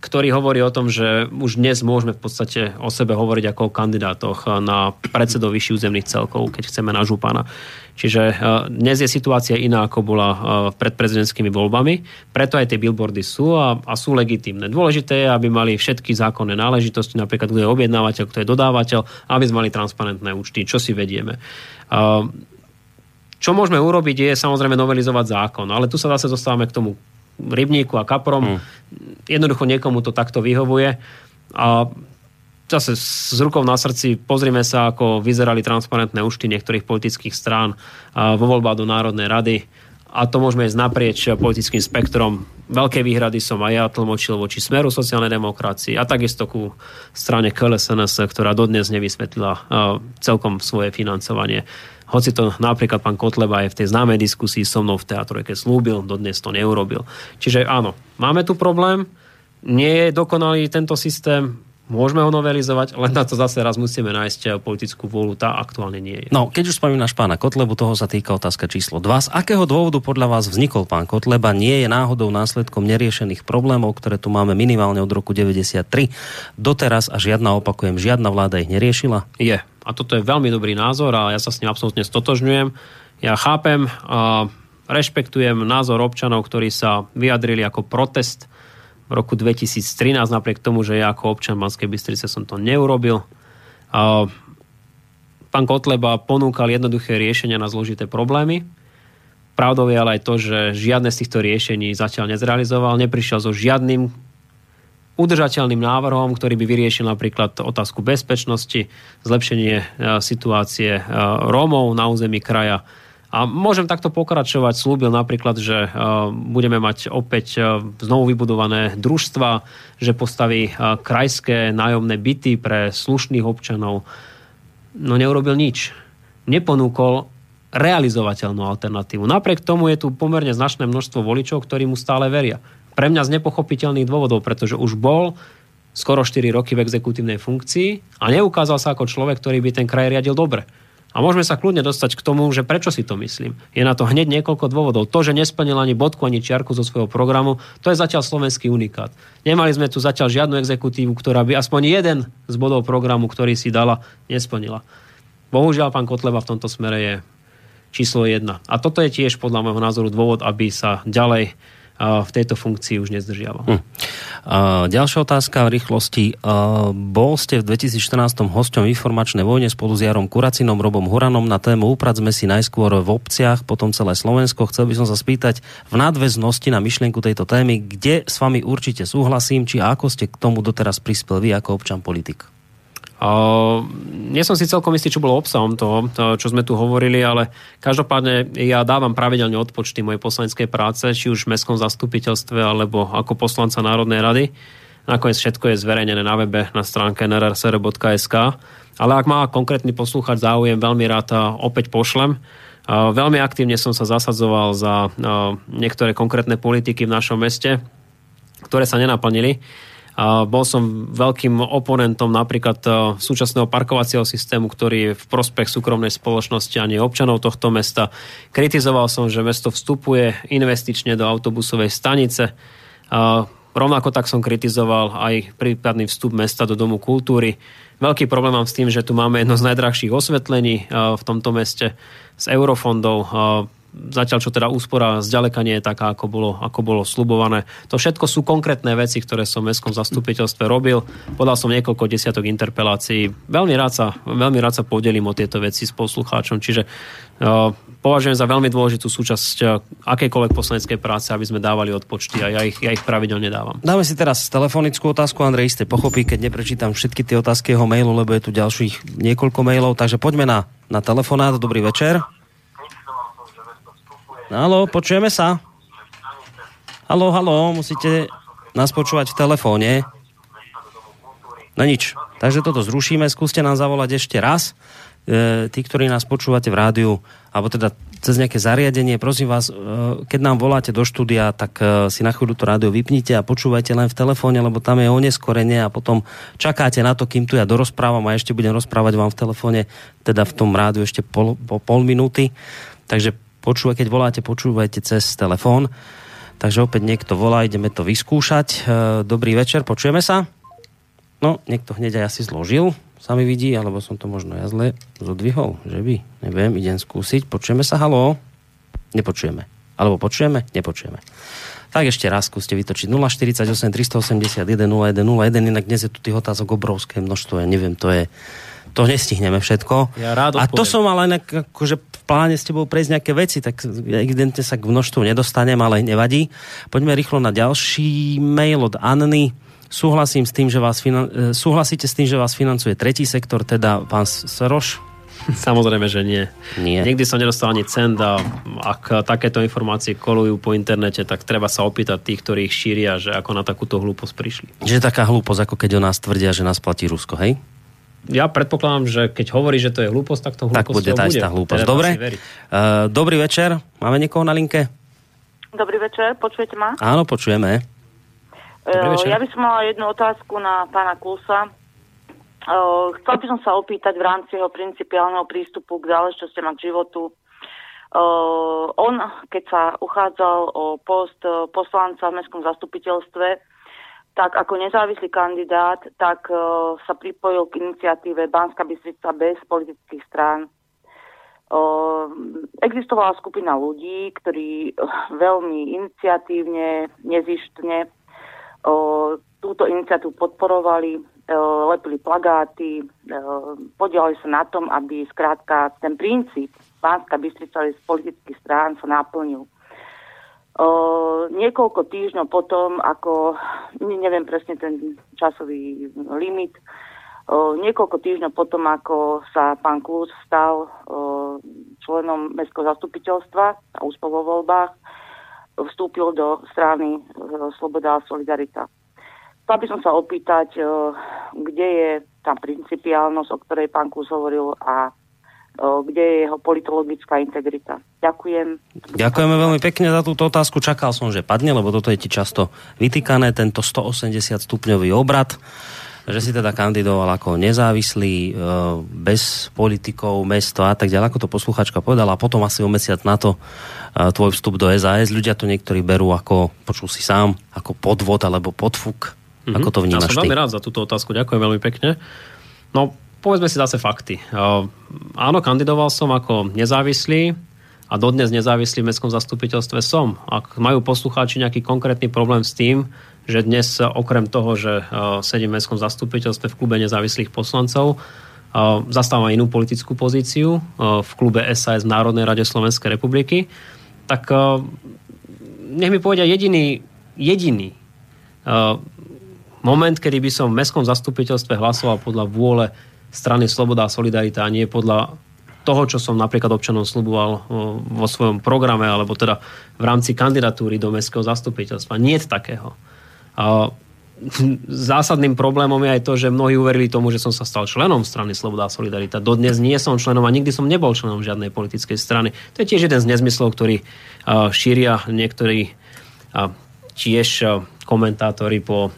ktorý hovorí o tom, že už dnes môžeme v podstate o sebe hovoriť ako o kandidátoch na predsedov vyšších územných celkov, keď chceme na župana. Čiže e, dnes je situácia iná, ako bola e, pred prezidentskými voľbami. Preto aj tie billboardy sú a, a sú legitímne. Dôležité je, aby mali všetky zákonné náležitosti, napríklad kto je objednávateľ, kto je dodávateľ, aby sme mali transparentné účty, čo si vedieme. E, čo môžeme urobiť je samozrejme novelizovať zákon, ale tu sa zase zostávame k tomu rybníku a kaprom. Mm. Jednoducho niekomu to takto vyhovuje. A zase s rukou na srdci pozrime sa, ako vyzerali transparentné účty niektorých politických strán vo voľbách do Národnej rady. A to môžeme ísť naprieč politickým spektrom. Veľké výhrady som aj ja tlmočil voči smeru sociálnej demokracii a takisto ku strane KLSNS, ktorá dodnes nevysvetlila celkom svoje financovanie. Hoci to napríklad pán Kotleba aj v tej známej diskusii so mnou v keď slúbil, dodnes to neurobil. Čiže áno, máme tu problém, nie je dokonalý tento systém, Môžeme ho novelizovať, len na to zase raz musíme nájsť politickú vôľu, tá aktuálne nie je. No, keď už spomínaš pána Kotlebu, toho sa týka otázka číslo 2. Z akého dôvodu podľa vás vznikol pán Kotleba? Nie je náhodou následkom neriešených problémov, ktoré tu máme minimálne od roku 93. Doteraz a žiadna, opakujem, žiadna vláda ich neriešila? Je. A toto je veľmi dobrý názor a ja sa s ním absolútne stotožňujem. Ja chápem a rešpektujem názor občanov, ktorí sa vyjadrili ako protest roku 2013, napriek tomu, že ja ako občan Banskej Bystrice som to neurobil. A pán Kotleba ponúkal jednoduché riešenia na zložité problémy. Pravdou je ale aj to, že žiadne z týchto riešení zatiaľ nezrealizoval, neprišiel so žiadnym udržateľným návrhom, ktorý by vyriešil napríklad otázku bezpečnosti, zlepšenie e, situácie e, Rómov na území kraja, a môžem takto pokračovať. Slúbil napríklad, že e, budeme mať opäť e, znovu vybudované družstva, že postaví e, krajské nájomné byty pre slušných občanov. No neurobil nič. Neponúkol realizovateľnú alternatívu. Napriek tomu je tu pomerne značné množstvo voličov, ktorí mu stále veria. Pre mňa z nepochopiteľných dôvodov, pretože už bol skoro 4 roky v exekutívnej funkcii a neukázal sa ako človek, ktorý by ten kraj riadil dobre. A môžeme sa kľudne dostať k tomu, že prečo si to myslím. Je na to hneď niekoľko dôvodov. To, že nesplnil ani bodku, ani čiarku zo svojho programu, to je zatiaľ slovenský unikát. Nemali sme tu zatiaľ žiadnu exekutívu, ktorá by aspoň jeden z bodov programu, ktorý si dala, nesplnila. Bohužiaľ, pán Kotleba v tomto smere je číslo jedna. A toto je tiež podľa môjho názoru dôvod, aby sa ďalej v tejto funkcii už nezdržiaval. Hm. Ďalšia otázka v rýchlosti. Bol ste v 2014 hosťom informačnej vojne spolu s Jarom Kuracinom, Robom Huranom na tému Upracme si najskôr v obciach, potom celé Slovensko. Chcel by som sa spýtať v nadväznosti na myšlienku tejto témy, kde s vami určite súhlasím, či ako ste k tomu doteraz prispel vy ako občan politik. Nie som si celkom istý, čo bolo obsahom toho, to, čo sme tu hovorili, ale každopádne ja dávam pravidelne odpočty mojej poslaneckej práce, či už v mestskom zastupiteľstve, alebo ako poslanca Národnej rady. Nakoniec všetko je zverejnené na webe na stránke nrsr.sk. Ale ak má konkrétny poslúchať záujem, veľmi rád opäť pošlem. Veľmi aktívne som sa zasadzoval za niektoré konkrétne politiky v našom meste, ktoré sa nenaplnili. Bol som veľkým oponentom napríklad e, súčasného parkovacieho systému, ktorý je v prospech súkromnej spoločnosti a nie občanov tohto mesta. Kritizoval som, že mesto vstupuje investične do autobusovej stanice. Rovnako tak som kritizoval aj prípadný vstup mesta do Domu kultúry. Veľký problém mám s tým, že tu máme jedno z najdrahších osvetlení e, v tomto meste z eurofondov zatiaľ čo teda úspora zďaleka nie je taká, ako bolo, ako bolo slubované. To všetko sú konkrétne veci, ktoré som v mestskom zastupiteľstve robil. Podal som niekoľko desiatok interpelácií. Veľmi rád sa, veľmi rád sa podelím o tieto veci s poslucháčom. Čiže uh, považujem za veľmi dôležitú súčasť uh, akejkoľvek poslaneckej práce, aby sme dávali odpočty a ja ich, ja ich pravidelne dávam. Dáme si teraz telefonickú otázku. Andrej ste pochopí, keď neprečítam všetky tie otázky jeho mailu, lebo je tu ďalších niekoľko mailov. Takže poďme na, na telefonát. Dobrý večer. Halo, počujeme sa? Halo, halo, musíte nás počúvať v telefóne. No nič. Takže toto zrušíme, skúste nám zavolať ešte raz. E, tí, ktorí nás počúvate v rádiu, alebo teda cez nejaké zariadenie, prosím vás, e, keď nám voláte do štúdia, tak e, si na chvíľu to rádio vypnite a počúvajte len v telefóne, lebo tam je oneskorenie a potom čakáte na to, kým tu ja dorozprávam a ešte budem rozprávať vám v telefóne, teda v tom rádiu ešte pol, po pol minúty. Takže počúvaj, keď voláte, počúvajte cez telefón. Takže opäť niekto volá, ideme to vyskúšať. E, dobrý večer, počujeme sa? No, niekto hneď aj asi zložil, sa mi vidí, alebo som to možno ja zle zodvihol, že by, neviem, idem skúsiť. Počujeme sa, haló? Nepočujeme. Alebo počujeme? Nepočujeme. Tak ešte raz skúste vytočiť 048 381 0101, inak dnes je tu tých otázok obrovské množstvo, ja neviem, to je to nestihneme všetko. Ja rád A to som ale inak, akože pláne s tebou prejsť nejaké veci, tak evidentne sa k množstvu nedostanem, ale nevadí. Poďme rýchlo na ďalší mail od Anny. Súhlasím s tým, že vás finan- e, súhlasíte s tým, že vás financuje tretí sektor, teda pán Soroš? Samozrejme, že nie. Nie. Nikdy som nedostal ani cent a ak takéto informácie kolujú po internete, tak treba sa opýtať tých, ktorí ich šíria, že ako na takúto hlúposť prišli. Že taká hlúposť, ako keď o nás tvrdia, že nás platí Rusko, hej? Ja predpokladám, že keď hovorí, že to je hlúposť, tak to Tak bude tá istá hlúposť. Dobre. Uh, dobrý večer. Máme niekoho na linke? Dobrý večer, počujete ma? Áno, počujeme. Dobrý večer. Ja by som mala jednu otázku na pána Klusa. Uh, chcel by som sa opýtať v rámci jeho principiálneho prístupu k záležitostiam a k životu. Uh, on, keď sa uchádzal o post uh, poslanca v mestskom zastupiteľstve, tak ako nezávislý kandidát, tak uh, sa pripojil k iniciatíve Banská Bystrica bez politických strán. Uh, existovala skupina ľudí, ktorí uh, veľmi iniciatívne, nezištne uh, túto iniciatívu podporovali, uh, lepili plagáty, uh, podielali sa na tom, aby skrátka ten princíp Banská Bystrica bez politických strán sa naplnil. Uh, niekoľko týždňov potom, ako, ne- neviem presne ten časový limit, uh, niekoľko týždňov potom, ako sa pán Klus stal uh, členom mestského zastupiteľstva a úspel vo voľbách, vstúpil do strany uh, Sloboda a Solidarita. Chcela by som sa opýtať, uh, kde je tá principiálnosť, o ktorej pán Klus hovoril a kde je jeho politologická integrita. Ďakujem. Ďakujeme veľmi pekne za túto otázku. Čakal som, že padne, lebo toto je ti často vytýkané, tento 180 stupňový obrad že si teda kandidoval ako nezávislý, e, bez politikov, mesto a tak ďalej, ako to posluchačka povedala. A potom asi o mesiac na to e, tvoj vstup do SAS. Ľudia to niektorí berú ako, počul si sám, ako podvod alebo podfuk. Mm-hmm. Ako to Ja vnímaš som ty? veľmi rád za túto otázku, ďakujem veľmi pekne. No, povedzme si zase fakty. Áno, kandidoval som ako nezávislý a dodnes nezávislý v mestskom zastupiteľstve som. Ak majú poslucháči nejaký konkrétny problém s tým, že dnes uh, okrem toho, že uh, sedím v mestskom zastupiteľstve v klube nezávislých poslancov, uh, zastávam inú politickú pozíciu v klube SAS v Národnej rade Slovenskej republiky, tak nech mi povedia jediný, jediný moment, kedy by som v mestskom zastupiteľstve hlasoval podľa vôle strany Sloboda a Solidarita a nie podľa toho, čo som napríklad občanom sluboval vo svojom programe, alebo teda v rámci kandidatúry do mestského zastupiteľstva. Nie takého. A zásadným problémom je aj to, že mnohí uverili tomu, že som sa stal členom strany Sloboda a Solidarita. Dodnes nie som členom a nikdy som nebol členom žiadnej politickej strany. To je tiež jeden z nezmyslov, ktorý šíria niektorí tiež komentátori po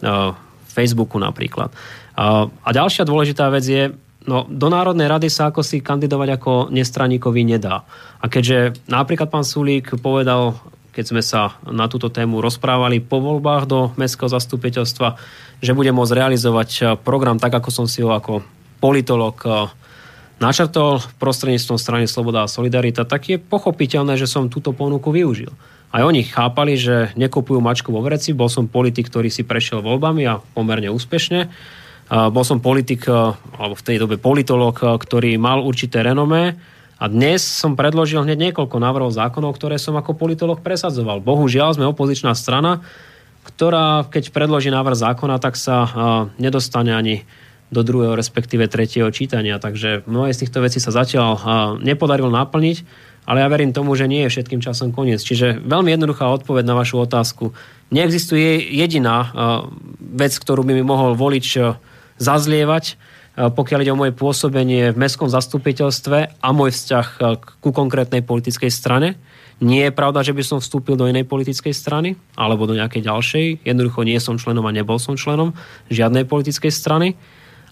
Facebooku napríklad. A ďalšia dôležitá vec je, no do Národnej rady sa ako si kandidovať ako nestraníkovi nedá. A keďže napríklad pán Sulík povedal, keď sme sa na túto tému rozprávali po voľbách do mestského zastupiteľstva, že bude môcť realizovať a, program tak, ako som si ho ako politolog a, načrtol prostredníctvom strany Sloboda a Solidarita, tak je pochopiteľné, že som túto ponuku využil. Aj oni chápali, že nekupujú mačku vo vreci. Bol som politik, ktorý si prešiel voľbami a pomerne úspešne. Bol som politik, a, alebo v tej dobe politolog, a, ktorý mal určité renomé. A dnes som predložil hneď niekoľko návrhov zákonov, ktoré som ako politolog presadzoval. Bohužiaľ sme opozičná strana, ktorá keď predloží návrh zákona, tak sa a, nedostane ani do druhého, respektíve tretieho čítania. Takže mnohé z týchto vecí sa zatiaľ nepodarilo naplniť, ale ja verím tomu, že nie je všetkým časom koniec. Čiže veľmi jednoduchá odpoveď na vašu otázku. Neexistuje jediná vec, ktorú by mi mohol volič zazlievať, a, pokiaľ ide o moje pôsobenie v mestskom zastupiteľstve a môj vzťah a, ku konkrétnej politickej strane. Nie je pravda, že by som vstúpil do inej politickej strany alebo do nejakej ďalšej. Jednoducho nie som členom a nebol som členom žiadnej politickej strany.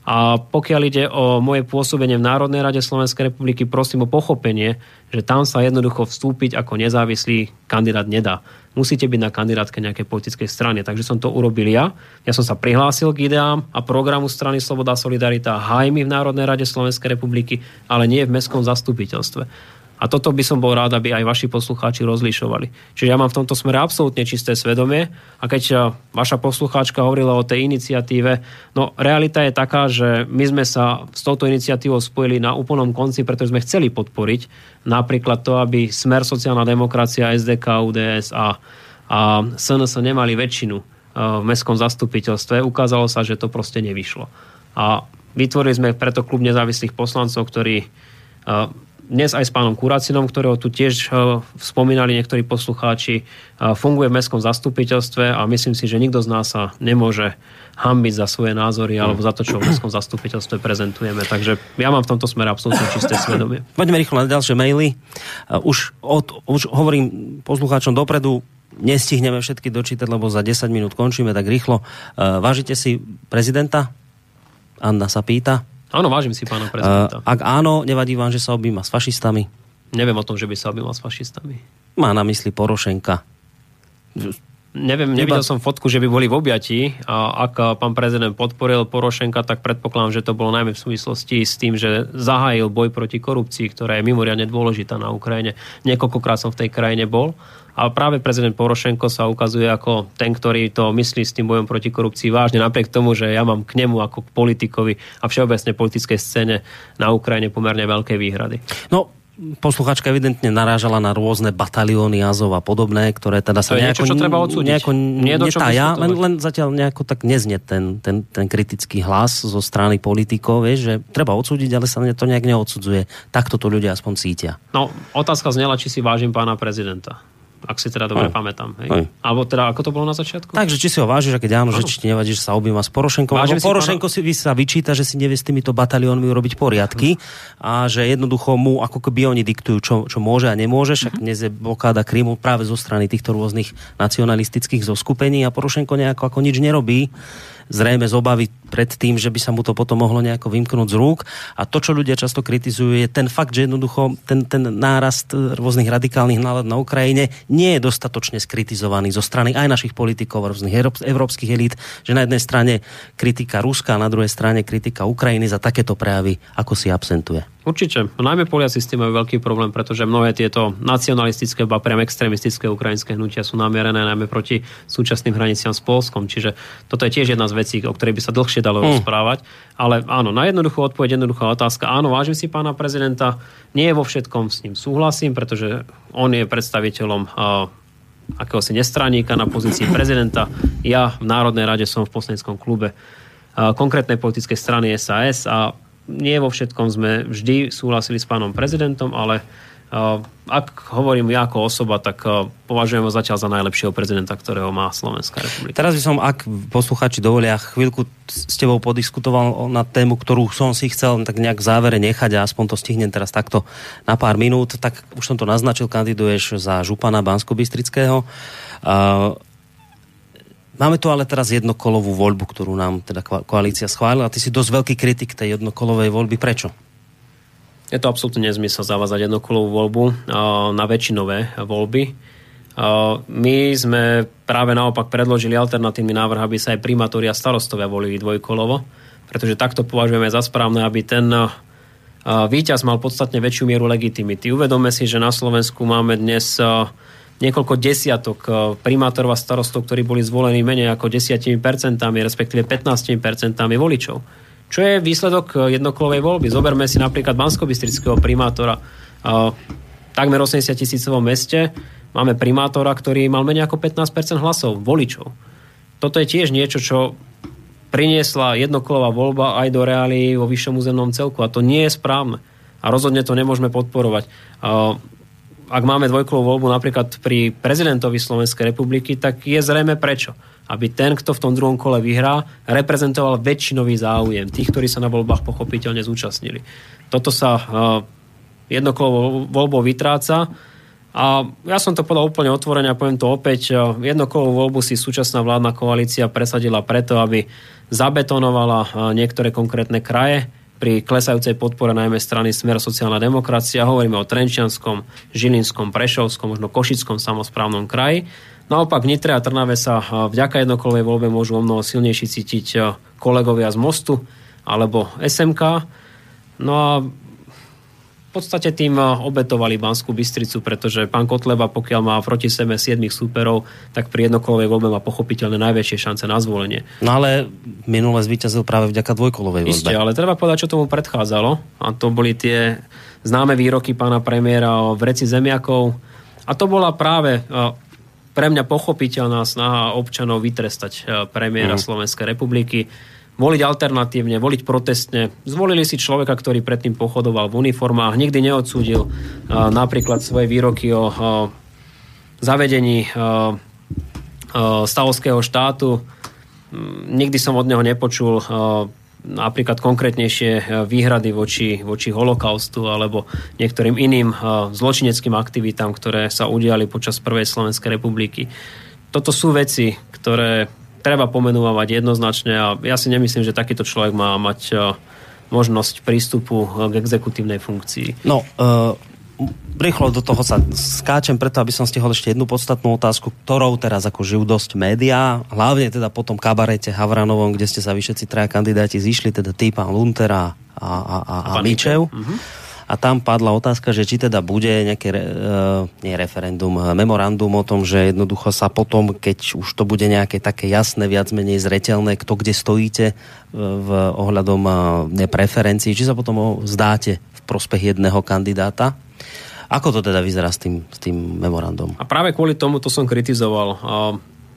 A pokiaľ ide o moje pôsobenie v Národnej rade Slovenskej republiky, prosím o pochopenie, že tam sa jednoducho vstúpiť ako nezávislý kandidát nedá. Musíte byť na kandidátke nejakej politickej strany. Takže som to urobil ja. Ja som sa prihlásil k ideám a programu strany Sloboda a Solidarita hajmi v Národnej rade Slovenskej republiky, ale nie v mestskom zastupiteľstve. A toto by som bol rád, aby aj vaši poslucháči rozlišovali. Čiže ja mám v tomto smere absolútne čisté svedomie a keď eh, vaša poslucháčka hovorila o tej iniciatíve, no realita je taká, že my sme sa s touto iniciatívou spojili na úplnom konci, pretože sme chceli podporiť napríklad to, aby Smer sociálna demokracia, SDK, UDS a, a SNS nemali väčšinu eh, v mestskom zastupiteľstve. Ukázalo sa, že to proste nevyšlo. A vytvorili sme preto klub nezávislých poslancov, ktorí eh, dnes aj s pánom Kuracinom, ktorého tu tiež e, spomínali niektorí poslucháči, e, funguje v mestskom zastupiteľstve a myslím si, že nikto z nás sa nemôže hambiť za svoje názory alebo za to, čo v mestskom zastupiteľstve prezentujeme. Takže ja mám v tomto smere absolútne čisté svedomie. Poďme rýchlo na ďalšie maily. E, už, od, už hovorím poslucháčom dopredu, nestihneme všetky dočítať, lebo za 10 minút končíme tak rýchlo. Vážite si prezidenta? Anna sa pýta. Áno, vážim si pána prezidenta. Uh, ak áno, nevadí vám, že sa objíma s fašistami? Neviem o tom, že by sa objímal s fašistami. Má na mysli Porošenka. Neviem, nevidel som fotku, že by boli v objatí a ak pán prezident podporil Porošenka, tak predpokladám, že to bolo najmä v súvislosti s tým, že zahájil boj proti korupcii, ktorá je mimoriadne dôležitá na Ukrajine. Niekoľkokrát som v tej krajine bol a práve prezident Porošenko sa ukazuje ako ten, ktorý to myslí s tým bojom proti korupcii vážne, napriek tomu, že ja mám k nemu ako k politikovi a všeobecne politickej scéne na Ukrajine pomerne veľké výhrady. No, posluchačka evidentne narážala na rôzne batalióny Azov a podobné, ktoré teda sa nejako, niečo, čo treba odsúdiť. nejako Nie netája, len, len zatiaľ nejako tak neznie ten, ten, ten kritický hlas zo strany politikov, vieš, že treba odsúdiť, ale sa to nejak neodsudzuje. Takto to ľudia aspoň cítia. No, otázka znela, či si vážim pána prezidenta ak si teda dobre aj. pamätám. Hej? Aj. Alebo teda, ako to bolo na začiatku? Takže či si ho vážiš, a keď áno, že či ti nevadí, že sa objíma s Porošenkom. Vážim si Porošenko pána... si sa vyčíta, že si nevie s týmito bataliónmi urobiť poriadky a že jednoducho mu ako keby oni diktujú, čo, čo môže a nemôže, však dnes je blokáda Krymu práve zo strany týchto rôznych nacionalistických zoskupení a Porošenko nejako ako nič nerobí zrejme z obavy pred tým, že by sa mu to potom mohlo nejako vymknúť z rúk. A to, čo ľudia často kritizujú, je ten fakt, že jednoducho ten, ten nárast rôznych radikálnych nálad na Ukrajine nie je dostatočne skritizovaný zo strany aj našich politikov, rôznych európskych elít, že na jednej strane kritika Ruska a na druhej strane kritika Ukrajiny za takéto prejavy, ako si absentuje. Určite. Najmä Poliaci s tým majú veľký problém, pretože mnohé tieto nacionalistické, ba priam extrémistické ukrajinské hnutia sú namierené najmä proti súčasným hraniciam s Polskom. Čiže toto je tiež jedna z vecí, o ktorej by sa dlhšie dalo mm. rozprávať. Ale áno, na jednoduchú odpoveď, jednoduchá otázka. Áno, vážim si pána prezidenta. Nie vo všetkom s ním súhlasím, pretože on je predstaviteľom akéhosi nestraníka na pozícii prezidenta. Ja v Národnej rade som v poslaneckom klube konkrétnej politickej strany SAS a nie vo všetkom sme vždy súhlasili s pánom prezidentom, ale uh, ak hovorím ja ako osoba, tak uh, považujem ho zatiaľ za najlepšieho prezidenta, ktorého má Slovenská republika. Teraz by som, ak posluchači dovolia, chvíľku s tebou podiskutoval na tému, ktorú som si chcel tak nejak v závere nechať a aspoň to stihnem teraz takto na pár minút. Tak už som to naznačil, kandiduješ za župana Bansko-Bystrického. Uh, Máme tu ale teraz jednokolovú voľbu, ktorú nám teda koalícia schválila. Ty si dosť veľký kritik tej jednokolovej voľby. Prečo? Je to absolútne nezmysel zavázať jednokolovú voľbu na väčšinové voľby. My sme práve naopak predložili alternatívny návrh, aby sa aj primátori a starostovia volili dvojkolovo, pretože takto považujeme za správne, aby ten víťaz mal podstatne väčšiu mieru legitimity. Uvedome si, že na Slovensku máme dnes niekoľko desiatok eh, primátorov a starostov, ktorí boli zvolení menej ako 10%, respektíve 15% voličov. Čo je výsledok eh, jednokolovej voľby? Zoberme si napríklad bansko primátora. Eh, takmer 80 tisícovom meste máme primátora, ktorý mal menej ako 15% hlasov, voličov. Toto je tiež niečo, čo priniesla jednokolová voľba aj do reálii vo vyššom územnom celku a to nie je správne. A rozhodne to nemôžeme podporovať ak máme dvojkolovú voľbu napríklad pri prezidentovi Slovenskej republiky, tak je zrejme prečo. Aby ten, kto v tom druhom kole vyhrá, reprezentoval väčšinový záujem tých, ktorí sa na voľbách pochopiteľne zúčastnili. Toto sa uh, jednokolovou voľbou vytráca. A ja som to povedal úplne otvorene a poviem to opäť. Jednokolovú voľbu si súčasná vládna koalícia presadila preto, aby zabetonovala niektoré konkrétne kraje pri klesajúcej podpore najmä strany Smer sociálna demokracia. Hovoríme o Trenčianskom, Žilinskom, Prešovskom, možno Košickom samozprávnom kraji. Naopak v Nitre a Trnave sa vďaka jednokolovej voľbe môžu o mnoho silnejší cítiť kolegovia z Mostu alebo SMK. No a podstate tým eh, obetovali Banskú Bystricu, pretože pán Kotleba, pokiaľ má proti sebe 7 súperov, tak pri jednokolovej voľbe má pochopiteľne najväčšie šance na zvolenie. No ale minule zvíťazil práve vďaka dvojkolovej voľbe. Isté, ale treba povedať, čo tomu predchádzalo. A to boli tie známe výroky pána premiéra o vreci zemiakov. A to bola práve eh, pre mňa pochopiteľná snaha občanov vytrestať eh, premiéra mm. Slovenskej republiky voliť alternatívne, voliť protestne. Zvolili si človeka, ktorý predtým pochodoval v uniformách, nikdy neodsúdil napríklad svoje výroky o zavedení stavovského štátu. Nikdy som od neho nepočul napríklad konkrétnejšie výhrady voči, voči holokaustu alebo niektorým iným zločineckým aktivitám, ktoré sa udiali počas Prvej Slovenskej republiky. Toto sú veci, ktoré treba pomenovať jednoznačne a ja si nemyslím, že takýto človek má mať e, možnosť prístupu k exekutívnej funkcii. No, uh, rýchlo do toho sa skáčem, preto aby som stihol ešte jednu podstatnú otázku, ktorou teraz ako žijú dosť médiá, hlavne teda po tom kabarete Havranovom, kde ste sa vy všetci traja kandidáti zišli, teda ty, pán Lunter a, a, a, a, a Mičev. Mm-hmm a tam padla otázka, že či teda bude nejaké uh, nie referendum, e, memorandum o tom, že jednoducho sa potom, keď už to bude nejaké také jasné, viac menej zretelné, kto kde stojíte e, v ohľadom uh, preferencií, či sa potom zdáte v prospech jedného kandidáta. Ako to teda vyzerá s tým, s tým memorandum? A práve kvôli tomu to som kritizoval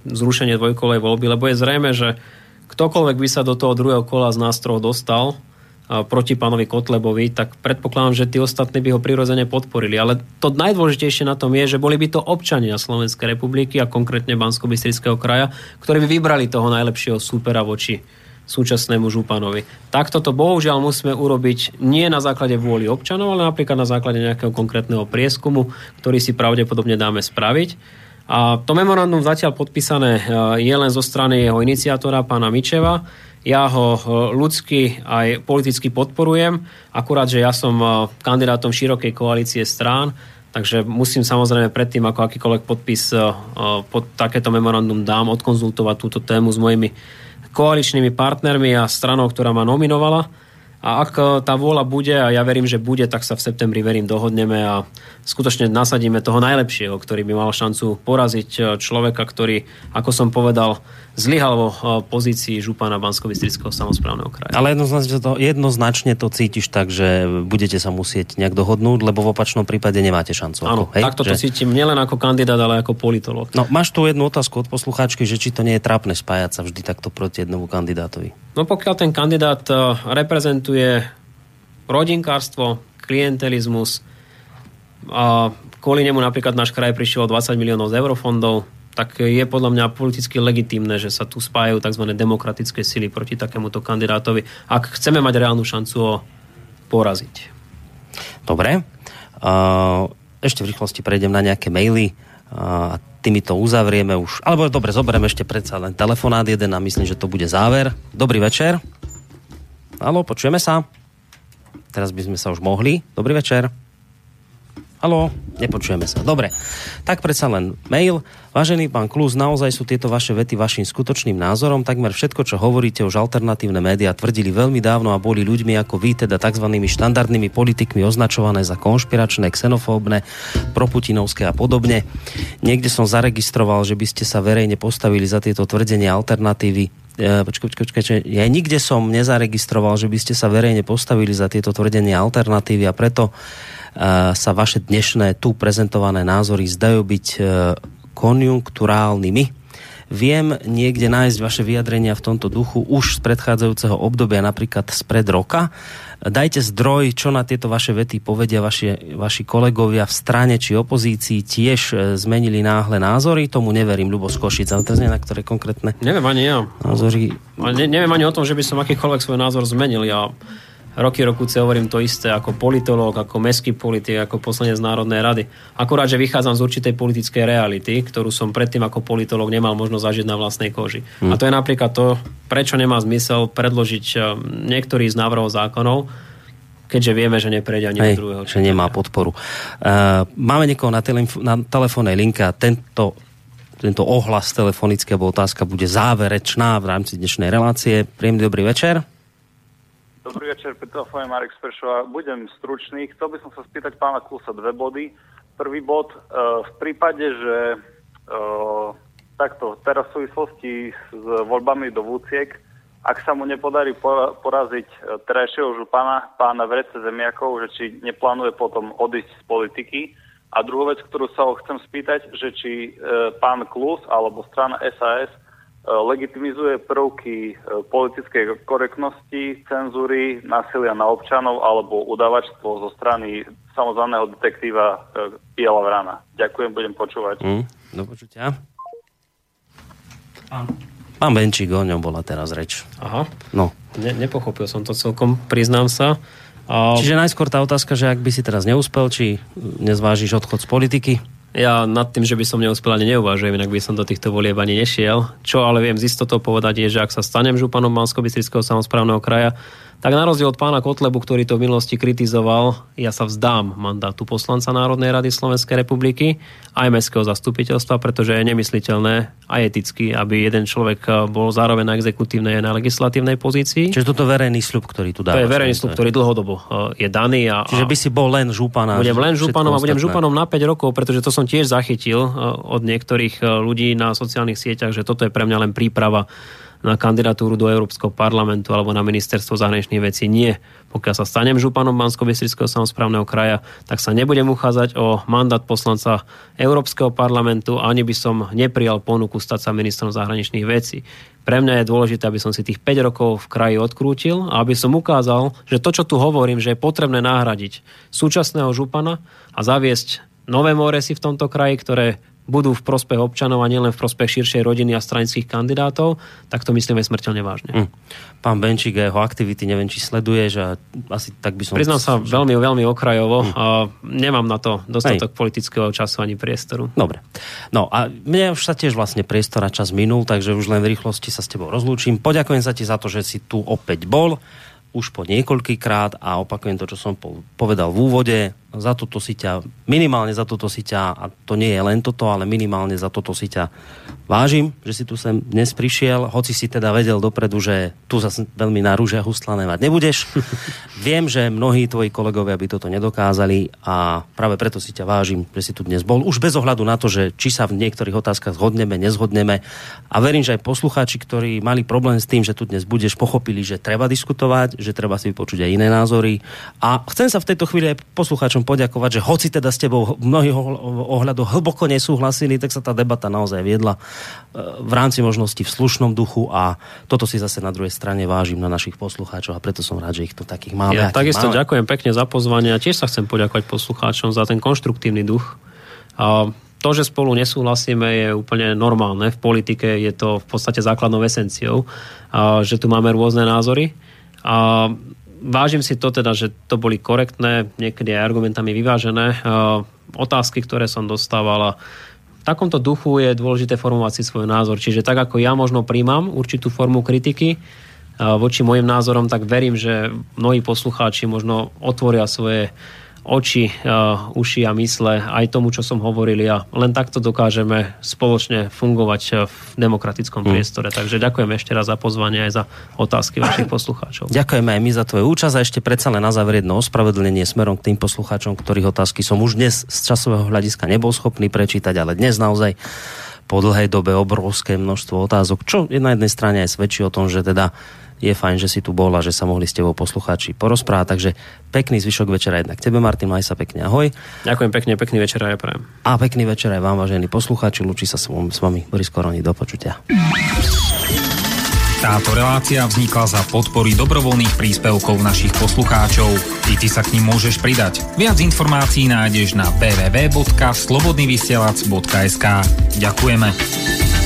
zrušenie dvojkolej voľby, lebo je zrejme, že ktokoľvek by sa do toho druhého kola z nástrojov dostal, proti pánovi Kotlebovi, tak predpokladám, že tí ostatní by ho prirodzene podporili. Ale to najdôležitejšie na tom je, že boli by to občania Slovenskej republiky a konkrétne bansko kraja, ktorí by vybrali toho najlepšieho súpera voči súčasnému županovi. Takto to bohužiaľ musíme urobiť nie na základe vôly občanov, ale napríklad na základe nejakého konkrétneho prieskumu, ktorý si pravdepodobne dáme spraviť. A to memorandum zatiaľ podpísané e, je len zo strany jeho iniciátora, pána Mičeva ja ho e, ľudsky aj politicky podporujem, akurát, že ja som e, kandidátom širokej koalície strán, takže musím samozrejme predtým, ako akýkoľvek podpis e, pod takéto memorandum dám, odkonzultovať túto tému s mojimi koaličnými partnermi a stranou, ktorá ma nominovala. A ak tá vôľa bude, a ja verím, že bude, tak sa v septembri, verím, dohodneme a skutočne nasadíme toho najlepšieho, ktorý by mal šancu poraziť človeka, ktorý, ako som povedal, zlyhal vo e, pozícii župana bansko samozprávneho kraja. Ale jednoznačne to, jednoznačne to cítiš tak, že budete sa musieť nejak dohodnúť, lebo v opačnom prípade nemáte šancu. Áno, hej? takto to že... cítim nielen ako kandidát, ale ako politolog. No, máš tu jednu otázku od poslucháčky, že či to nie je trápne spájať sa vždy takto proti jednomu kandidátovi. No pokiaľ ten kandidát e, reprezentuje rodinkárstvo, klientelizmus a kvôli nemu napríklad náš kraj prišiel 20 miliónov z eurofondov, tak je podľa mňa politicky legitímne, že sa tu spájajú tzv. demokratické sily proti takémuto kandidátovi, ak chceme mať reálnu šancu ho poraziť. Dobre. Ešte v rýchlosti prejdem na nejaké maily a tými to uzavrieme už. Alebo dobre, zoberiem ešte predsa len telefonát jeden a myslím, že to bude záver. Dobrý večer. Halo, počujeme sa? Teraz by sme sa už mohli. Dobrý večer. Halo, nepočujeme sa. Dobre, tak predsa len mail. Vážený pán Klus, naozaj sú tieto vaše vety vašim skutočným názorom. Takmer všetko, čo hovoríte, už alternatívne médiá tvrdili veľmi dávno a boli ľuďmi ako vy, teda tzv. štandardnými politikmi označované za konšpiračné, xenofóbne, proputinovské a podobne. Niekde som zaregistroval, že by ste sa verejne postavili za tieto tvrdenia alternatívy e, počkaj, počkaj, počkaj, ja nikde som nezaregistroval, že by ste sa verejne postavili za tieto tvrdenia alternatívy a preto sa vaše dnešné tu prezentované názory zdajú byť e, konjunkturálnymi. Viem niekde nájsť vaše vyjadrenia v tomto duchu už z predchádzajúceho obdobia, napríklad spred roka. Dajte zdroj, čo na tieto vaše vety povedia vaši, vaši kolegovia v strane či opozícii tiež e, zmenili náhle názory. Tomu neverím, Ľubo Skošic. Ale teraz na ktoré konkrétne Neviem ani ja. názory. Ne, neviem ani o tom, že by som akýkoľvek svoj názor zmenil. Ja roky rokúce hovorím to isté ako politológ, ako mestský politik, ako poslanec Národnej rady. Akurát, že vychádzam z určitej politickej reality, ktorú som predtým ako politológ nemal možnosť zažiť na vlastnej koži. Hmm. A to je napríklad to, prečo nemá zmysel predložiť eh, niektorý z návrhov zákonov, keďže vieme, že neprejde ani Hej, druhého. že nemá podporu. Uh, máme niekoho na, telef- na telefónnej linke a tento, tento ohlas telefonický alebo otázka bude záverečná v rámci dnešnej relácie. Príjemný dobrý večer. Dobrý večer, pri Marek Spršová. Budem stručný. Chcel by som sa spýtať pána Klusa dve body. Prvý bod, e, v prípade, že e, takto, teraz v súvislosti s voľbami do Vúciek, ak sa mu nepodarí pora- poraziť e, terajšieho župana, pána Vrece Zemiakov, že či neplánuje potom odísť z politiky. A druhú vec, ktorú sa ho chcem spýtať, že či pán Klus alebo strana SAS legitimizuje prvky e, politickej korektnosti, cenzúry, násilia na občanov alebo udavačstvo zo strany samozvaného detektíva e, Piela Vrana. Ďakujem, budem počúvať. Mm, do počutia. Pán Benčík, o ňom bola teraz reč. Aha. No. Ne, nepochopil som to celkom, priznám sa. A... Čiže najskôr tá otázka, že ak by si teraz neúspel, či nezvážiš odchod z politiky? Ja nad tým, že by som neúspel ani neuvažujem, inak by som do týchto volieb ani nešiel. Čo ale viem z istotou povedať je, že ak sa stanem županom mansko samozprávneho kraja, tak na rozdiel od pána Kotlebu, ktorý to v minulosti kritizoval, ja sa vzdám mandátu poslanca Národnej rady Slovenskej republiky aj mestského zastupiteľstva, pretože je nemysliteľné a eticky, aby jeden človek bol zároveň na exekutívnej a na legislatívnej pozícii. Čiže toto je verejný sľub, ktorý tu dáva. To je verejný sľub, ktorý dlhodobo e, je daný. A, Čiže by si bol len župan. Budem len županom a budem županom na 5 rokov, pretože to som tiež zachytil e, od niektorých ľudí na sociálnych sieťach, že toto je pre mňa len príprava na kandidatúru do Európskeho parlamentu alebo na ministerstvo zahraničných vecí. Nie. Pokiaľ sa stanem županom bansko samozprávneho kraja, tak sa nebudem uchádzať o mandát poslanca Európskeho parlamentu ani by som neprijal ponuku stať sa ministrom zahraničných vecí. Pre mňa je dôležité, aby som si tých 5 rokov v kraji odkrútil a aby som ukázal, že to, čo tu hovorím, že je potrebné nahradiť súčasného župana a zaviesť nové moresy v tomto kraji, ktoré budú v prospech občanov a nielen v prospech širšej rodiny a stranických kandidátov, tak to myslíme smrteľne vážne. Mm. Pán Benčík a jeho aktivity, neviem, či sleduje, že asi tak by som... Priznám sa veľmi, veľmi okrajovo mm. a nemám na to dostatok Hej. politického času ani priestoru. Dobre. No a mne už sa tiež vlastne priestor a čas minul, takže už len v rýchlosti sa s tebou rozlúčim. Poďakujem sa ti za to, že si tu opäť bol už po niekoľkýkrát a opakujem to, čo som povedal v úvode za toto si ťa, minimálne za toto si ťa, a to nie je len toto, ale minimálne za toto si ťa vážim, že si tu sem dnes prišiel, hoci si teda vedel dopredu, že tu zase veľmi na rúžia hustlané mať nebudeš. Viem, že mnohí tvoji kolegovia by toto nedokázali a práve preto si ťa vážim, že si tu dnes bol. Už bez ohľadu na to, že či sa v niektorých otázkach zhodneme, nezhodneme. A verím, že aj poslucháči, ktorí mali problém s tým, že tu dnes budeš, pochopili, že treba diskutovať, že treba si vypočuť aj iné názory. A chcem sa v tejto chvíli aj poslucháčom poďakovať, že hoci teda s tebou mnohých ohľadoch hlboko nesúhlasili, tak sa tá debata naozaj viedla e, v rámci možností v slušnom duchu a toto si zase na druhej strane vážim na našich poslucháčov a preto som rád, že ich tu takých máme. Ja takisto máme. ďakujem pekne za pozvanie a tiež sa chcem poďakovať poslucháčom za ten konštruktívny duch. A to, že spolu nesúhlasíme, je úplne normálne. V politike je to v podstate základnou esenciou, že tu máme rôzne názory. A vážim si to teda, že to boli korektné, niekedy aj argumentami vyvážené otázky, ktoré som dostával a v takomto duchu je dôležité formovať si svoj názor. Čiže tak ako ja možno príjmam určitú formu kritiky voči mojim názorom, tak verím, že mnohí poslucháči možno otvoria svoje oči, uh, uši a mysle aj tomu, čo som hovoril a len takto dokážeme spoločne fungovať uh, v demokratickom mm. priestore. Takže ďakujem ešte raz za pozvanie aj za otázky vašich poslucháčov. Ďakujeme aj my za tvoju účasť a ešte predsa len na záver jedno ospravedlnenie smerom k tým poslucháčom, ktorých otázky som už dnes z časového hľadiska nebol schopný prečítať, ale dnes naozaj po dlhej dobe obrovské množstvo otázok, čo je na jednej strane aj svedčí o tom, že teda je fajn, že si tu bol a že sa mohli s tebou poslucháči porozprávať. Takže pekný zvyšok večera jednak tebe, Martin, maj sa pekne, ahoj. Ďakujem pekne, pekný večer aj prajem. A pekný večer aj vám, vážení poslucháči, lúči sa s vami Boris Koroni, do počutia. Táto relácia vznikla za podpory dobrovoľných príspevkov našich poslucháčov. I ty sa k ním môžeš pridať. Viac informácií nájdeš na www.slobodnyvysielac.sk Ďakujeme.